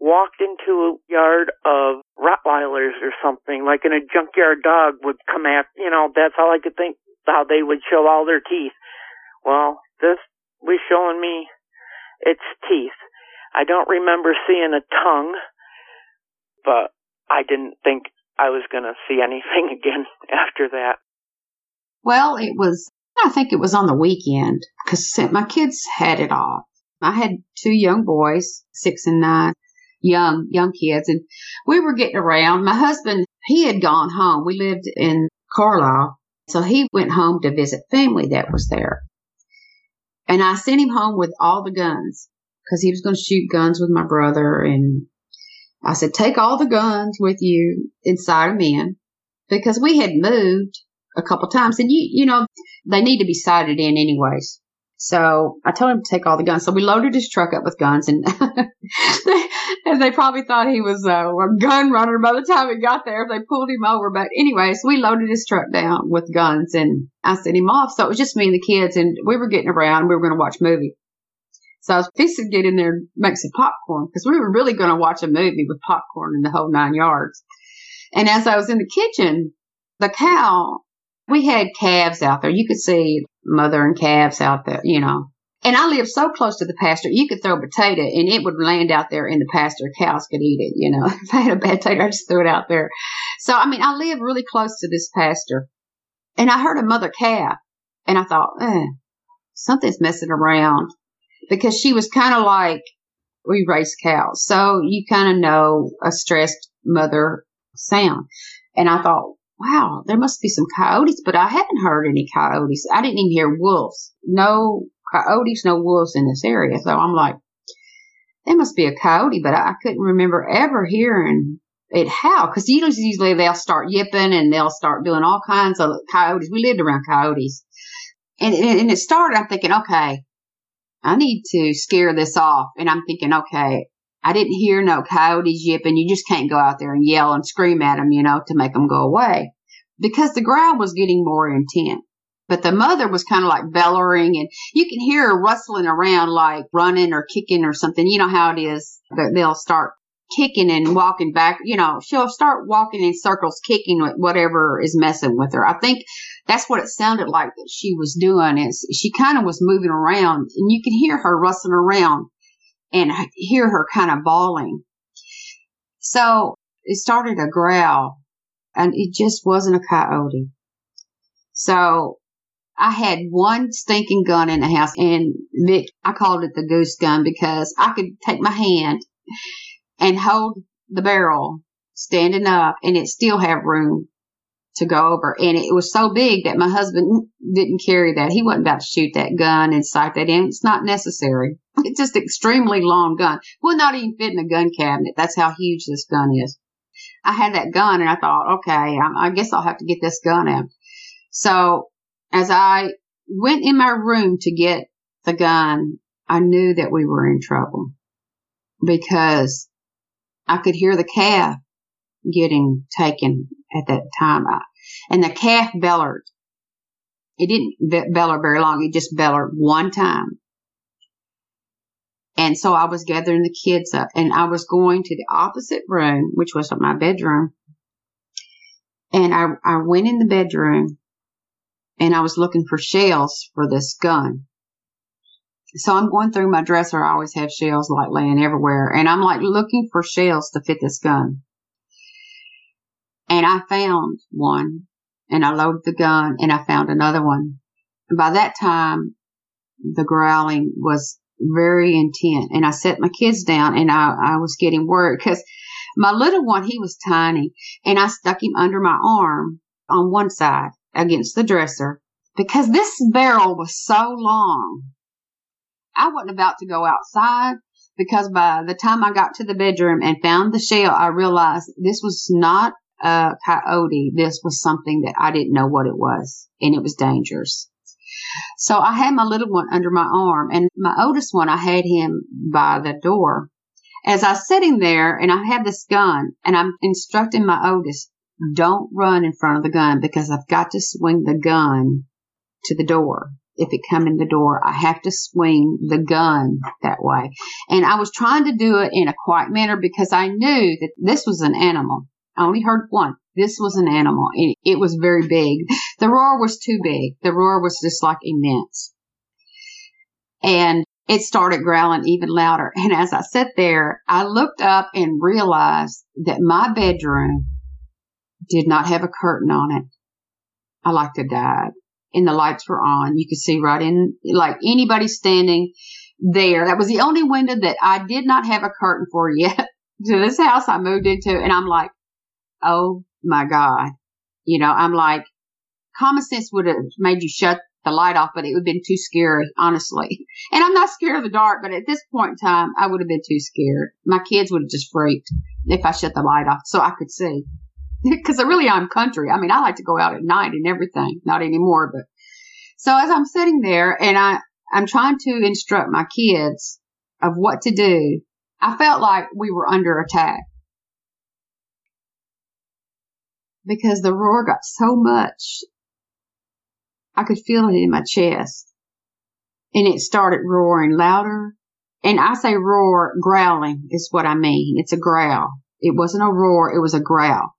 walked into a yard of Rottweilers or something, like in a junkyard dog would come at, you know, that's all I could think how they would show all their teeth. Well, this was showing me its teeth. I don't remember seeing a tongue, but I didn't think I was going to see anything again after that. Well, it was, I think it was on the weekend because my kids had it off. I had two young boys, six and nine, young, young kids, and we were getting around. My husband, he had gone home. We lived in Carlisle. So he went home to visit family that was there. And I sent him home with all the guns because he was going to shoot guns with my brother. And I said, take all the guns with you inside of men because we had moved a couple times and you, you know, they need to be sighted in anyways. So I told him to take all the guns. So we loaded his truck up with guns and, and they probably thought he was uh, a gun runner by the time he got there. They pulled him over. But anyways, we loaded his truck down with guns and I sent him off. So it was just me and the kids and we were getting around. We were going to watch a movie. So I was fixing to get in there and make some popcorn because we were really going to watch a movie with popcorn in the whole nine yards. And as I was in the kitchen, the cow, we had calves out there. You could see mother and calves out there, you know. And I lived so close to the pasture, you could throw a potato and it would land out there in the pasture. Cows could eat it, you know. if I had a bad potato, I just threw it out there. So, I mean, I lived really close to this pasture. And I heard a mother calf and I thought, eh, something's messing around because she was kind of like, we raise cows. So you kind of know a stressed mother sound. And I thought, wow, there must be some coyotes, but I hadn't heard any coyotes. I didn't even hear wolves. No coyotes, no wolves in this area. So I'm like, there must be a coyote, but I couldn't remember ever hearing it howl because usually they'll start yipping and they'll start doing all kinds of coyotes. We lived around coyotes. And, and it started, I'm thinking, okay, I need to scare this off. And I'm thinking, okay, I didn't hear no coyotes yipping. You just can't go out there and yell and scream at them, you know, to make them go away because the growl was getting more intense. But the mother was kind of like bellowing and you can hear her rustling around like running or kicking or something. You know how it is they'll start kicking and walking back. You know, she'll start walking in circles, kicking whatever is messing with her. I think that's what it sounded like that she was doing is she kind of was moving around and you can hear her rustling around and hear her kind of bawling. So it started a growl and it just wasn't a coyote. So I had one stinking gun in the house and Vic, I called it the goose gun because I could take my hand and hold the barrel standing up and it still have room to go over. And it was so big that my husband didn't carry that. He wasn't about to shoot that gun and sight that in. It's not necessary. It's just extremely long gun. Will not even fit in a gun cabinet. That's how huge this gun is. I had that gun and I thought, okay, I, I guess I'll have to get this gun out. So as I went in my room to get the gun, I knew that we were in trouble because I could hear the calf getting taken at that time. And the calf bellowed. It didn't bellow very long. It just bellowed one time. And so I was gathering the kids up and I was going to the opposite room, which was my bedroom. And I, I went in the bedroom and I was looking for shells for this gun. So I'm going through my dresser. I always have shells like laying everywhere. And I'm like looking for shells to fit this gun. And I found one and I loaded the gun and I found another one. By that time, the growling was very intent and I set my kids down and I, I was getting worried because my little one, he was tiny and I stuck him under my arm on one side against the dresser because this barrel was so long. I wasn't about to go outside because by the time I got to the bedroom and found the shell, I realized this was not a coyote. This was something that I didn't know what it was and it was dangerous. So I had my little one under my arm and my oldest one, I had him by the door. As I was sitting there and I had this gun and I'm instructing my oldest, don't run in front of the gun because I've got to swing the gun to the door. If it come in the door, I have to swing the gun that way. And I was trying to do it in a quiet manner because I knew that this was an animal. I only heard one. This was an animal. It, it was very big. The roar was too big. The roar was just like immense. And it started growling even louder. And as I sat there, I looked up and realized that my bedroom did not have a curtain on it. I like to die. And the lights were on. You could see right in, like anybody standing there. That was the only window that I did not have a curtain for yet to this house I moved into. And I'm like, oh my God. You know, I'm like, common sense would have made you shut the light off, but it would have been too scary, honestly. And I'm not scared of the dark, but at this point in time, I would have been too scared. My kids would have just freaked if I shut the light off so I could see. Because I really am country. I mean, I like to go out at night and everything. Not anymore, but so as I'm sitting there and I, I'm trying to instruct my kids of what to do, I felt like we were under attack. Because the roar got so much I could feel it in my chest. And it started roaring louder. And I say roar, growling is what I mean. It's a growl. It wasn't a roar, it was a growl.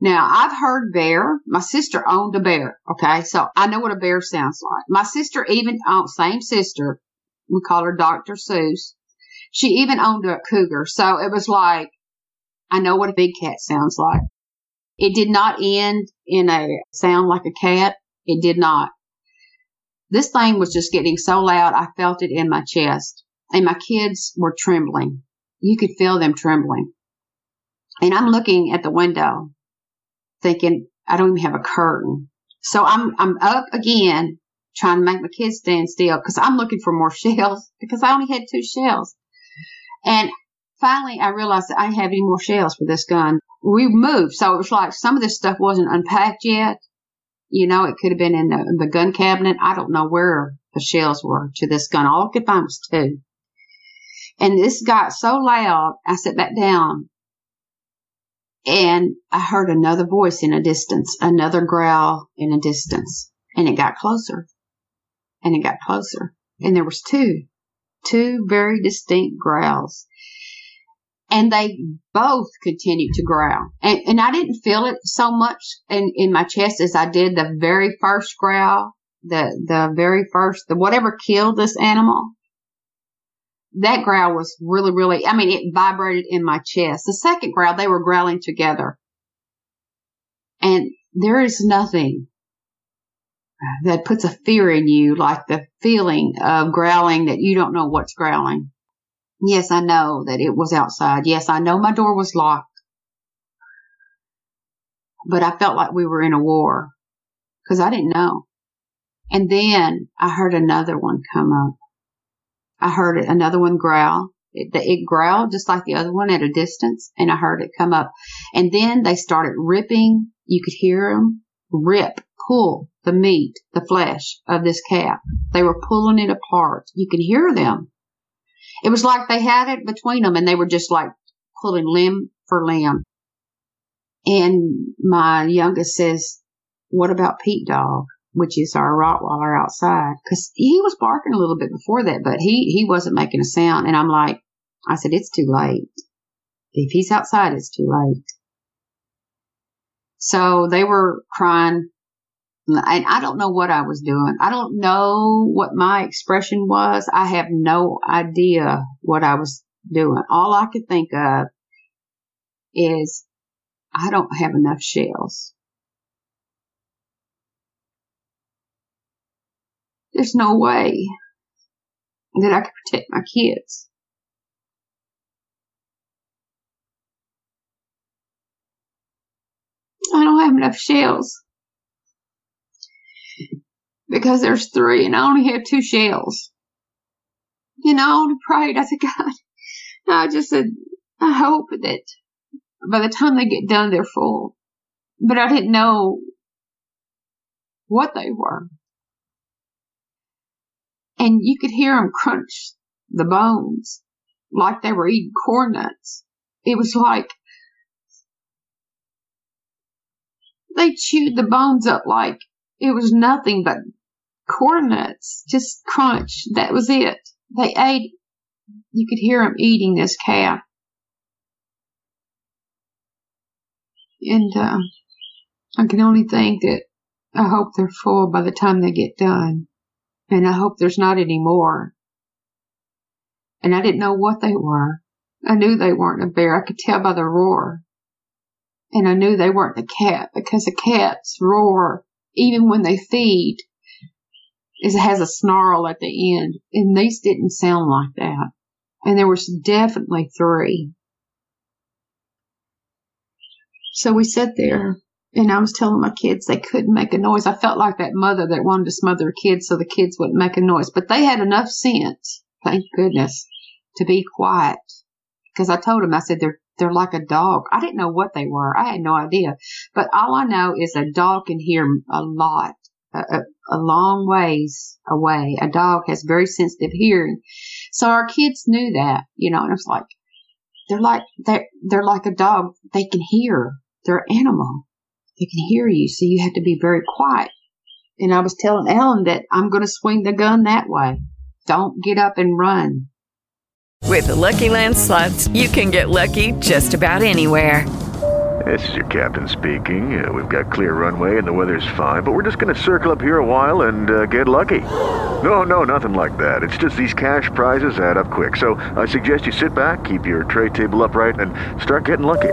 Now, I've heard bear. My sister owned a bear. Okay. So I know what a bear sounds like. My sister even owned, same sister. We call her Dr. Seuss. She even owned a cougar. So it was like, I know what a big cat sounds like. It did not end in a sound like a cat. It did not. This thing was just getting so loud, I felt it in my chest. And my kids were trembling. You could feel them trembling. And I'm looking at the window, thinking, I don't even have a curtain. So I'm, I'm up again, trying to make my kids stand still because I'm looking for more shells because I only had two shells. And finally I realized that I didn't have any more shells for this gun. We moved. So it was like some of this stuff wasn't unpacked yet. You know, it could have been in the, the gun cabinet. I don't know where the shells were to this gun. All I could find was two. And this got so loud, I sat back down and I heard another voice in a distance, another growl in a distance. and it got closer and it got closer and there was two, two very distinct growls and they both continued to growl. And, and I didn't feel it so much in, in my chest as I did the very first growl, the, the very first, the whatever killed this animal. That growl was really, really, I mean, it vibrated in my chest. The second growl, they were growling together. And there is nothing that puts a fear in you like the feeling of growling that you don't know what's growling. Yes, I know that it was outside. Yes, I know my door was locked. But I felt like we were in a war because I didn't know. And then I heard another one come up. I heard another one growl. It, it growled just like the other one at a distance and I heard it come up. And then they started ripping. You could hear them rip, pull the meat, the flesh of this calf. They were pulling it apart. You could hear them. It was like they had it between them and they were just like pulling limb for limb. And my youngest says, what about Pete Dog? Which is our Rottweiler outside. Cause he was barking a little bit before that, but he, he wasn't making a sound. And I'm like, I said, it's too late. If he's outside, it's too late. So they were crying. And I don't know what I was doing. I don't know what my expression was. I have no idea what I was doing. All I could think of is I don't have enough shells. There's no way that I could protect my kids. I don't have enough shells because there's three and I only have two shells. You know, I only prayed. I said, God, I just said, I hope that by the time they get done, they're full. But I didn't know what they were. And you could hear them crunch the bones like they were eating corn nuts. It was like they chewed the bones up like it was nothing but corn nuts, just crunch. That was it. They ate. You could hear them eating this calf. And uh, I can only think that I hope they're full by the time they get done. And I hope there's not any more. And I didn't know what they were. I knew they weren't a bear. I could tell by the roar. And I knew they weren't a cat because a cats roar even when they feed. It has a snarl at the end. And these didn't sound like that. And there was definitely three. So we sat there and I was telling my kids they couldn't make a noise. I felt like that mother that wanted to smother her kids so the kids wouldn't make a noise. But they had enough sense, thank goodness, to be quiet. Because I told them, I said, they're, they're like a dog. I didn't know what they were. I had no idea. But all I know is a dog can hear a lot, a, a, a long ways away. A dog has very sensitive hearing. So our kids knew that, you know, and it's like, they're like, they're, they're like a dog. They can hear. They're an animal. They can hear you. So you have to be very quiet. And I was telling Ellen that I'm going to swing the gun that way. Don't get up and run. With the LuckyLand slots, you can get lucky just about anywhere. This is your captain speaking. Uh, we've got clear runway and the weather's fine, but we're just going to circle up here a while and uh, get lucky. No, no, nothing like that. It's just these cash prizes add up quick. So I suggest you sit back, keep your tray table upright, and start getting lucky.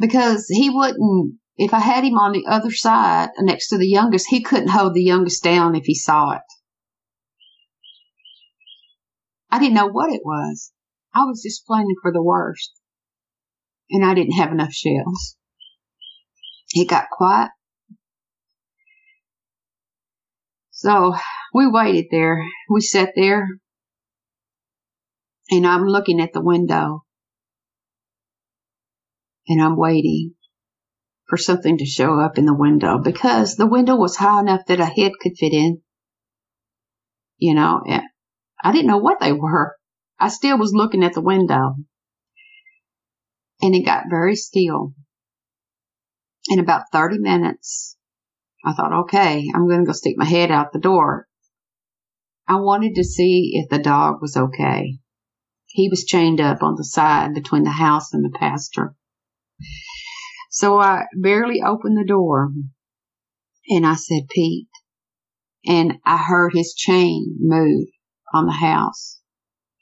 Because he wouldn't, if I had him on the other side next to the youngest, he couldn't hold the youngest down if he saw it. I didn't know what it was. I was just planning for the worst. And I didn't have enough shells. It got quiet. So we waited there. We sat there and I'm looking at the window and I'm waiting for something to show up in the window because the window was high enough that a head could fit in. You know, I didn't know what they were. I still was looking at the window and it got very still. In about 30 minutes, I thought, okay, I'm going to go stick my head out the door. I wanted to see if the dog was okay. He was chained up on the side between the house and the pasture. So I barely opened the door and I said, Pete. And I heard his chain move on the house.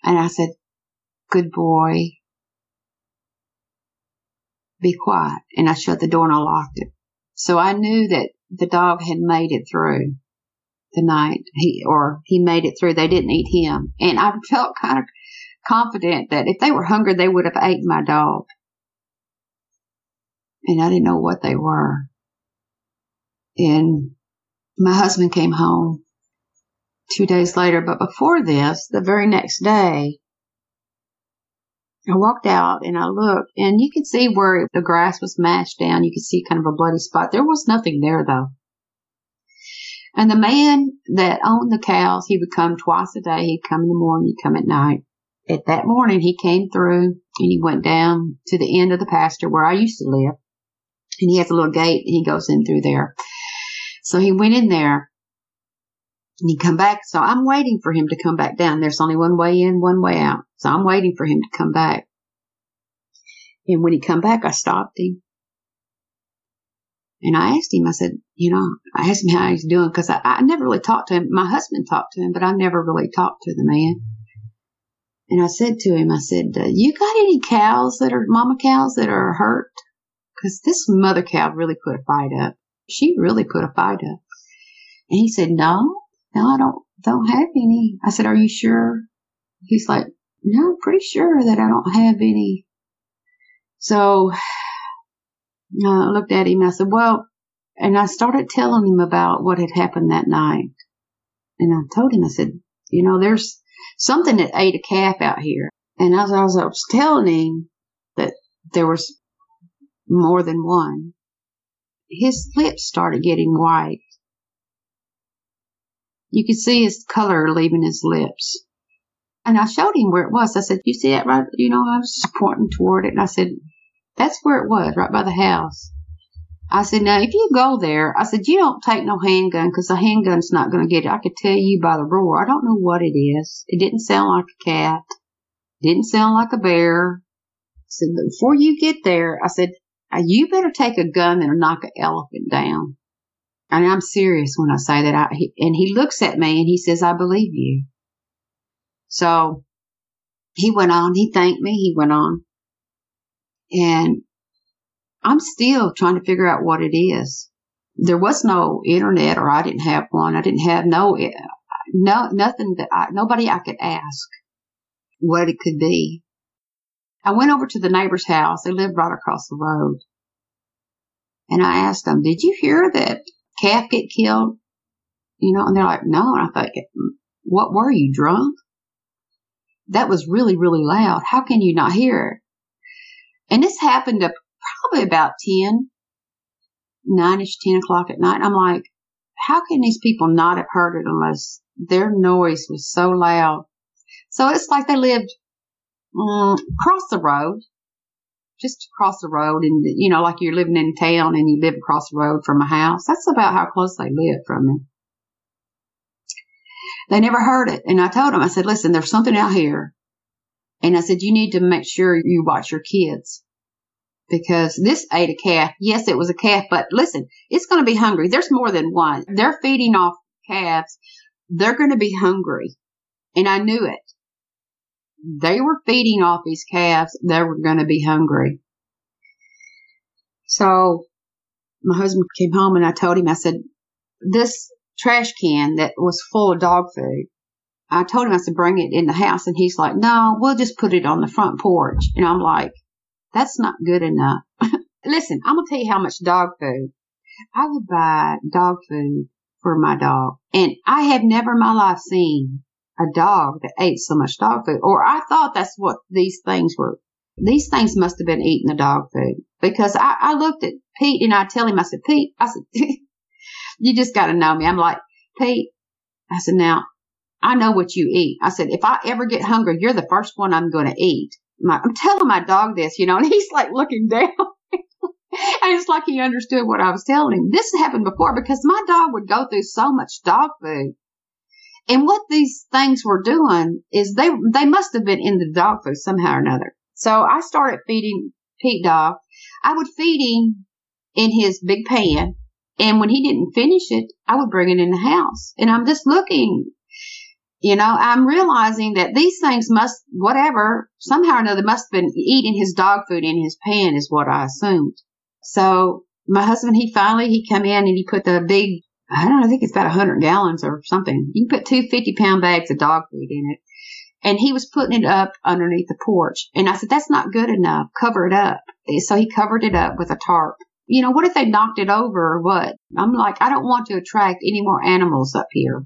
And I said, good boy. Be quiet. And I shut the door and I locked it. So I knew that the dog had made it through the night. He, or he made it through. They didn't eat him. And I felt kind of confident that if they were hungry, they would have ate my dog. And I didn't know what they were. And my husband came home two days later. But before this, the very next day, I walked out and I looked and you could see where the grass was mashed down. You could see kind of a bloody spot. There was nothing there though. And the man that owned the cows, he would come twice a day. He'd come in the morning, he'd come at night. At that morning, he came through and he went down to the end of the pasture where I used to live. And he has a little gate and he goes in through there. So he went in there and he come back. So I'm waiting for him to come back down. There's only one way in, one way out. So I'm waiting for him to come back. And when he come back, I stopped him. And I asked him, I said, you know, I asked him how he's doing because I, I never really talked to him. My husband talked to him, but I never really talked to the man. And I said to him, I said, uh, you got any cows that are mama cows that are hurt? Cause this mother cow really put a fight up. She really put a fight up. And he said, no, no, I don't, don't have any. I said, are you sure? He's like, no, pretty sure that I don't have any. So uh, I looked at him. I said, well, and I started telling him about what had happened that night. And I told him, I said, you know, there's something that ate a calf out here. And as I was, I was telling him that there was more than one, his lips started getting white you could see his color leaving his lips. And I showed him where it was. I said, you see that right? You know, I was just pointing toward it. And I said, that's where it was, right by the house. I said, now if you go there, I said, you don't take no handgun because the handgun's not going to get it. I could tell you by the roar. I don't know what it is. It didn't sound like a cat. Didn't sound like a bear. I said, before you get there, I said, Uh, you better take a gun and knock an elephant down. And I'm serious when I say that. I, he, and he looks at me and he says, I believe you. So he went on. He thanked me. He went on. And I'm still trying to figure out what it is. There was no internet or I didn't have one. I didn't have no, no, nothing that I, nobody I could ask what it could be. I went over to the neighbor's house. They lived right across the road. And I asked them, did you hear that calf get killed? You know, and they're like, no. And I thought, what were you drunk? That was really, really loud. How can you not hear it? And this happened at probably about 10, 9ish, 10 o'clock at night. I'm like, how can these people not have heard it unless their noise was so loud? So it's like they lived um, across the road just across the road and, you know, like you're living in town and you live across the road from a house. That's about how close they live from me. They never heard it. And I told them, I said, listen, there's something out here. And I said, you need to make sure you watch your kids because this ate a calf. Yes, it was a calf, but listen, it's going to be hungry. There's more than one. They're feeding off calves. They're going to be hungry. And I knew it they were feeding off these calves. They were going to be hungry. So my husband came home and I told him, I said, this trash can that was full of dog food, I told him I said bring it in the house, and he's like, no, we'll just put it on the front porch. And I'm like, that's not good enough. Listen, I'm gonna tell you how much dog food. I would buy dog food for my dog, and I have never in my life seen a dog that ate so much dog food, or I thought that's what these things were. These things must have been eating the dog food because I, I looked at Pete and I tell him, I said, Pete, I said, you just got to know me. I'm like, Pete, I said, now I know what you eat. I said, if I ever get hungry, you're the first one I'm going to eat. I'm telling my dog this, you know, and he's like looking down. and it's like he understood what I was telling him. This happened before because my dog would go through so much dog food. And what these things were doing is they, they must have been in the dog food somehow or another. So I started feeding Pete Dog. I would feed him in his big pan. And when he didn't finish it, I would bring it in the house. And I'm just looking, you know, I'm realizing that these things must, whatever, somehow or another must have been eating his dog food in his pan is what I assumed. So my husband, he finally, he come in and he put the big, I don't know, I think it's about a hundred gallons or something. You can put two 50 pound bags of dog food in it and he was putting it up underneath the porch. And I said, that's not good enough. Cover it up. So he covered it up with a tarp. You know, what if they knocked it over or what? I'm like, I don't want to attract any more animals up here.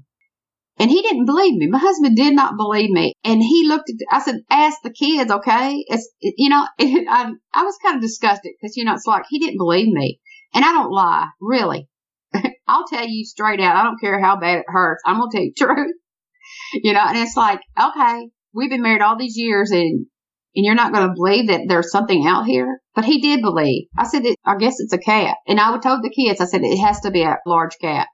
And he didn't believe me. My husband did not believe me. And he looked at, I said, ask the kids, okay? It's, you know, I, I was kind of disgusted because, you know, it's like he didn't believe me. And I don't lie, really. I'll tell you straight out. I don't care how bad it hurts. I'm going to tell you the truth you know, and it's like, okay, we've been married all these years and, and you're not going to believe that there's something out here. But he did believe. I said, I guess it's a cat. And I told the kids, I said, it has to be a large cat.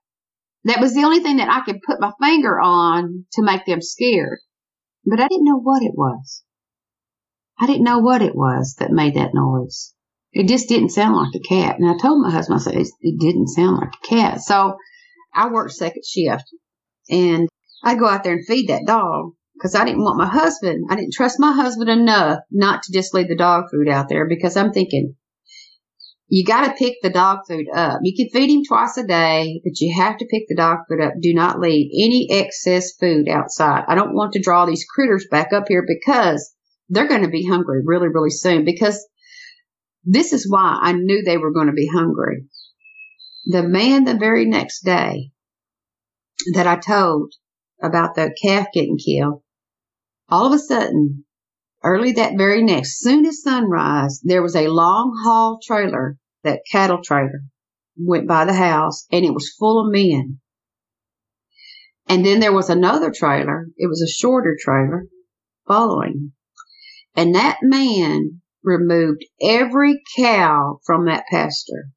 That was the only thing that I could put my finger on to make them scared. But I didn't know what it was. I didn't know what it was that made that noise. It just didn't sound like a cat. And I told my husband, I said, it didn't sound like a cat. So I worked second shift and I'd go out there and feed that dog because I didn't want my husband, I didn't trust my husband enough not to just leave the dog food out there because I'm thinking, you got to pick the dog food up. You can feed him twice a day, but you have to pick the dog food up. Do not leave any excess food outside. I don't want to draw these critters back up here because they're going to be hungry really, really soon because this is why I knew they were going to be hungry. The man the very next day that I told about the calf getting killed, all of a sudden, early that very next, soon as sunrise, there was a long haul trailer, that cattle trailer, went by the house and it was full of men. And then there was another trailer. It was a shorter trailer following. And that man removed every cow from that pasture.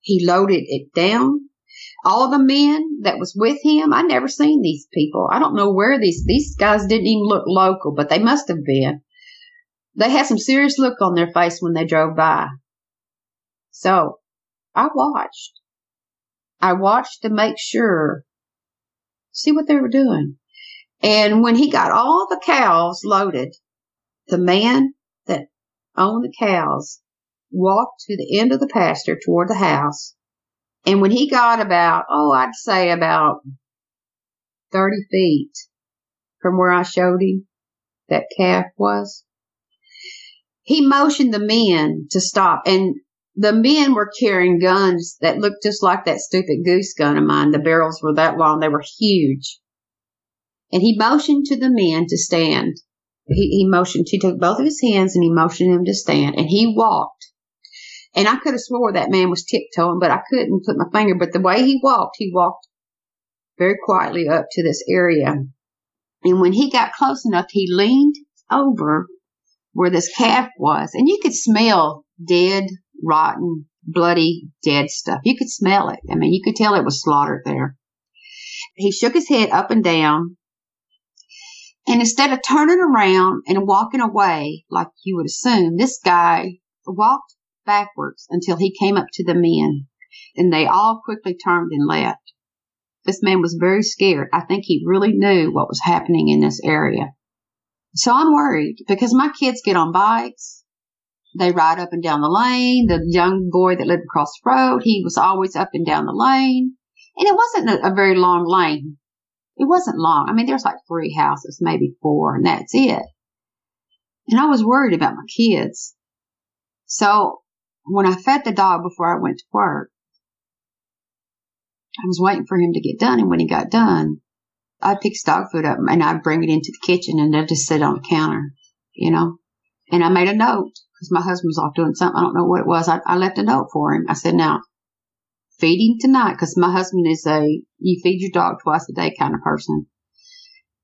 He loaded it down all the men that was with him, I never seen these people. I don't know where these these guys didn't even look local, but they must have been. They had some serious look on their face when they drove by. So I watched. I watched to make sure, see what they were doing. And when he got all the cows loaded, the man that owned the cows walked to the end of the pasture toward the house and when he got about, oh, I'd say about 30 feet from where I showed him that calf was, he motioned the men to stop. And the men were carrying guns that looked just like that stupid goose gun of mine. The barrels were that long. They were huge. And he motioned to the men to stand. He, he motioned, he took both of his hands and he motioned them to stand and he walked and I could have swore that man was tiptoeing, but I couldn't put my finger. But the way he walked, he walked very quietly up to this area. And when he got close enough, he leaned over where this calf was, and you could smell dead, rotten, bloody, dead stuff. You could smell it. I mean, you could tell it was slaughtered there. He shook his head up and down. And instead of turning around and walking away like you would assume, this guy walked backwards until he came up to the men, and they all quickly turned and left. This man was very scared. I think he really knew what was happening in this area. So I'm worried because my kids get on bikes. They ride up and down the lane. The young boy that lived across the road, he was always up and down the lane. And it wasn't a, a very long lane. It wasn't long. I mean, there's like three houses, maybe four, and that's it. And I was worried about my kids. So when I fed the dog before I went to work, I was waiting for him to get done. And when he got done, I'd pick his dog food up and I'd bring it into the kitchen and they'd just sit on the counter, you know. And I made a note because my husband was off doing something. I don't know what it was. I, I left a note for him. I said, now feed him tonight because my husband is a you feed your dog twice a day kind of person.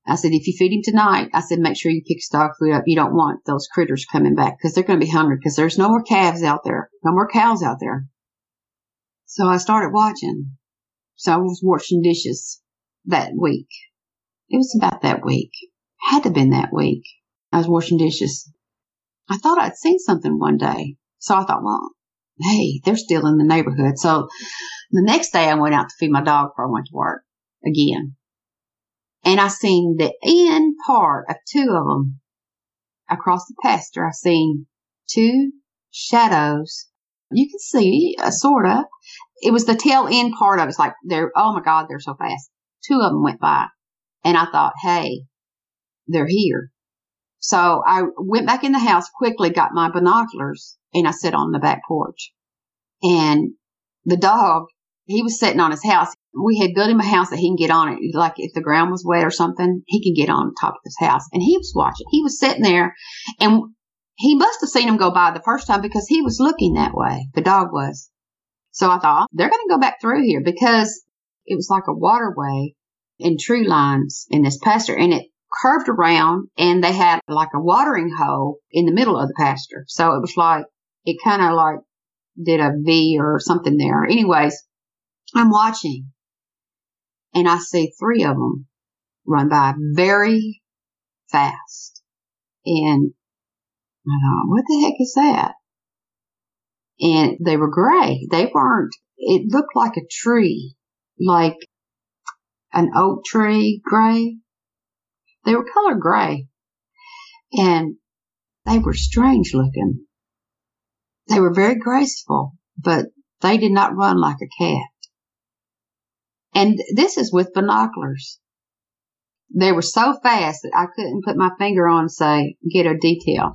I said, if you feed him tonight, I said, make sure you pick dog food up. You don't want those critters coming back because they're going to be hungry because there's no more calves out there, no more cows out there. So I started watching. So I was washing dishes that week. It was about that week. Had to been that week. I was washing dishes. I thought I'd seen something one day. So I thought, well, hey, they're still in the neighborhood. So the next day I went out to feed my dog before I went to work again. And I seen the end part of two of them across the pasture. I seen two shadows. You can see, uh, sort of. It was the tail end part of it. It's like they're, oh my God, they're so fast. Two of them went by and I thought, hey, they're here. So I went back in the house quickly, got my binoculars and I sit on the back porch and the dog, he was sitting on his house. We had built him a house that he can get on it. Like if the ground was wet or something, he can get on top of his house. And he was watching. He was sitting there and he must have seen him go by the first time because he was looking that way. The dog was. So I thought they're going to go back through here because it was like a waterway and tree lines in this pasture and it curved around and they had like a watering hole in the middle of the pasture. So it was like, it kind of like did a V or something there. Anyways, I'm watching and I see three of them run by very fast. And I thought, what the heck is that? And they were gray. They weren't, it looked like a tree, like an oak tree gray. They were colored gray and they were strange looking. They were very graceful, but they did not run like a cat. And this is with binoculars. They were so fast that I couldn't put my finger on and say, get a detail.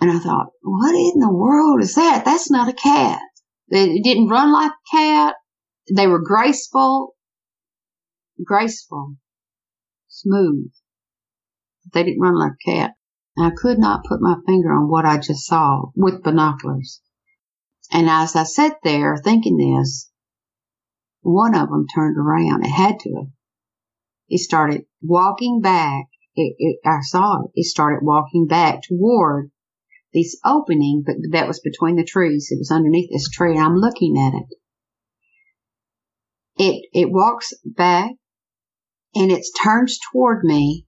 And I thought, what in the world is that? That's not a cat. They didn't run like a cat. They were graceful, graceful, smooth. They didn't run like a cat. And I could not put my finger on what I just saw with binoculars. And as I sat there thinking this, one of them turned around. It had to. He started walking back. It, it, I saw it. It started walking back toward this opening, but that was between the trees. It was underneath this tree, and I'm looking at it. It it walks back, and it turns toward me,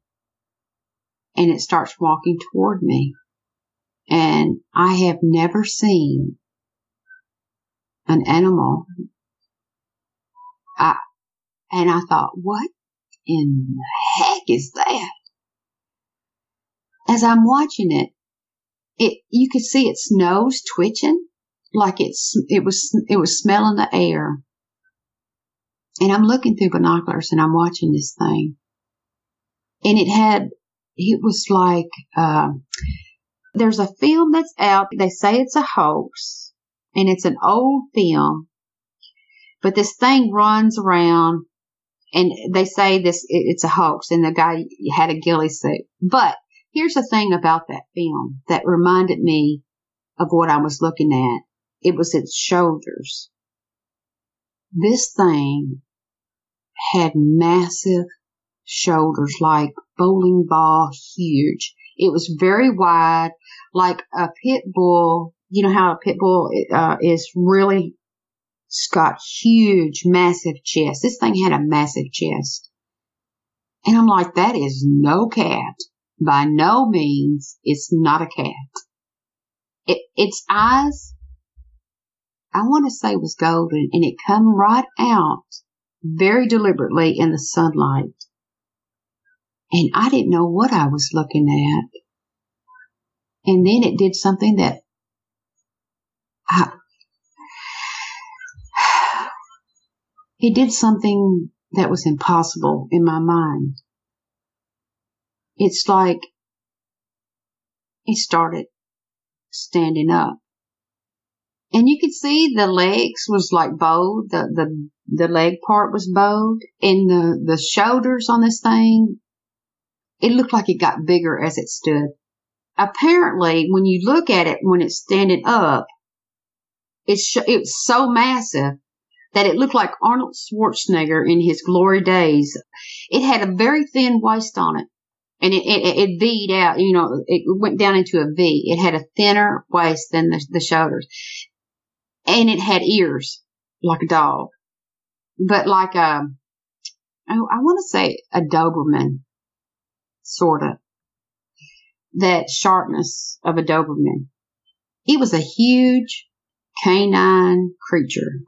and it starts walking toward me. And I have never seen an animal. I, and I thought, what in the heck is that? As I'm watching it, it, you could see its nose twitching like it's, it was, it was smelling the air. And I'm looking through binoculars and I'm watching this thing. And it had, it was like, uh, there's a film that's out. They say it's a hoax and it's an old film, but this thing runs around and they say this, it's a hoax and the guy had a ghillie suit. But here's the thing about that film that reminded me of what I was looking at. It was its shoulders. This thing had massive shoulders, like bowling ball huge. It was very wide, like a pit bull. You know how a pit bull uh, is really it's got huge, massive chest. This thing had a massive chest. And I'm like, that is no cat. By no means, it's not a cat. It, its eyes, I want to say was golden and it come right out very deliberately in the sunlight. And I didn't know what I was looking at. And then it did something that I, it did something that was impossible in my mind. It's like it started standing up. And you could see the legs was like bowed, the, the, the leg part was bowed, and the, the shoulders on this thing, it looked like it got bigger as it stood. Apparently, when you look at it when it's standing up, it's, it was so massive that it looked like Arnold Schwarzenegger in his glory days. It had a very thin waist on it and it, it, it V'd out, you know, it went down into a V. It had a thinner waist than the, the shoulders. And it had ears like a dog, but like a, I, I want to say a Doberman, sort of. That sharpness of a Doberman. It was a huge canine creature.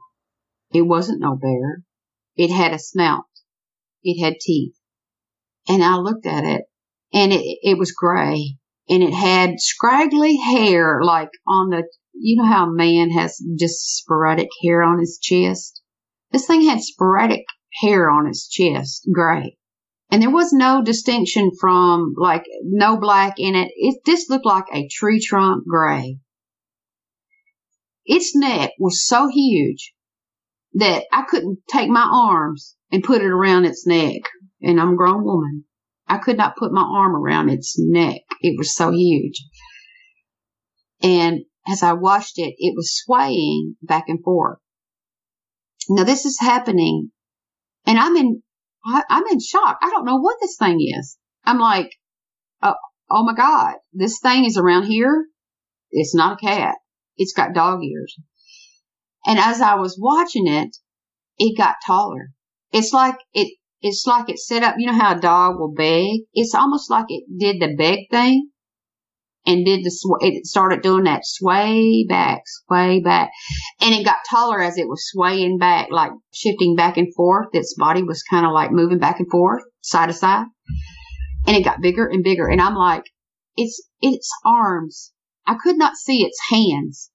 It wasn't no bear. It had a snout. It had teeth. And I looked at it and it, it was gray and it had scraggly hair like on the, you know how a man has just sporadic hair on his chest? This thing had sporadic hair on its chest, gray. And there was no distinction from like no black in it. It just looked like a tree trunk gray. Its neck was so huge that I couldn't take my arms and put it around its neck. And I'm a grown woman. I could not put my arm around its neck. It was so huge. And as I watched it, it was swaying back and forth. Now this is happening and I'm in, I, am in shock. I don't know what this thing is. I'm like, oh, oh my God, this thing is around here. It's not a cat. It's got dog ears. And as I was watching it, it got taller. It's like it, it's like it set up, you know how a dog will beg? It's almost like it did the beg thing and did the, sw- it started doing that sway back, sway back. And it got taller as it was swaying back, like shifting back and forth. Its body was kind of like moving back and forth, side to side. And it got bigger and bigger. And I'm like, it's, its arms. I could not see its hands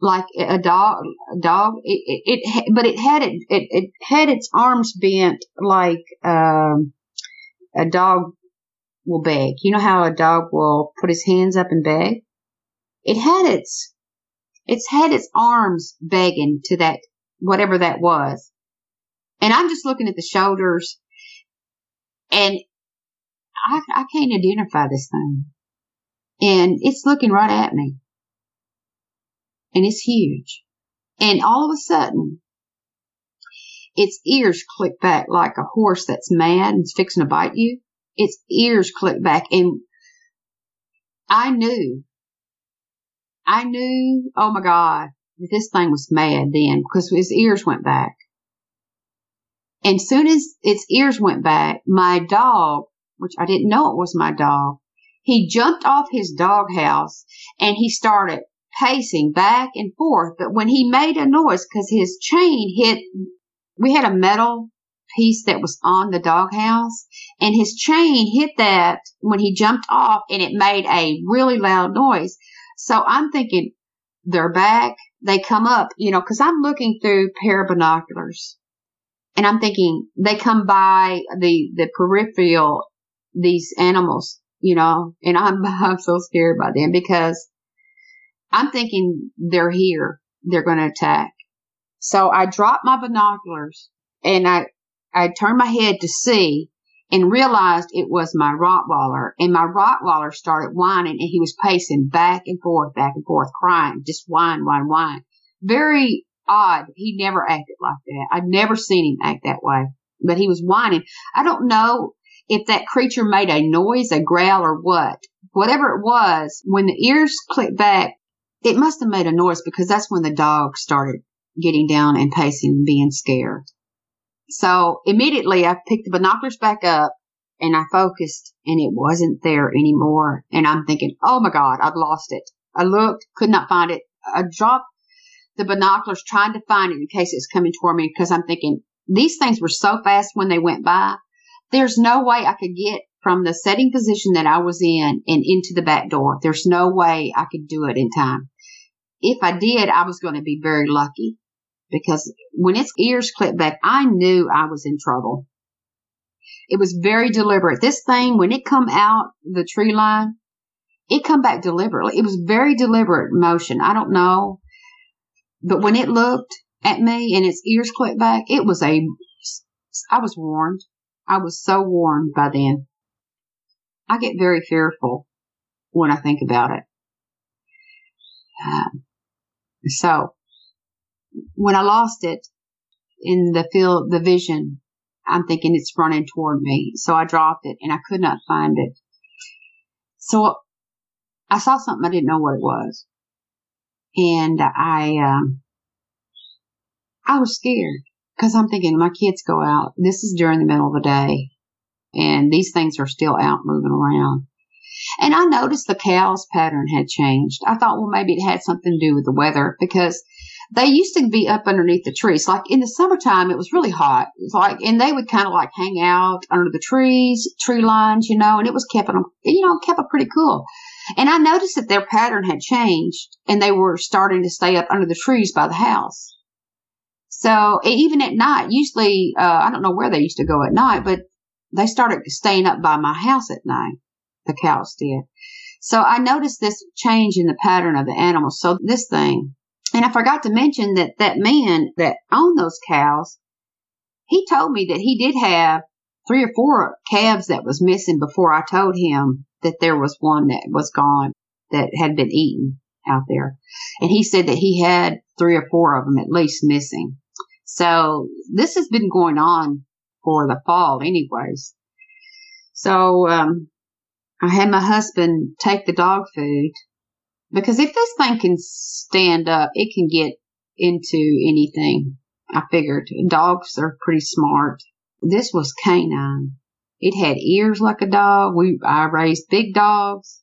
like a dog, a dog. It, it, it, but it had it, it, it had its arms bent like, um, a dog will beg. You know how a dog will put his hands up and beg? It had its, it's had its arms begging to that, whatever that was. And I'm just looking at the shoulders and I, I can't identify this thing. And it's looking right at me and it's huge. And all of a sudden, its ears click back like a horse that's mad and fixing to bite you. Its ears clicked back and I knew, I knew, oh my God, that this thing was mad then because his ears went back. And soon as its ears went back, my dog, which I didn't know it was my dog, he jumped off his doghouse and he started pacing back and forth. But when he made a noise, because his chain hit, we had a metal piece that was on the doghouse, and his chain hit that when he jumped off, and it made a really loud noise. So I'm thinking they're back. They come up, you know, because I'm looking through pair of binoculars, and I'm thinking they come by the the peripheral these animals, you know, and I'm I'm so scared by them because I'm thinking they're here. They're going to attack. So I dropped my binoculars and I, I turned my head to see and realized it was my Rottweiler and my Rottweiler started whining and he was pacing back and forth, back and forth, crying, just whine, whine, whine. Very odd. He never acted like that. I'd never seen him act that way, but he was whining. I don't know if that creature made a noise, a growl or what. Whatever it was, when the ears clicked back, it must have made a noise because that's when the dog started getting down and pacing and being scared. So immediately I picked the binoculars back up and I focused and it wasn't there anymore. And I'm thinking, oh my God, I've lost it. I looked, could not find it. I dropped the binoculars trying to find it in case it's coming toward me because I'm thinking these things were so fast when they went by. There's no way I could get from the setting position that I was in and into the back door. There's no way I could do it in time if I did, I was going to be very lucky. Because when its ears clipped back, I knew I was in trouble. It was very deliberate. This thing, when it come out the tree line, it come back deliberately. It was very deliberate motion. I don't know. But when it looked at me and its ears clipped back, it was a, I was warned. I was so warned by then. I get very fearful when I think about it. Um, so when I lost it in the field, the vision, I'm thinking it's running toward me. So I dropped it and I could not find it. So I saw something I didn't know what it was. And I, um, I was scared because I'm thinking my kids go out. This is during the middle of the day and these things are still out moving around. And I noticed the cows pattern had changed. I thought, well, maybe it had something to do with the weather because they used to be up underneath the trees. Like in the summertime, it was really hot. Like, and they would kind of like hang out under the trees, tree lines, you know, and it was kept them, you know, kept it pretty cool. And I noticed that their pattern had changed and they were starting to stay up under the trees by the house. So even at night, usually, uh, I don't know where they used to go at night, but they started staying up by my house at night. The cows did. So I noticed this change in the pattern of the animals. So this thing, and I forgot to mention that that man that owned those cows, he told me that he did have three or four calves that was missing before I told him that there was one that was gone that had been eaten out there. And he said that he had three or four of them at least missing. So this has been going on for the fall anyways. So, um, I had my husband take the dog food because if this thing can stand up, it can get into anything. I figured dogs are pretty smart. This was canine. It had ears like a dog. We, I raised big dogs.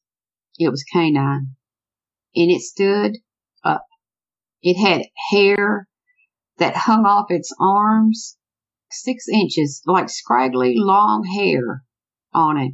It was canine and it stood up. It had hair that hung off its arms, six inches, like scraggly long hair on it.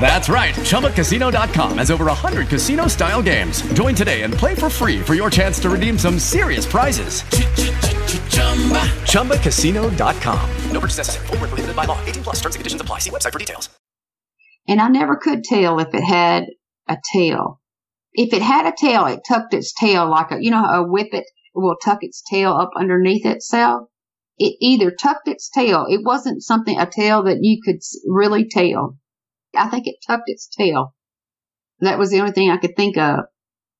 That's right. ChumbaCasino.com has over 100 casino style games. Join today and play for free for your chance to redeem some serious prizes. ChumbaCasino.com. No purchase necessary. Full prohibited by law. 18 plus terms and conditions apply. See website for details. And I never could tell if it had a tail. If it had a tail, it tucked its tail like a, you know, a whippet will tuck its tail up underneath itself. It either tucked its tail. It wasn't something, a tail that you could really tell I think it tucked its tail. That was the only thing I could think of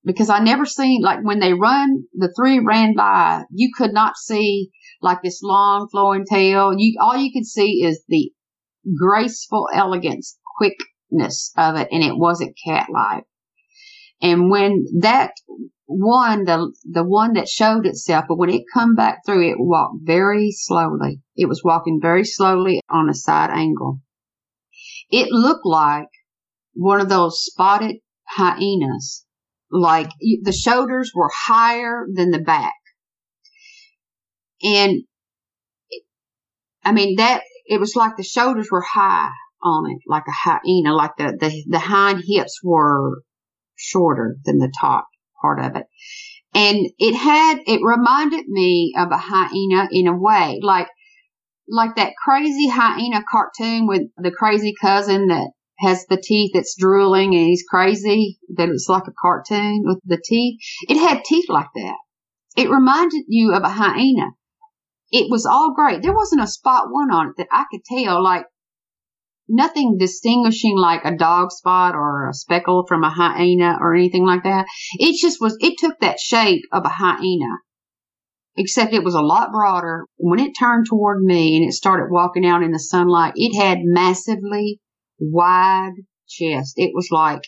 because I never seen like when they run the three ran by, you could not see like this long flowing tail. You all you could see is the graceful elegance, quickness of it, and it wasn't cat like. And when that one, the the one that showed itself, but when it come back through, it walked very slowly. It was walking very slowly on a side angle. It looked like one of those spotted hyenas. Like the shoulders were higher than the back. And I mean that it was like the shoulders were high on it, like a hyena, like the, the, the hind hips were shorter than the top part of it. And it had, it reminded me of a hyena in a way, like like that crazy hyena cartoon with the crazy cousin that has the teeth that's drooling and he's crazy, that it's like a cartoon with the teeth. It had teeth like that. It reminded you of a hyena. It was all great. There wasn't a spot one on it that I could tell, like, nothing distinguishing like a dog spot or a speckle from a hyena or anything like that. It just was, it took that shape of a hyena, except it was a lot broader. When it turned toward me and it started walking out in the sunlight, it had massively wide chest. It was like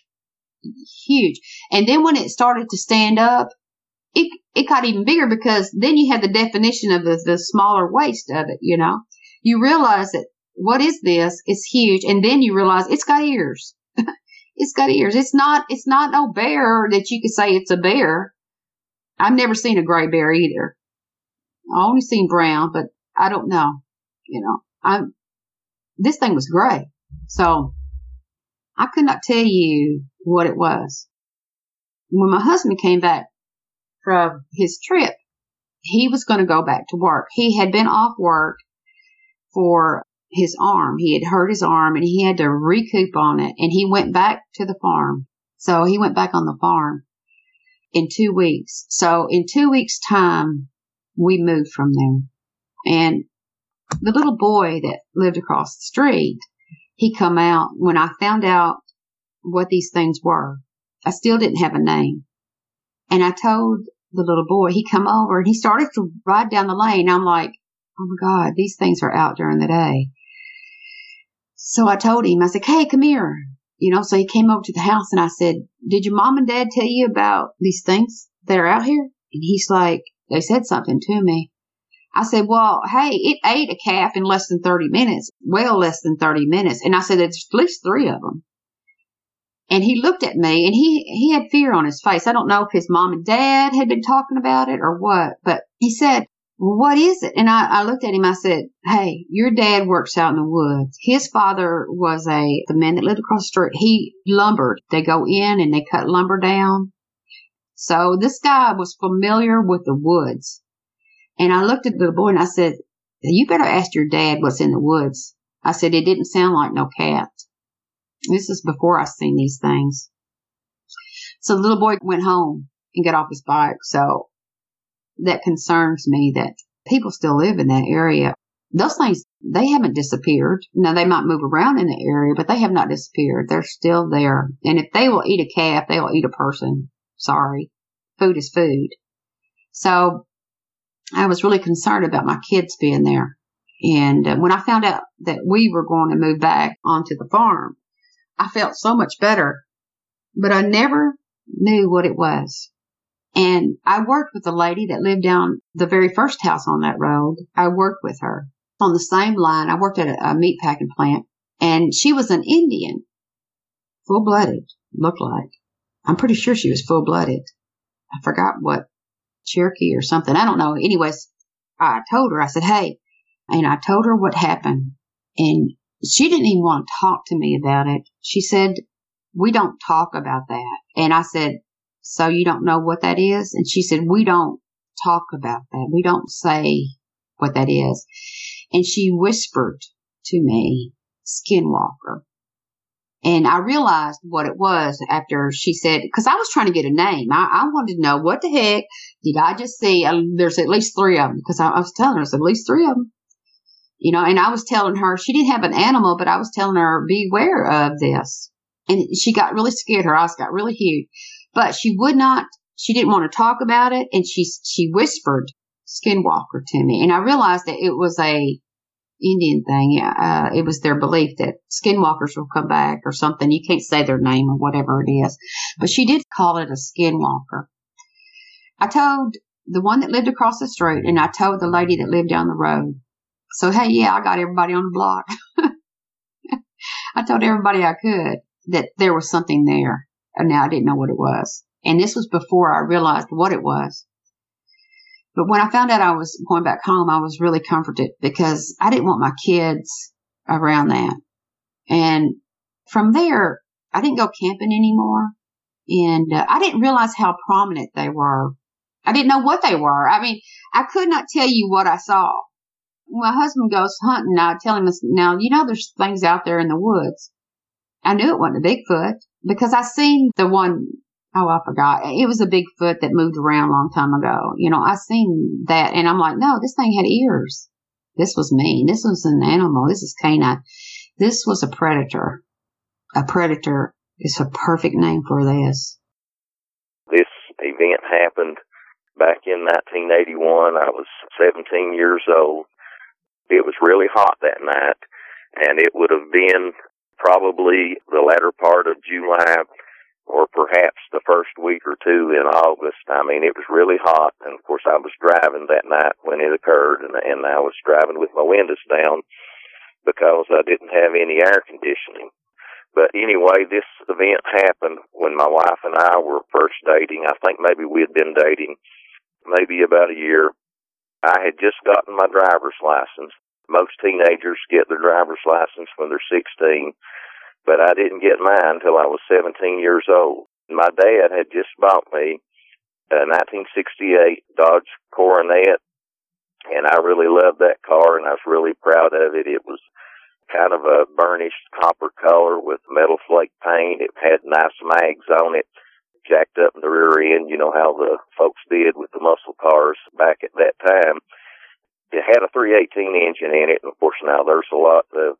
huge. And then when it started to stand up, it, it got even bigger because then you had the definition of the, the smaller waist of it, you know. You realize that what is this? It's huge. And then you realize it's got ears. it's got ears. It's not, it's not no bear that you could say it's a bear. I've never seen a gray bear either. I only seen brown, but I don't know. You know, I, this thing was gray. So I could not tell you what it was. When my husband came back from his trip, he was going to go back to work. He had been off work for his arm. He had hurt his arm and he had to recoup on it and he went back to the farm. So he went back on the farm in two weeks. So in two weeks time, we moved from there and the little boy that lived across the street, he come out when I found out what these things were. I still didn't have a name. And I told the little boy, he come over and he started to ride down the lane. I'm like, oh my God, these things are out during the day. So I told him, I said, hey, come here. You know, so he came over to the house and I said, did your mom and dad tell you about these things that are out here? And he's like, they said something to me. I said, well, hey, it ate a calf in less than 30 minutes, well less than 30 minutes. And I said, there's at least three of them. And he looked at me and he, he had fear on his face. I don't know if his mom and dad had been talking about it or what, but he said, what is it? And I, I looked at him. I said, Hey, your dad works out in the woods. His father was a, the man that lived across the street. He lumbered. They go in and they cut lumber down. So this guy was familiar with the woods. And I looked at the boy and I said, you better ask your dad what's in the woods. I said, it didn't sound like no cat. This is before I seen these things. So the little boy went home and got off his bike. So that concerns me that people still live in that area. Those things, they haven't disappeared. Now they might move around in the area, but they have not disappeared. They're still there. And if they will eat a calf, they will eat a person. Sorry. Food is food. So I was really concerned about my kids being there. And uh, when I found out that we were going to move back onto the farm, I felt so much better, but I never knew what it was. And I worked with a lady that lived down the very first house on that road. I worked with her on the same line. I worked at a, a meat packing plant and she was an Indian, full blooded, looked like. I'm pretty sure she was full blooded. I forgot what Cherokee or something. I don't know. Anyways, I told her, I said, Hey, and I told her what happened and she didn't even want to talk to me about it. She said, we don't talk about that. And I said, so you don't know what that is? And she said, we don't talk about that. We don't say what that is. And she whispered to me, Skinwalker. And I realized what it was after she said, cause I was trying to get a name. I, I wanted to know what the heck did I just see? There's at least three of them because I, I was telling her, there's at least three of them. You know, and I was telling her she didn't have an animal, but I was telling her beware of this. And she got really scared. Her eyes got really huge but she would not, she didn't want to talk about it. And she, she whispered skinwalker to me. And I realized that it was a Indian thing. Uh, it was their belief that skinwalkers will come back or something. You can't say their name or whatever it is, but she did call it a skinwalker. I told the one that lived across the street and I told the lady that lived down the road. So, hey, yeah, I got everybody on the block. I told everybody I could that there was something there. And now I didn't know what it was. And this was before I realized what it was. But when I found out I was going back home, I was really comforted because I didn't want my kids around that. And from there, I didn't go camping anymore. And uh, I didn't realize how prominent they were. I didn't know what they were. I mean, I could not tell you what I saw. My husband goes hunting, I tell him, now, you know, there's things out there in the woods. I knew it wasn't a Bigfoot because I seen the one oh I forgot. It was a Bigfoot that moved around a long time ago. You know, I seen that and I'm like, no, this thing had ears. This was mean. This was an animal. This is canine. This was a predator. A predator is a perfect name for this. This event happened back in 1981. I was 17 years old. It was really hot that night, and it would have been probably the latter part of July or perhaps the first week or two in August. I mean, it was really hot, and of course, I was driving that night when it occurred, and, and I was driving with my windows down because I didn't have any air conditioning. But anyway, this event happened when my wife and I were first dating. I think maybe we had been dating maybe about a year. I had just gotten my driver's license. Most teenagers get their driver's license when they're 16, but I didn't get mine until I was 17 years old. My dad had just bought me a 1968 Dodge Coronet, and I really loved that car, and I was really proud of it. It was kind of a burnished copper color with metal flake paint. It had nice mags on it, jacked up in the rear end. You know how the folks did with the muscle cars back at that time. It had a 318 engine in it, and of course now there's a lot of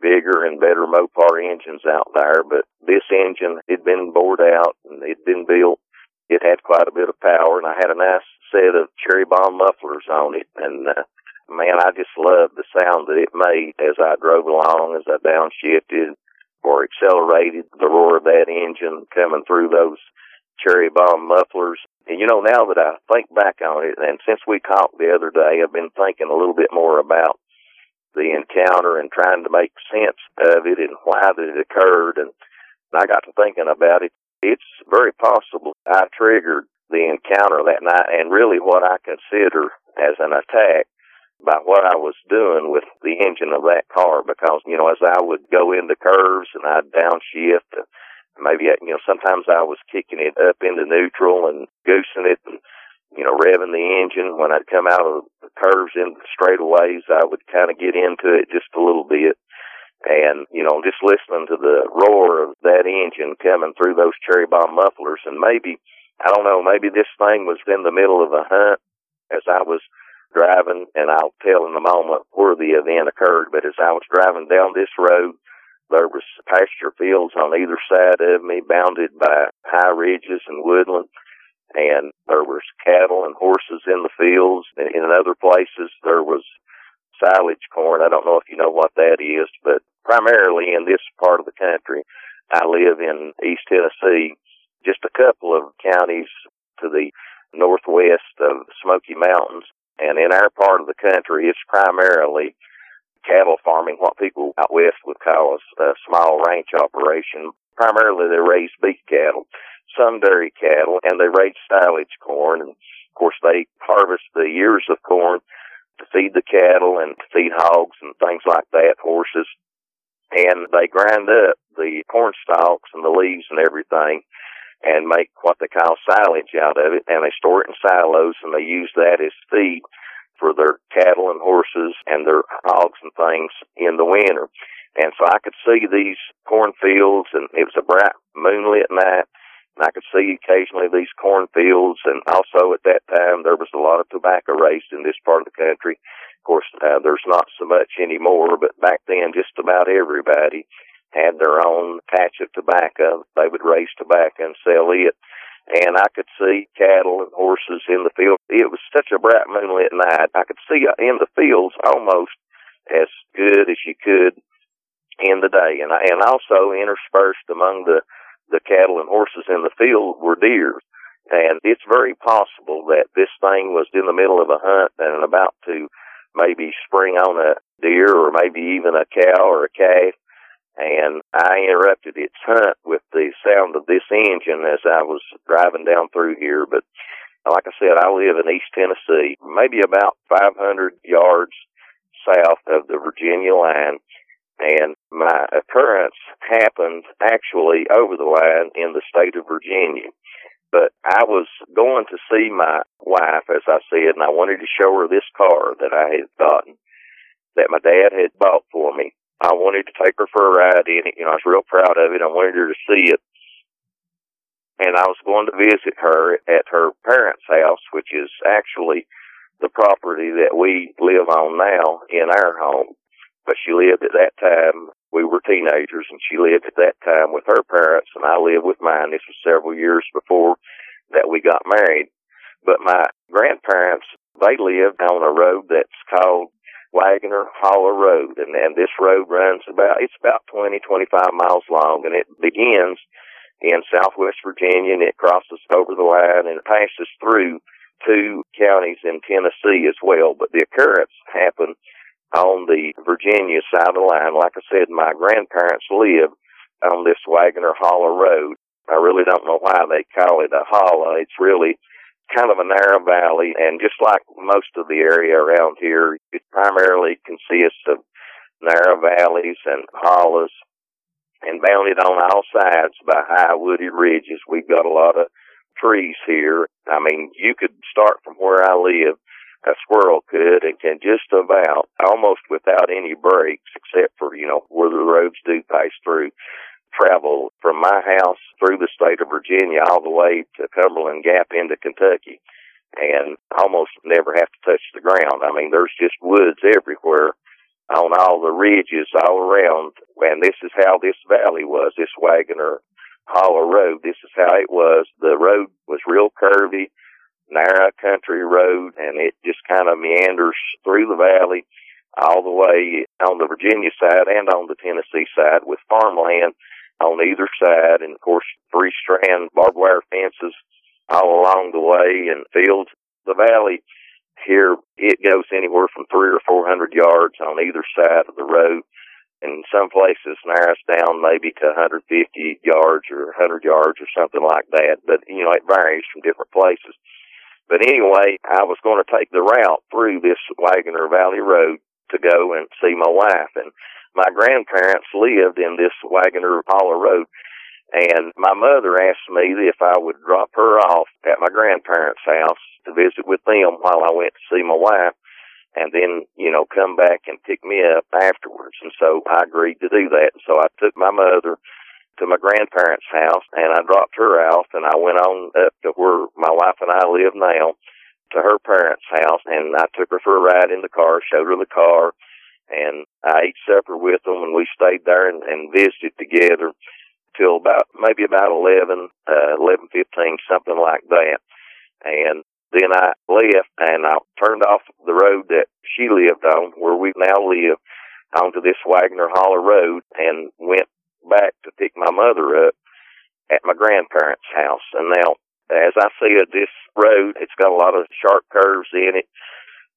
bigger and better Mopar engines out there, but this engine had been bored out and it had been built. It had quite a bit of power, and I had a nice set of cherry bomb mufflers on it, and uh, man, I just loved the sound that it made as I drove along, as I downshifted or accelerated the roar of that engine coming through those cherry bomb mufflers. And you know, now that I think back on it, and since we talked the other day, I've been thinking a little bit more about the encounter and trying to make sense of it and why that it occurred. And I got to thinking about it. It's very possible I triggered the encounter that night and really what I consider as an attack by what I was doing with the engine of that car because, you know, as I would go into curves and I'd downshift, and maybe, you know, sometimes I was kicking it up into neutral and goosing it and you know, revving the engine. When I'd come out of the curves the straightaways, I would kind of get into it just a little bit. And, you know, just listening to the roar of that engine coming through those cherry bomb mufflers and maybe, I don't know, maybe this thing was in the middle of a hunt as I was driving and I'll tell in a moment where the event occurred, but as I was driving down this road, there was pasture fields on either side of me bounded by high ridges and woodland and there was cattle and horses in the fields. And in other places, there was silage corn. I don't know if you know what that is, but primarily in this part of the country, I live in East Tennessee, just a couple of counties to the northwest of the Smoky Mountains. And in our part of the country, it's primarily cattle farming, what people out west would call a, a small ranch operation. Primarily they raise beef cattle some dairy cattle, and they raise silage corn. And of course, they harvest the ears of corn to feed the cattle and to feed hogs and things like that, horses. And they grind up the corn stalks and the leaves and everything and make what they call silage out of it. And they store it in silos and they use that as feed for their cattle and horses and their hogs and things in the winter. And so I could see these cornfields and it was a bright moonlit night and I could see occasionally these cornfields, and also at that time there was a lot of tobacco raised in this part of the country. Of course, uh, there's not so much anymore, but back then just about everybody had their own patch of tobacco. They would raise tobacco and sell it. And I could see cattle and horses in the field. It was such a bright moonlit night. I could see in the fields almost as good as you could in the day. And I, and also interspersed among the the cattle and horses in the field were deer. And it's very possible that this thing was in the middle of a hunt and about to maybe spring on a deer or maybe even a cow or a calf. And I interrupted its hunt with the sound of this engine as I was driving down through here. But like I said, I live in East Tennessee, maybe about 500 yards south of the Virginia line and my occurrence happened actually over the line in the state of Virginia. But I was going to see my wife, as I said, and I wanted to show her this car that I had gotten, that my dad had bought for me. I wanted to take her for a ride in it. You know, I was real proud of it. I wanted her to see it. And I was going to visit her at her parents' house, which is actually the property that we live on now in our home but she lived at that time we were teenagers and she lived at that time with her parents and I lived with mine. This was several years before that we got married. But my grandparents, they lived on a road that's called Wagoner Hollow Road and, and this road runs about, it's about 20, 25 miles long and it begins in southwest Virginia and it crosses over the line and it passes through two counties in Tennessee as well. But the occurrence happened on the Virginia side of the line. Like I said, my grandparents lived on this Wagoner Hollow Road. I really don't know why they call it a hollow. It's really kind of a narrow valley, and just like most of the area around here, it primarily consists of narrow valleys and hollows, and bounded on all sides by high wooded ridges. We've got a lot of trees here. I mean, you could start from where I live a squirrel could and can just about almost without any breaks except for you know where the roads do pass through travel from my house through the state of Virginia all the way to Cumberland Gap into Kentucky and almost never have to touch the ground. I mean there's just woods everywhere on all the ridges all around and this is how this valley was, this Wagoner Hollow Road. This is how it was. The road was real curvy narrow country road and it just kind of meanders through the valley all the way on the Virginia side and on the Tennessee side with farmland on either side and of course three strand barbed wire fences all along the way and fields. The valley here, it goes anywhere from three or four hundred yards on either side of the road. In some places narrows down maybe to 150 yards or 100 yards or something like that. But, you know, it varies from different places. But anyway, I was going to take the route through this Wagoner Valley Road to go and see my wife. And my grandparents lived in this Wagoner Hollow Road. And my mother asked me if I would drop her off at my grandparents' house to visit with them while I went to see my wife and then, you know, come back and pick me up afterwards. And so I agreed to do that. And So I took my mother to my grandparents' house and I dropped her off and I went on up to where my wife and I live now to her parents' house and I took her for a ride in the car, showed her the car and I ate supper with them and we stayed there and, and visited together till about maybe about eleven, uh, eleven fifteen, something like that. And then I left and I turned off the road that she lived on, where we now live, onto this Wagoner Holler Road and went back to pick my mother up at my grandparents' house. And now, as I said, this road, it's got a lot of sharp curves in it.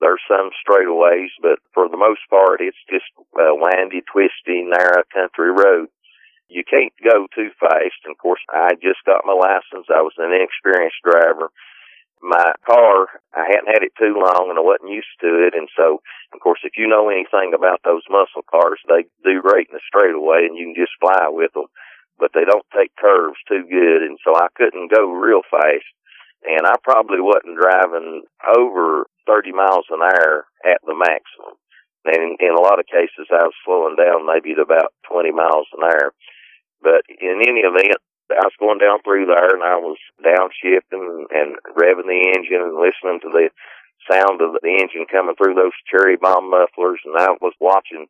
There's some straightaways, but for the most part, it's just a windy, twisty, narrow country road. You can't go too fast. And of course, I just got my license. I was an inexperienced driver. My car, I hadn't had it too long and I wasn't used to it. And so, of course, if you know anything about those muscle cars, they do great in the straightaway and you can just fly with them, but they don't take curves too good. And so I couldn't go real fast. And I probably wasn't driving over 30 miles an hour at the maximum. And in, in a lot of cases, I was slowing down maybe to about 20 miles an hour. But in any event, I was going down through there and I was downshifting and revving the engine and listening to the sound of the engine coming through those cherry bomb mufflers and I was watching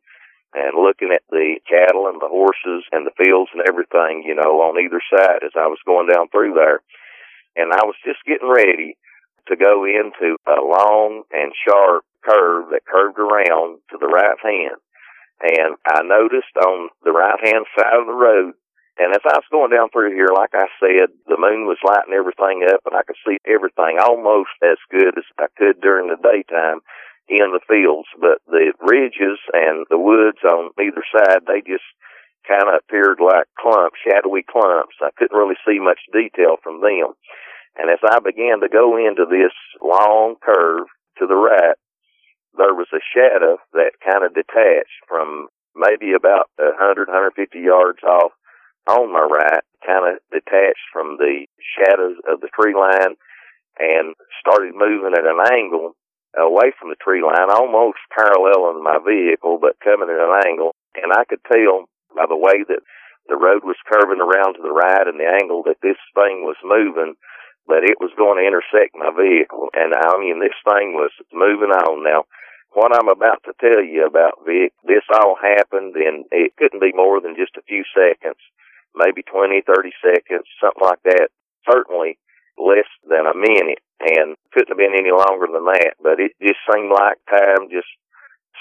and looking at the cattle and the horses and the fields and everything, you know, on either side as I was going down through there. And I was just getting ready to go into a long and sharp curve that curved around to the right hand. And I noticed on the right hand side of the road and as I was going down through here, like I said, the moon was lighting everything up and I could see everything almost as good as I could during the daytime in the fields. But the ridges and the woods on either side, they just kind of appeared like clumps, shadowy clumps. I couldn't really see much detail from them. And as I began to go into this long curve to the right, there was a shadow that kind of detached from maybe about a hundred, hundred fifty yards off on my right, kind of detached from the shadows of the tree line and started moving at an angle away from the tree line, almost paralleling my vehicle, but coming at an angle. And I could tell by the way that the road was curving around to the right and the angle that this thing was moving, that it was going to intersect my vehicle. And I mean, this thing was moving on. Now, what I'm about to tell you about, Vic, this all happened and it couldn't be more than just a few seconds, maybe 20, 30 seconds, something like that. Certainly less than a minute and couldn't have been any longer than that, but it just seemed like time just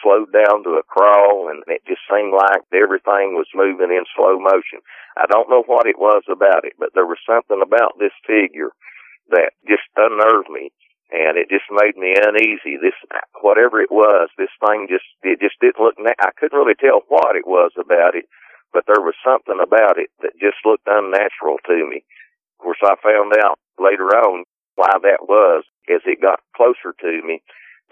slowed down to a crawl and it just seemed like everything was moving in slow motion. I don't know what it was about it, but there was something about this figure that just unnerved me and it just made me uneasy. This, whatever it was, this thing just, it just didn't look, na- I couldn't really tell what it was about it, but there was something about it that just looked unnatural to me. Of course, I found out later on why that was as it got closer to me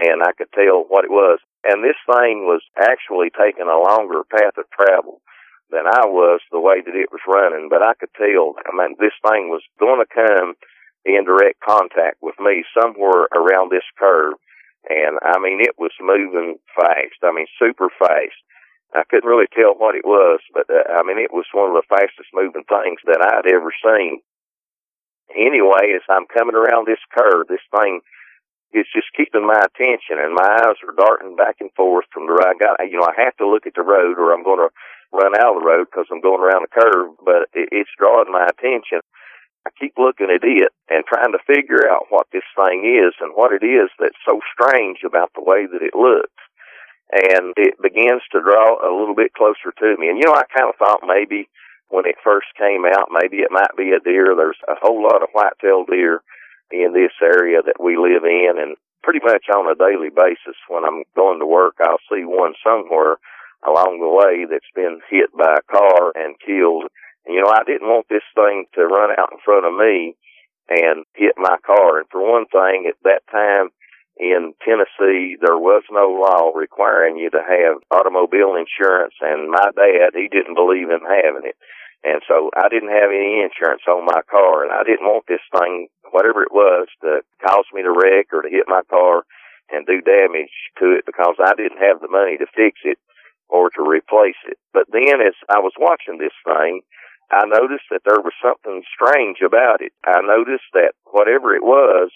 and I could tell what it was. And this thing was actually taking a longer path of travel than I was the way that it was running, but I could tell, I mean, this thing was going to come in direct contact with me somewhere around this curve. And I mean, it was moving fast. I mean, super fast. I couldn't really tell what it was, but uh, I mean, it was one of the fastest moving things that I'd ever seen. Anyway, as I'm coming around this curve, this thing is just keeping my attention and my eyes are darting back and forth from the road. I got, you know, I have to look at the road or I'm going to run out of the road because I'm going around the curve, but it, it's drawing my attention. I keep looking at it and trying to figure out what this thing is and what it is that's so strange about the way that it looks. And it begins to draw a little bit closer to me. And you know, I kind of thought maybe when it first came out, maybe it might be a deer. There's a whole lot of white-tailed deer in this area that we live in and pretty much on a daily basis when I'm going to work, I'll see one somewhere along the way that's been hit by a car and killed And, you know, I didn't want this thing to run out in front of me and hit my car. And for one thing, at that time in Tennessee, there was no law requiring you to have automobile insurance. And my dad, he didn't believe in having it. And so I didn't have any insurance on my car and I didn't want this thing, whatever it was, to cause me to wreck or to hit my car and do damage to it because I didn't have the money to fix it or to replace it. But then as I was watching this thing, I noticed that there was something strange about it. I noticed that whatever it was,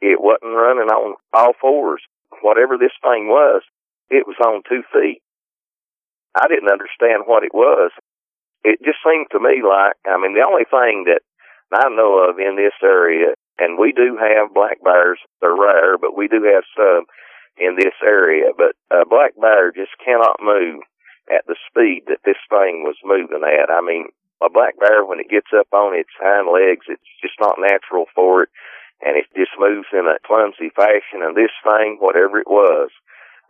it wasn't running on all fours. Whatever this thing was, it was on two feet. I didn't understand what it was. It just seemed to me like, I mean, the only thing that I know of in this area, and we do have black bears, they're rare, but we do have some in this area, but a black bear just cannot move at the speed that this thing was moving at. I mean, a black bear, when it gets up on its hind legs, it's just not natural for it, and it just moves in a clumsy fashion. And this thing, whatever it was,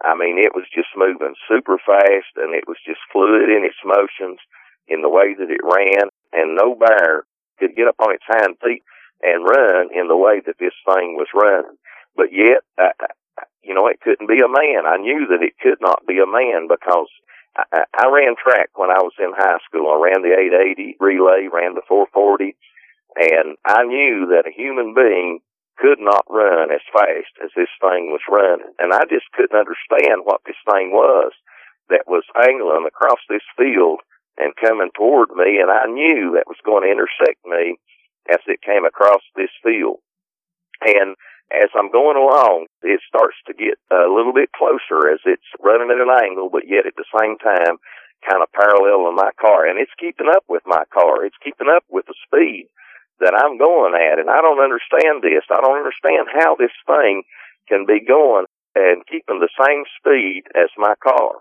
I mean, it was just moving super fast, and it was just fluid in its motions in the way that it ran, and no bear could get up on its hind feet and run in the way that this thing was running. But yet, uh, you know, it couldn't be a man. I knew that it could not be a man because I, I ran track when I was in high school. I ran the 880 relay, ran the 440, and I knew that a human being could not run as fast as this thing was running. And I just couldn't understand what this thing was that was angling across this field and coming toward me. And I knew that was going to intersect me as it came across this field. And as I'm going along, it starts to get a little bit closer as it's running at an angle, but yet at the same time, kind of parallel with my car. And it's keeping up with my car. It's keeping up with the speed that I'm going at. And I don't understand this. I don't understand how this thing can be going and keeping the same speed as my car.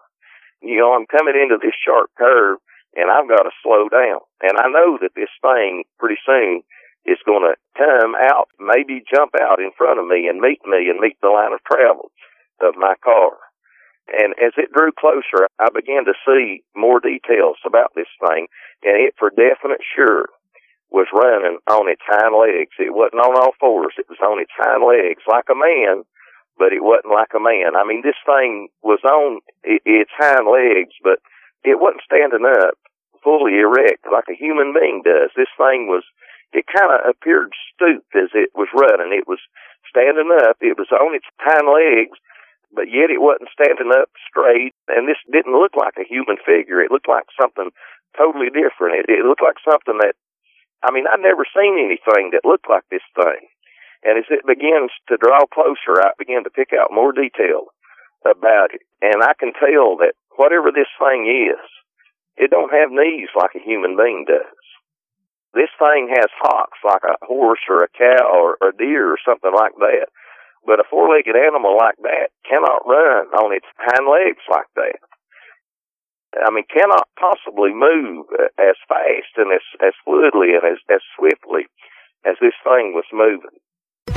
You know, I'm coming into this sharp curve and I've got to slow down. And I know that this thing pretty soon is going to come out, maybe jump out in front of me and meet me and meet the line of travel of my car. And as it drew closer, I began to see more details about this thing, and it for definite sure was running on its hind legs. It wasn't on all fours. It was on its hind legs like a man, but it wasn't like a man. I mean, this thing was on its hind legs, but it wasn't standing up fully erect like a human being does. This thing was it kind of appeared stooped as it was running. It was standing up. It was on its hind legs, but yet it wasn't standing up straight. And this didn't look like a human figure. It looked like something totally different. It, it looked like something that, I mean, I'd never seen anything that looked like this thing. And as it begins to draw closer, I began to pick out more detail about it, and I can tell that whatever this thing is, it don't have knees like a human being does. This thing has hocks like a horse or a cow or a deer or something like that. But a four-legged animal like that cannot run on its hind legs like that. I mean, cannot possibly move uh, as fast and as, as fluidly and as, as swiftly as this thing was moving.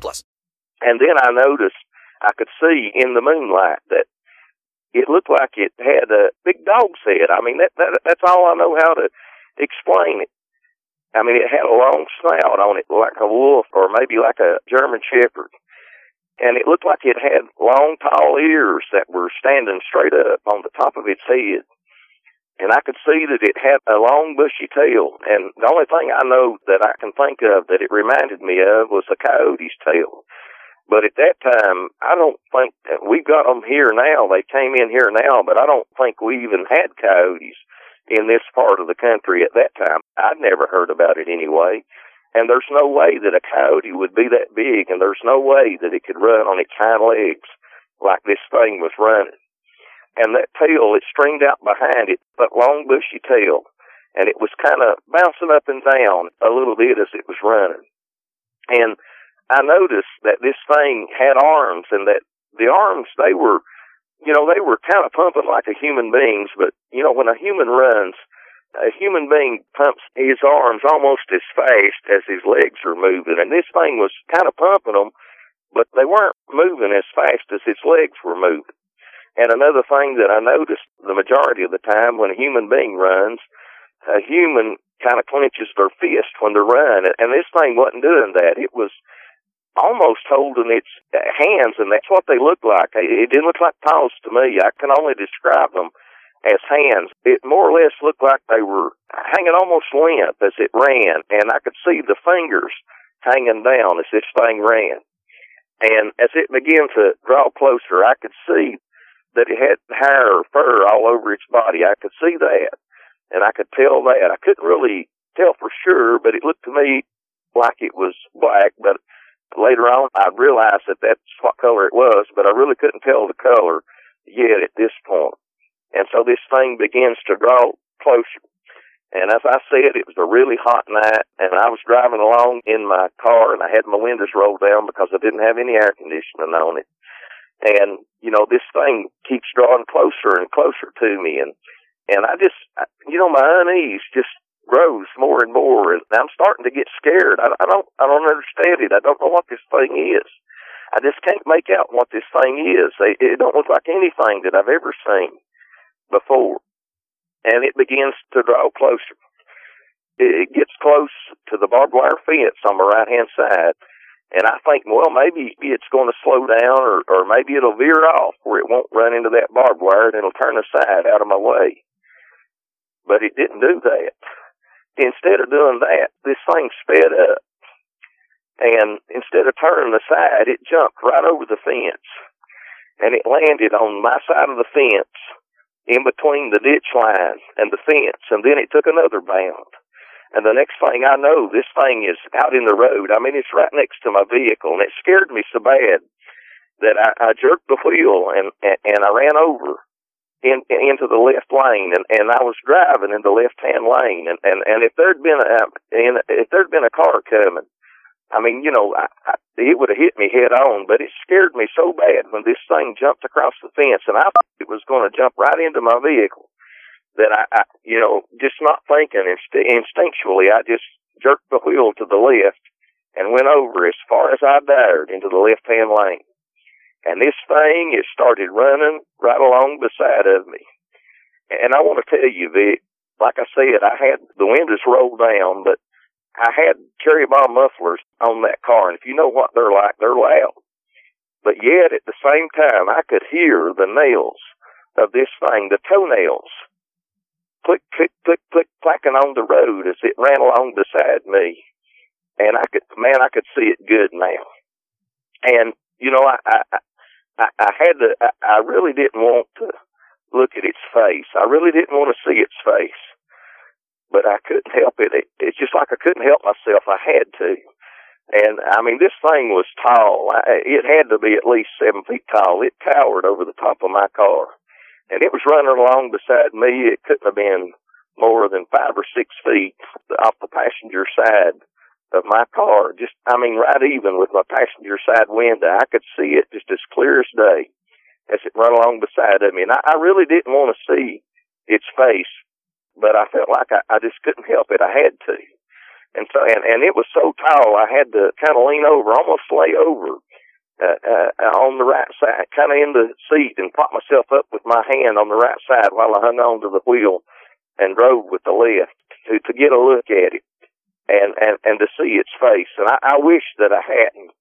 plus. And then I noticed I could see in the moonlight that it looked like it had a big dog's head. I mean, that, that that's all I know how to explain it. I mean, it had a long snout on it, like a wolf or maybe like a German Shepherd. And it looked like it had long, tall ears that were standing straight up on the top of its head. And I could see that it had a long, bushy tail. And the only thing I know that I can think of that it reminded me of was a coyote's tail. But at that time, I don't think we've got them here now. They came in here now, but I don't think we even had coyotes in this part of the country at that time. I'd never heard about it anyway. And there's no way that a coyote would be that big, and there's no way that it could run on its hind legs like this thing was running. And that tail, it stringed out behind it, that long bushy tail, and it was kind of bouncing up and down a little bit as it was running. And I noticed that this thing had arms, and that the arms, they were, you know, they were kind of pumping like a human being's, but, you know, when a human runs, a human being pumps his arms almost as fast as his legs are moving, and this thing was kind of pumping them, but they weren't moving as fast as its legs were moving. And another thing that I noticed the majority of the time when a human being runs, a human kind of clenches their fist when they run, and this thing wasn't doing that. It was almost holding its uh, hands, and that's what they looked like. It didn't look like paws to me. I can only describe them as hands. It more or less looked like they were hanging almost limp as it ran, and I could see the fingers hanging down as this thing ran. And as it began to draw closer, I could see that it had hair or fur all over its body. I could see that, and I could tell that. I couldn't really tell for sure, but it looked to me like it was black. But later on, I realized that that's what color it was, but I really couldn't tell the color yet at this point. And so this thing begins to draw closer. And as I said, it was a really hot night, and I was driving along in my car, and I had my windows rolled down because I didn't have any air conditioning on it. And you know, this thing keeps drawing closer and closer to me, and and I just, you know, my unease just grows more and more, and I'm starting to get scared. I, I don't, I don't understand it. I don't know what this thing is. I just can't make out what this thing is. It, it don't look like anything that I've ever seen before and it begins to draw closer. It gets close to the barbed wire fence on the right hand side, and I think, well, maybe it's going to slow down, or, or maybe it'll veer off where it won't run into that barbed wire, and it'll turn aside out of my way. But it didn't do that. Instead of doing that, this thing sped up, and instead of turning aside, it jumped right over the fence, and it landed on my side of the fence in between the ditch line and the fence, and then it took another bound. And the next thing I know, this thing is out in the road. I mean, it's right next to my vehicle, and it scared me so bad that I, I jerked the wheel and, and and I ran over in, into the left lane, and and I was driving in the left hand lane, and and and if there'd been a if there'd been a car coming, I mean, you know, I, I, it would have hit me head on, but it scared me so bad when this thing jumped across the fence, and I thought it was going to jump right into my vehicle. That I, I you know, just not thinking, inst- instinctually, I just jerked the wheel to the left and went over as far as I dared into the left-hand lane. And this thing, it started running right along beside of me. And I want to tell you, Vic, like I said, I had the windows rolled down, but I had cherry bomb mufflers on that car, and if you know what they're like, they're loud. But yet at the same time I could hear the nails of this thing, the toenails, click, click, click, click, clacking on the road as it ran along beside me. And I could, man, I could see it good now. And, you know, I, I, I, I had to, I, I really didn't want to look at its face. I really didn't want to see its face, but I couldn't help it. it. It's just like I couldn't help myself. I had to. And I mean, this thing was tall. I, it had to be at least seven feet tall. It towered over the top of my car and it was running along beside me. It couldn't have been more than five or six feet off the passenger side of my car. Just, I mean, right even with my passenger side window, I could see it just as clear as day as it ran along beside of me. And I, I really didn't want to see its face, but I felt like I, I just couldn't help it. I had to. And so, and, and it was so tall, I had to kind of lean over, almost lay over uh, uh, on the right side, kind of in the seat, and prop myself up with my hand on the right side while I hung on to the wheel and drove with the left to to get a look at it and and and to see its face. And I, I wish that I hadn't,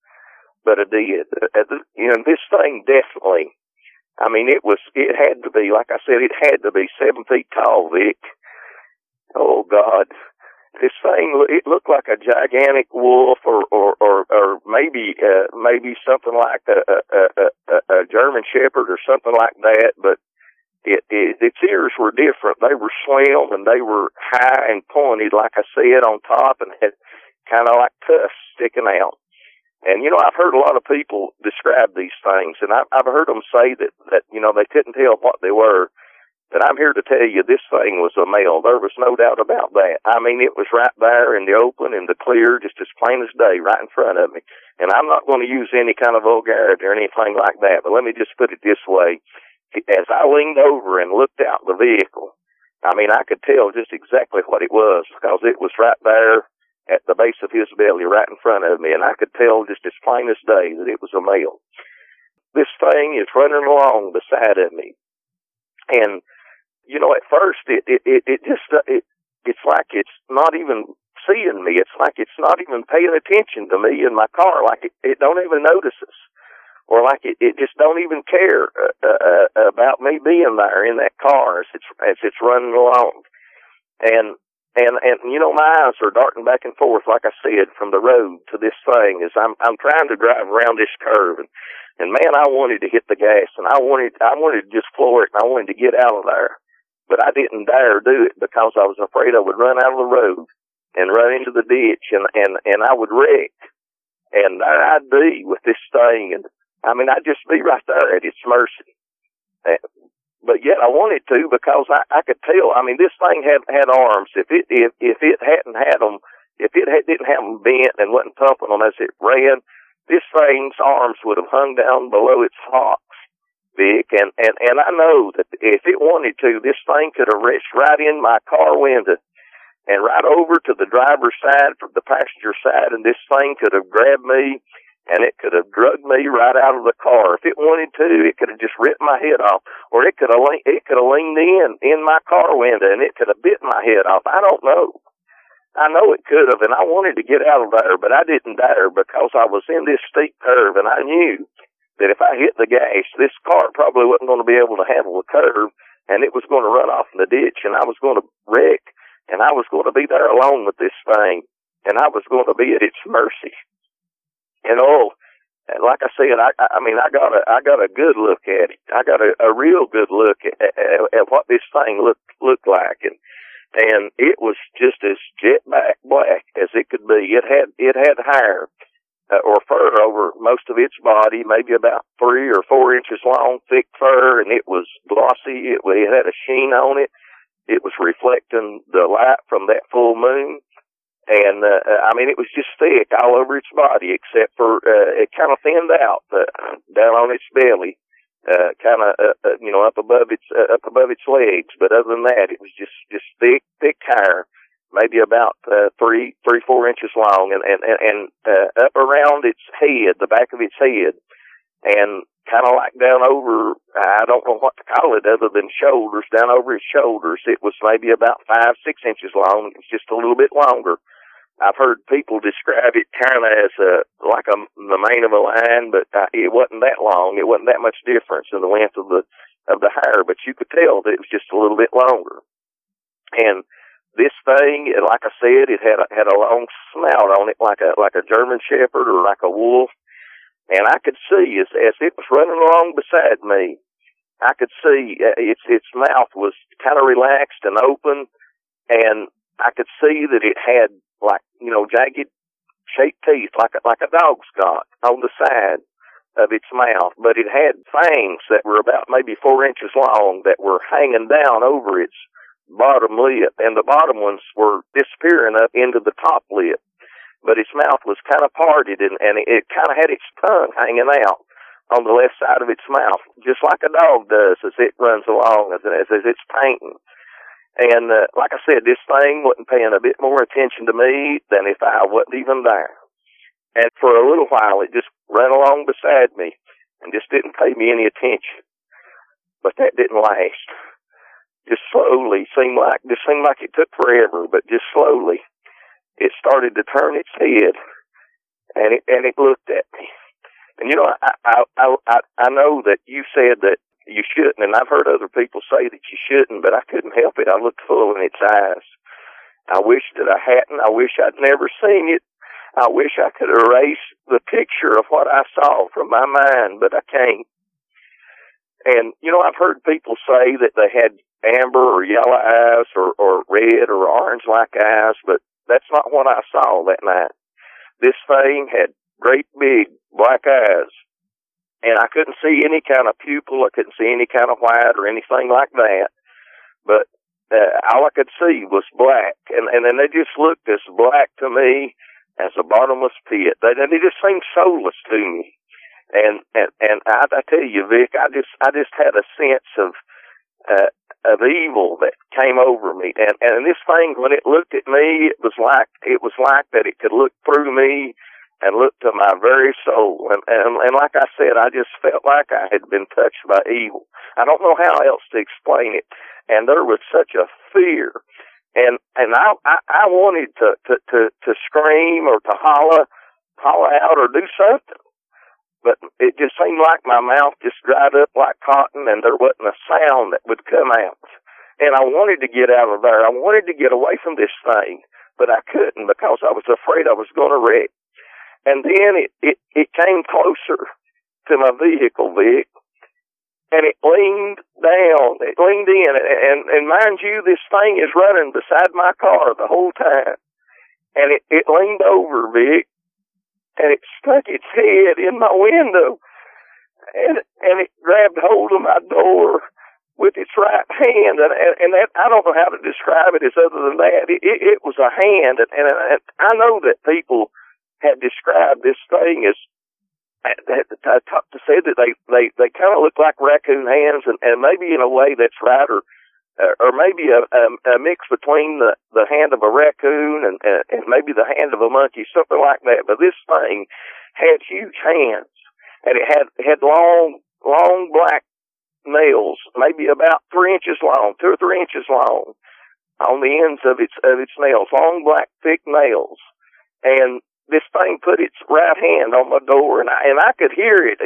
but I did. Uh, you know, this thing definitely. I mean, it was. It had to be, like I said, it had to be seven feet tall, Vic. Oh God, this thing it looked like a gigantic wolf or or or, or maybe uh, maybe something like a, a, a, a German shepherd or something like that but it, it its ears were different. They were slim and they were high and pointed like I said on top and had kind of like tusks sticking out. And you know I've heard a lot of people describe these things and I've, I've heard them say that that you know they couldn't tell what they were but I'm here to tell you this thing was a male. There was no doubt about that. I mean, it was right there in the open, in the clear, just as plain as day, right in front of me. And I'm not going to use any kind of vulgarity or anything like that, but let me just put it this way. As I leaned over and looked out the vehicle, I mean, I could tell just exactly what it was because it was right there at the base of his belly, right in front of me, and I could tell just as plain as day that it was a male. This thing is running along beside of me. And you know, at first it it it, it just uh, it it's like it's not even seeing me. It's like it's not even paying attention to me in my car. Like it, it don't even notice us, or like it, it just don't even care uh, uh, uh, about me being there in that car as it's as it's running along. And and and you know my eyes are darting back and forth, like I said, from the road to this thing as I'm I'm trying to drive around this curve and. And man, I wanted to hit the gas, and I wanted, I wanted to just floor it, and I wanted to get out of there but I didn't dare do it because I was afraid I would run out of the road and run into the ditch and and and I would wreck. And I'd be with this thing, and I mean, I'd just be right there at its mercy. But yet I wanted to because I, I could tell. I mean, this thing had had arms. If it if if it hadn't had them, if it had, didn't have them bent and wasn't pumping them as it ran, this thing's arms would have hung down below its hocks Vic, and, and, and I know that if it wanted to, this thing could have reached right in my car window and right over to the driver's side, from the passenger side, and this thing could have grabbed me and it could have drugged me right out of the car. If it wanted to, it could have just ripped my head off, or it could have it could have leaned in in my car window and it could have bit my head off. I don't know. I know it could have, and I wanted to get out of there, but I didn't dare because I was in this steep curve, and I knew that if I hit the gas, this car probably wasn't going to be able to handle the curve and it was going to run off in the ditch and I was going to wreck and I was going to be there alone with this thing and I was going to be at its mercy. And oh, like I said, I, I mean, I got a, I got a good look at it. I got a, a real good look at, at, at what this thing looked, looked like. And, and it was just as jet black, black as it could be. It had, it had hair uh, or fur over most of its body, maybe about three or four inches long, thick fur, and it was glossy. It, it had a sheen on it. It was reflecting the light from that full moon. And, uh, I mean, it was just thick all over its body, except for, uh, it kind of thinned out, uh, down on its belly, uh, kind of, uh, uh, you know, up above its, uh, up above its legs. But other than that, it was just, just thick, thick hair maybe about uh, three, three, four inches long, and and and uh, up around its head, the back of its head, and kind of like down over. I don't know what to call it other than shoulders. Down over his shoulders, it was maybe about five, six inches long. It's just a little bit longer I've heard people describe it kind of as a like a the mane of a lion, but uh, it wasn't that long. It wasn't that much difference in the length of the of the hair, but you could tell that it was just a little bit longer. And this thing, like I said, it had a, had a long snout on it, like a like a German Shepherd or like a wolf. And I could see as as it was running along beside me, I could see uh, its its mouth was kind of relaxed and open, and I could see that it had like you know jagged shaped teeth like a, like a dog's got on the side of its mouth, but it had fangs that were about maybe four inches long that were hanging down over its bottom lip, and the bottom ones were disappearing up into the top lip. But its mouth was kind of parted, and, and it, it kind of had its tongue hanging out on the left side of its mouth, just like a dog does as it runs along, as, as, as it's painting. And uh, like I said, this thing wasn't paying a bit more attention to me than if I wasn't even there. And for a little while, it just ran along beside me and just didn't pay me any attention. But that didn't last. Just slowly, seemed like just seemed like it took forever, but just slowly, it started to turn its head, and it and it looked at me. And you know, I I I I, know that you said that you shouldn't. And I've heard other people say that you shouldn't, but I couldn't help it. I looked full in its eyes. I wish that I hadn't. I wish I'd never seen it. I wish I could erase the picture of what I saw from my mind, but I can't. And, you know, I've heard people say that they had amber or yellow eyes or, or red or orange like eyes, but that's not what I saw that night. This thing had great big black eyes and I couldn't see any kind of pupil. I couldn't see any kind of white or anything like that. But uh, all I could see was black, and and then they just looked as black to me as a bottomless pit. They they just seemed soulless to me. And and and I, I tell you, Vic, I just I just had a sense of uh, of evil that came over me. And and this thing, when it looked at me, it was like it was like that it could look through me and look to my very soul. And, and, and like I said, I just felt like I had been touched by evil. I don't know how else to explain it. And there was such a fear. And, and I, I, I wanted to, to, to, to scream or to holler, holler out or do something. But it just seemed like my mouth just dried up like cotton and there wasn't a sound that would come out. And I wanted to get out of there. I wanted to get away from this thing, but I couldn't because I was afraid I was going to wreck. And then it, it, it came closer to my vehicle, Vic, and it leaned down. It leaned in, and, and mind you, this thing is running beside my car the whole time. And it, it leaned over, Vic, and it stuck its head in my window, and and it grabbed hold of my door with its right hand, and and, that I don't know how to describe it as other than that. It, it, it was a hand, and, and, and I know that people had described this thing as I talked to say that they they they kind of look like raccoon hands, and, and maybe in a way that's right, or Uh, or maybe a, a, a mix between the the hand of a raccoon and and maybe the hand of a monkey, something like that. But this thing had huge hands, and it had had long long black nails, maybe about three inches long, two or three inches long, on the ends of its of its nails, long black thick nails, and this thing put its right hand on my door, and I and I could hear it.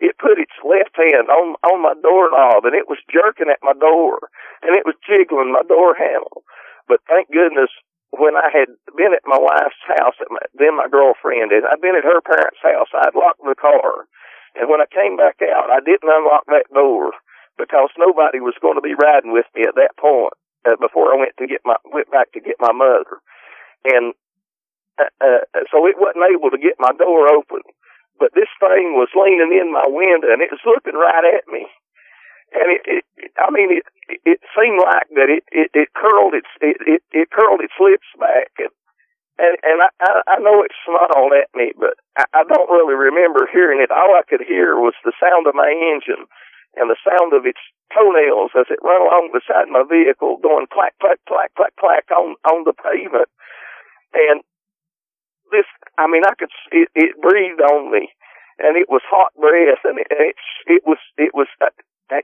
It, put its left hand on on my doorknob, and it was jerking at my door, and it was jiggling my door handle. But thank goodness, when I had been at my wife's house, at my, then my girlfriend, and I'd been at her parents' house, I'd locked the car, and when I came back out, I didn't unlock that door because nobody was going to be riding with me at that point uh, before I went to get my went back to get my mother, and uh, so it wasn't able to get my door open. But this thing was leaning in my window and it was looking right at me. And it, it, I mean, it, it seemed like that it, it, it curled its, it, it, it curled its lips back. And, and, and I, I, know it snarled at me, but I, I don't really remember hearing it. All I could hear was the sound of my engine and the sound of its toenails as it ran along beside my vehicle going clack, clack, clack, clack, clack on, on the pavement. And this, I mean, I could, it, it breathed on me and it was hot breath and it, it, it was, it was, uh,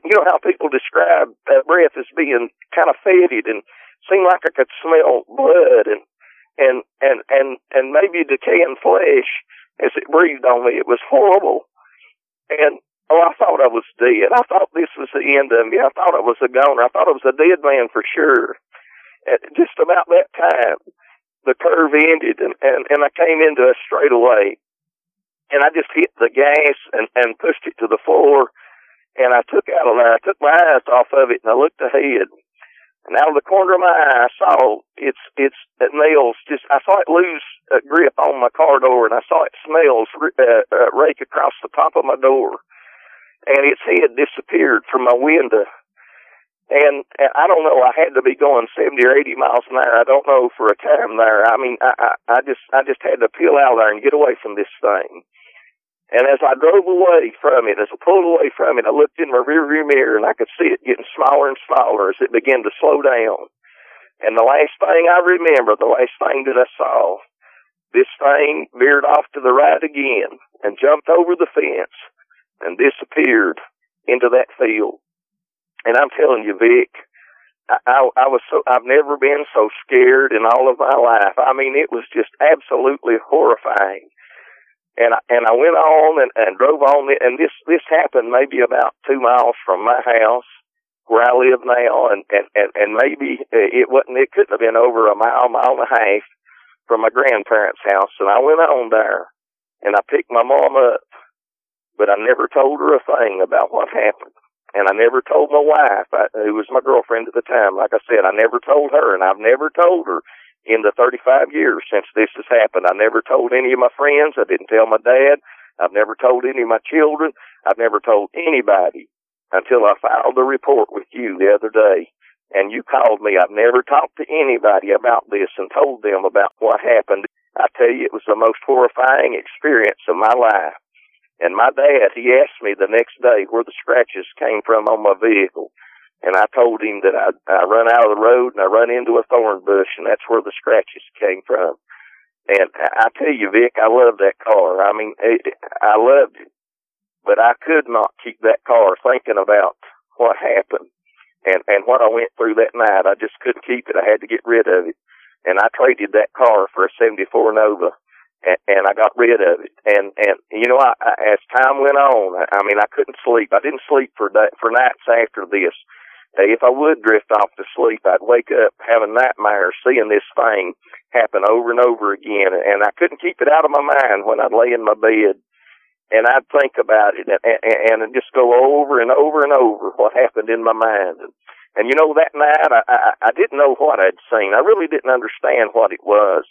you know how people describe that breath as being kind of fetid and seemed like I could smell blood and, and and and and maybe decaying flesh as it breathed on me. It was horrible, and oh, I thought I was dead. I thought this was the end of me. I thought I was a goner. I thought I was a dead man for sure. At just about that time, the curve ended, and and, and I came into a straightaway, and I just hit the gas and and pushed it to the floor, and I took out of there. I took my eyes off of it, and I looked ahead and out of the corner of my eye, I saw its its nails just. I saw it lose a grip on my car door, and I saw its nails uh, uh, rake across the top of my door, and its head disappeared from my window. And, I don't know. I had to be going seventy or eighty miles an hour. I don't know for a time there. I mean, I, I I just I just had to peel out there and get away from this thing. And as I drove away from it, as I pulled away from it, I looked in my rearview mirror and I could see it getting smaller and smaller as it began to slow down. And the last thing I remember, the last thing that I saw, this thing veered off to the right again and jumped over the fence and disappeared into that field. And I'm telling you, Vic, I, I, I was so, I've never been so scared in all of my life. I mean, it was just absolutely horrifying and I, and I went on and, and drove on and this this happened maybe about two miles from my house where I live now, and and and, and maybe it wasn't it couldn't have been over a mile mile and a half from my grandparents' house, and I went on there and I picked my mom up, but I never told her a thing about what happened. And I never told my wife, I, who was my girlfriend at the time. Like I said, I never told her, and I've never told her in the 35 years since this has happened. I never told any of my friends. I didn't tell my dad. I've never told any of my children. I've never told anybody until I filed the report with you the other day. And you called me. I've never talked to anybody about this and told them about what happened. I tell you, it was the most horrifying experience of my life. And my dad, he asked me the next day where the scratches came from on my vehicle and I told him that I I run out of the road and I run into a thorn bush, and that's where the scratches came from. And I tell you, Vic, I love that car. I mean, it, I loved it, but I could not keep that car thinking about what happened and and what I went through that night. I just couldn't keep it. I had to get rid of it, and I traded that car for a '74 Nova. And, and I got rid of it, and and you know, I, I, as time went on, I, I mean, I couldn't sleep. I didn't sleep for that for nights after this if I would drift off to sleep, I'd wake up having nightmares, seeing this thing happen over and over again, and I couldn't keep it out of my mind when I'd lay in my bed and I'd think about it and, and, and just go over and over and over what happened in my mind. And, and you know, that night I, I, I didn't know what I'd seen. I really didn't understand what it was.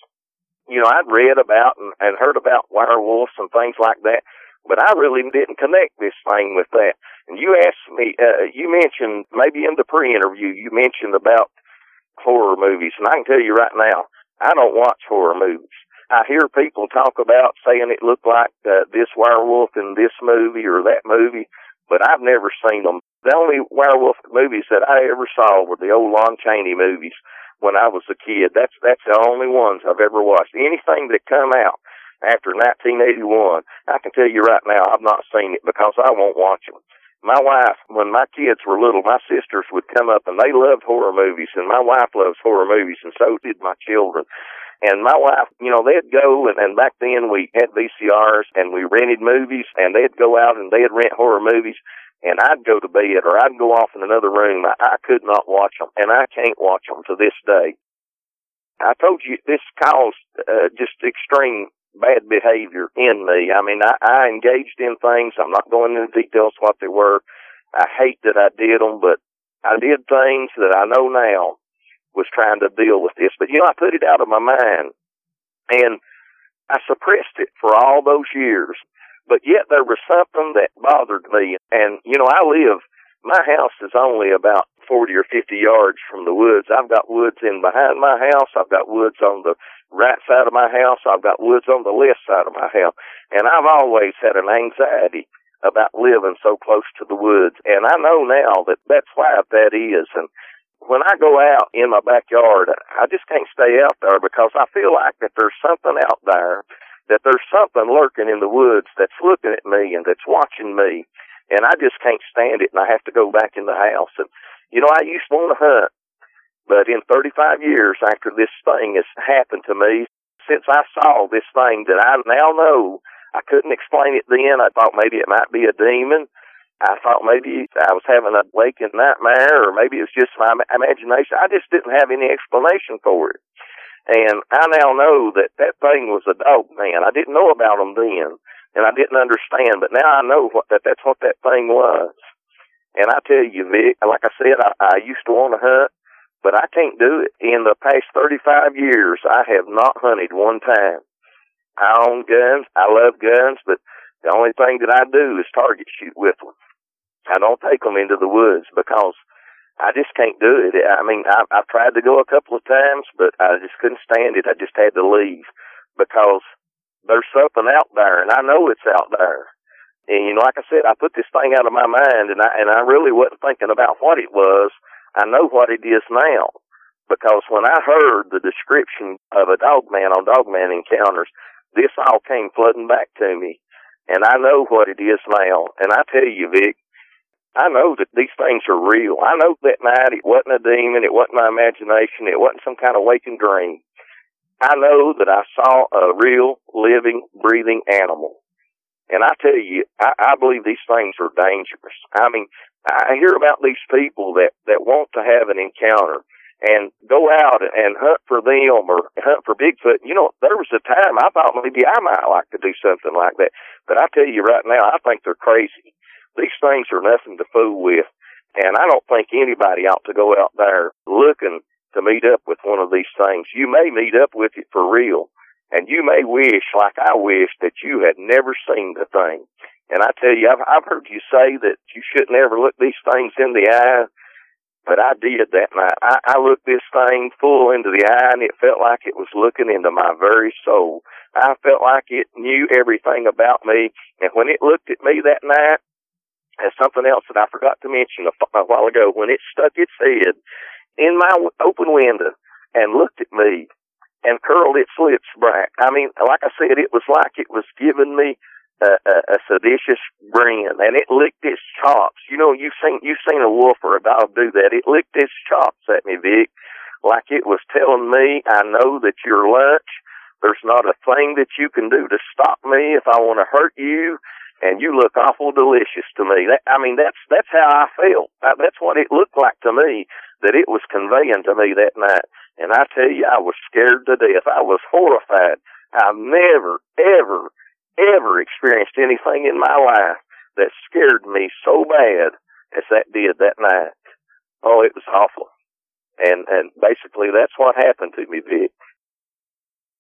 You know, I'd read about and, and heard about werewolves and things like that, but I really didn't connect this thing with that. And you asked me, uh, you mentioned maybe in the pre-interview, you mentioned about horror movies, and I can tell you right now, I don't watch horror movies. I hear people talk about saying it looked like uh, this werewolf in this movie or that movie, but I've never seen them. The only werewolf movies that I ever saw were the old Lon Chaney movies when I was a kid. That's that's the only ones I've ever watched. Anything that come out after 1981, I can tell you right now, I've not seen it because I won't watch them my wife, when my kids were little, my sisters would come up and they loved horror movies, and my wife loves horror movies, and so did my children. And my wife, you know, they'd go and, and back then we had VCRs and we rented movies and they'd go out and they'd rent horror movies and I'd go to bed or I'd go off in another room. I, I could not watch them and I can't watch them to this day. I told you this caused uh, just extreme bad behavior in me. I mean, I, I engaged in things. I'm not going into details what they were. I hate that I did them, but I did things that I know now was trying to deal with this. But you know, I put it out of my mind and I suppressed it for all those years. But yet there was something that bothered me. And you know, I live, my house is only about 40 or 50 yards from the woods. I've got woods in behind my house. I've got woods on the right side of my house. I've got woods on the left side of my house. And I've always had an anxiety about living so close to the woods. And I know now that that's why that is. And when I go out in my backyard, I just can't stay out there because I feel like that there's something out there, that there's something lurking in the woods that's looking at me and that's watching me. And I just can't stand it and I have to go back in the house. And, you know, I used to want to hunt But in 35 years after this thing has happened to me, since I saw this thing that I now know, I couldn't explain it then. I thought maybe it might be a demon. I thought maybe I was having a waking nightmare, or maybe it was just my imagination. I just didn't have any explanation for it. And I now know that that thing was a dog man. I didn't know about them then, and I didn't understand, but now I know what that that's what that thing was. And I tell you, Vic, like I said, I, I used to want to hunt, but I can't do it. In the past 35 years, I have not hunted one time. I own guns. I love guns, but the only thing that I do is target shoot with them. I don't take them into the woods because I just can't do it. I mean, I, I've tried to go a couple of times, but I just couldn't stand it. I just had to leave because there's something out there, and I know it's out there. And you know, like I said, I put this thing out of my mind, and I and I really wasn't thinking about what it was. I know what it is now because when I heard the description of a dog man on Dogman Encounters, this all came flooding back to me, and I know what it is now. And I tell you, Vic, I know that these things are real. I know that night it wasn't a demon, it wasn't my imagination, it wasn't some kind of waking dream. I know that I saw a real, living, breathing animal. And I tell you, I, I believe these things are dangerous. I mean, I hear about these people that, that want to have an encounter and go out and hunt for them or hunt for Bigfoot. You know, there was a time I thought maybe I might like to do something like that. But I tell you right now, I think they're crazy. These things are nothing to fool with. And I don't think anybody ought to go out there looking to meet up with one of these things. You may meet up with it for real. And you may wish, like I wish, that you had never seen the thing. And I tell you, I've, I've heard you say that you shouldn't ever look these things in the eye, but I did that night. I, I looked this thing full into the eye, and it felt like it was looking into my very soul. I felt like it knew everything about me, and when it looked at me that night, and something else that I forgot to mention a, a while ago, when it stuck its head in my open window and looked at me and curled its lips back. I mean, like I said, it was like it was giving me a, a, a seditious grin, and it licked its chops. You know, you've seen you've seen a wolf or a dog do that. It licked its chops at me, Vic, like it was telling me, "I know that you're lunch. There's not a thing that you can do to stop me if I want to hurt you." And you look awful delicious to me. That, I mean, that's that's how I felt. That's what it looked like to me that it was conveying to me that night. And I tell you, I was scared to death. I was horrified. I've never, ever, ever experienced anything in my life that scared me so bad as that did that night. Oh, it was awful. And and basically, that's what happened to me, Vic.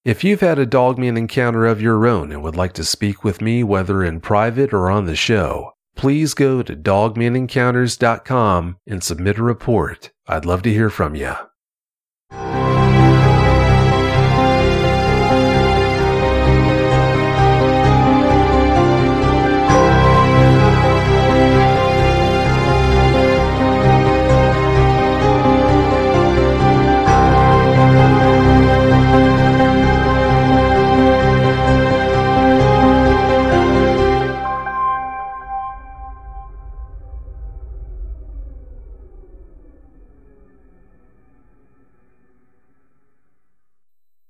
If you've had a dogman encounter of your own and would like to speak with me, whether in private or on the show, please go to dogmanencounters.com and submit a report. I'd love to hear from you.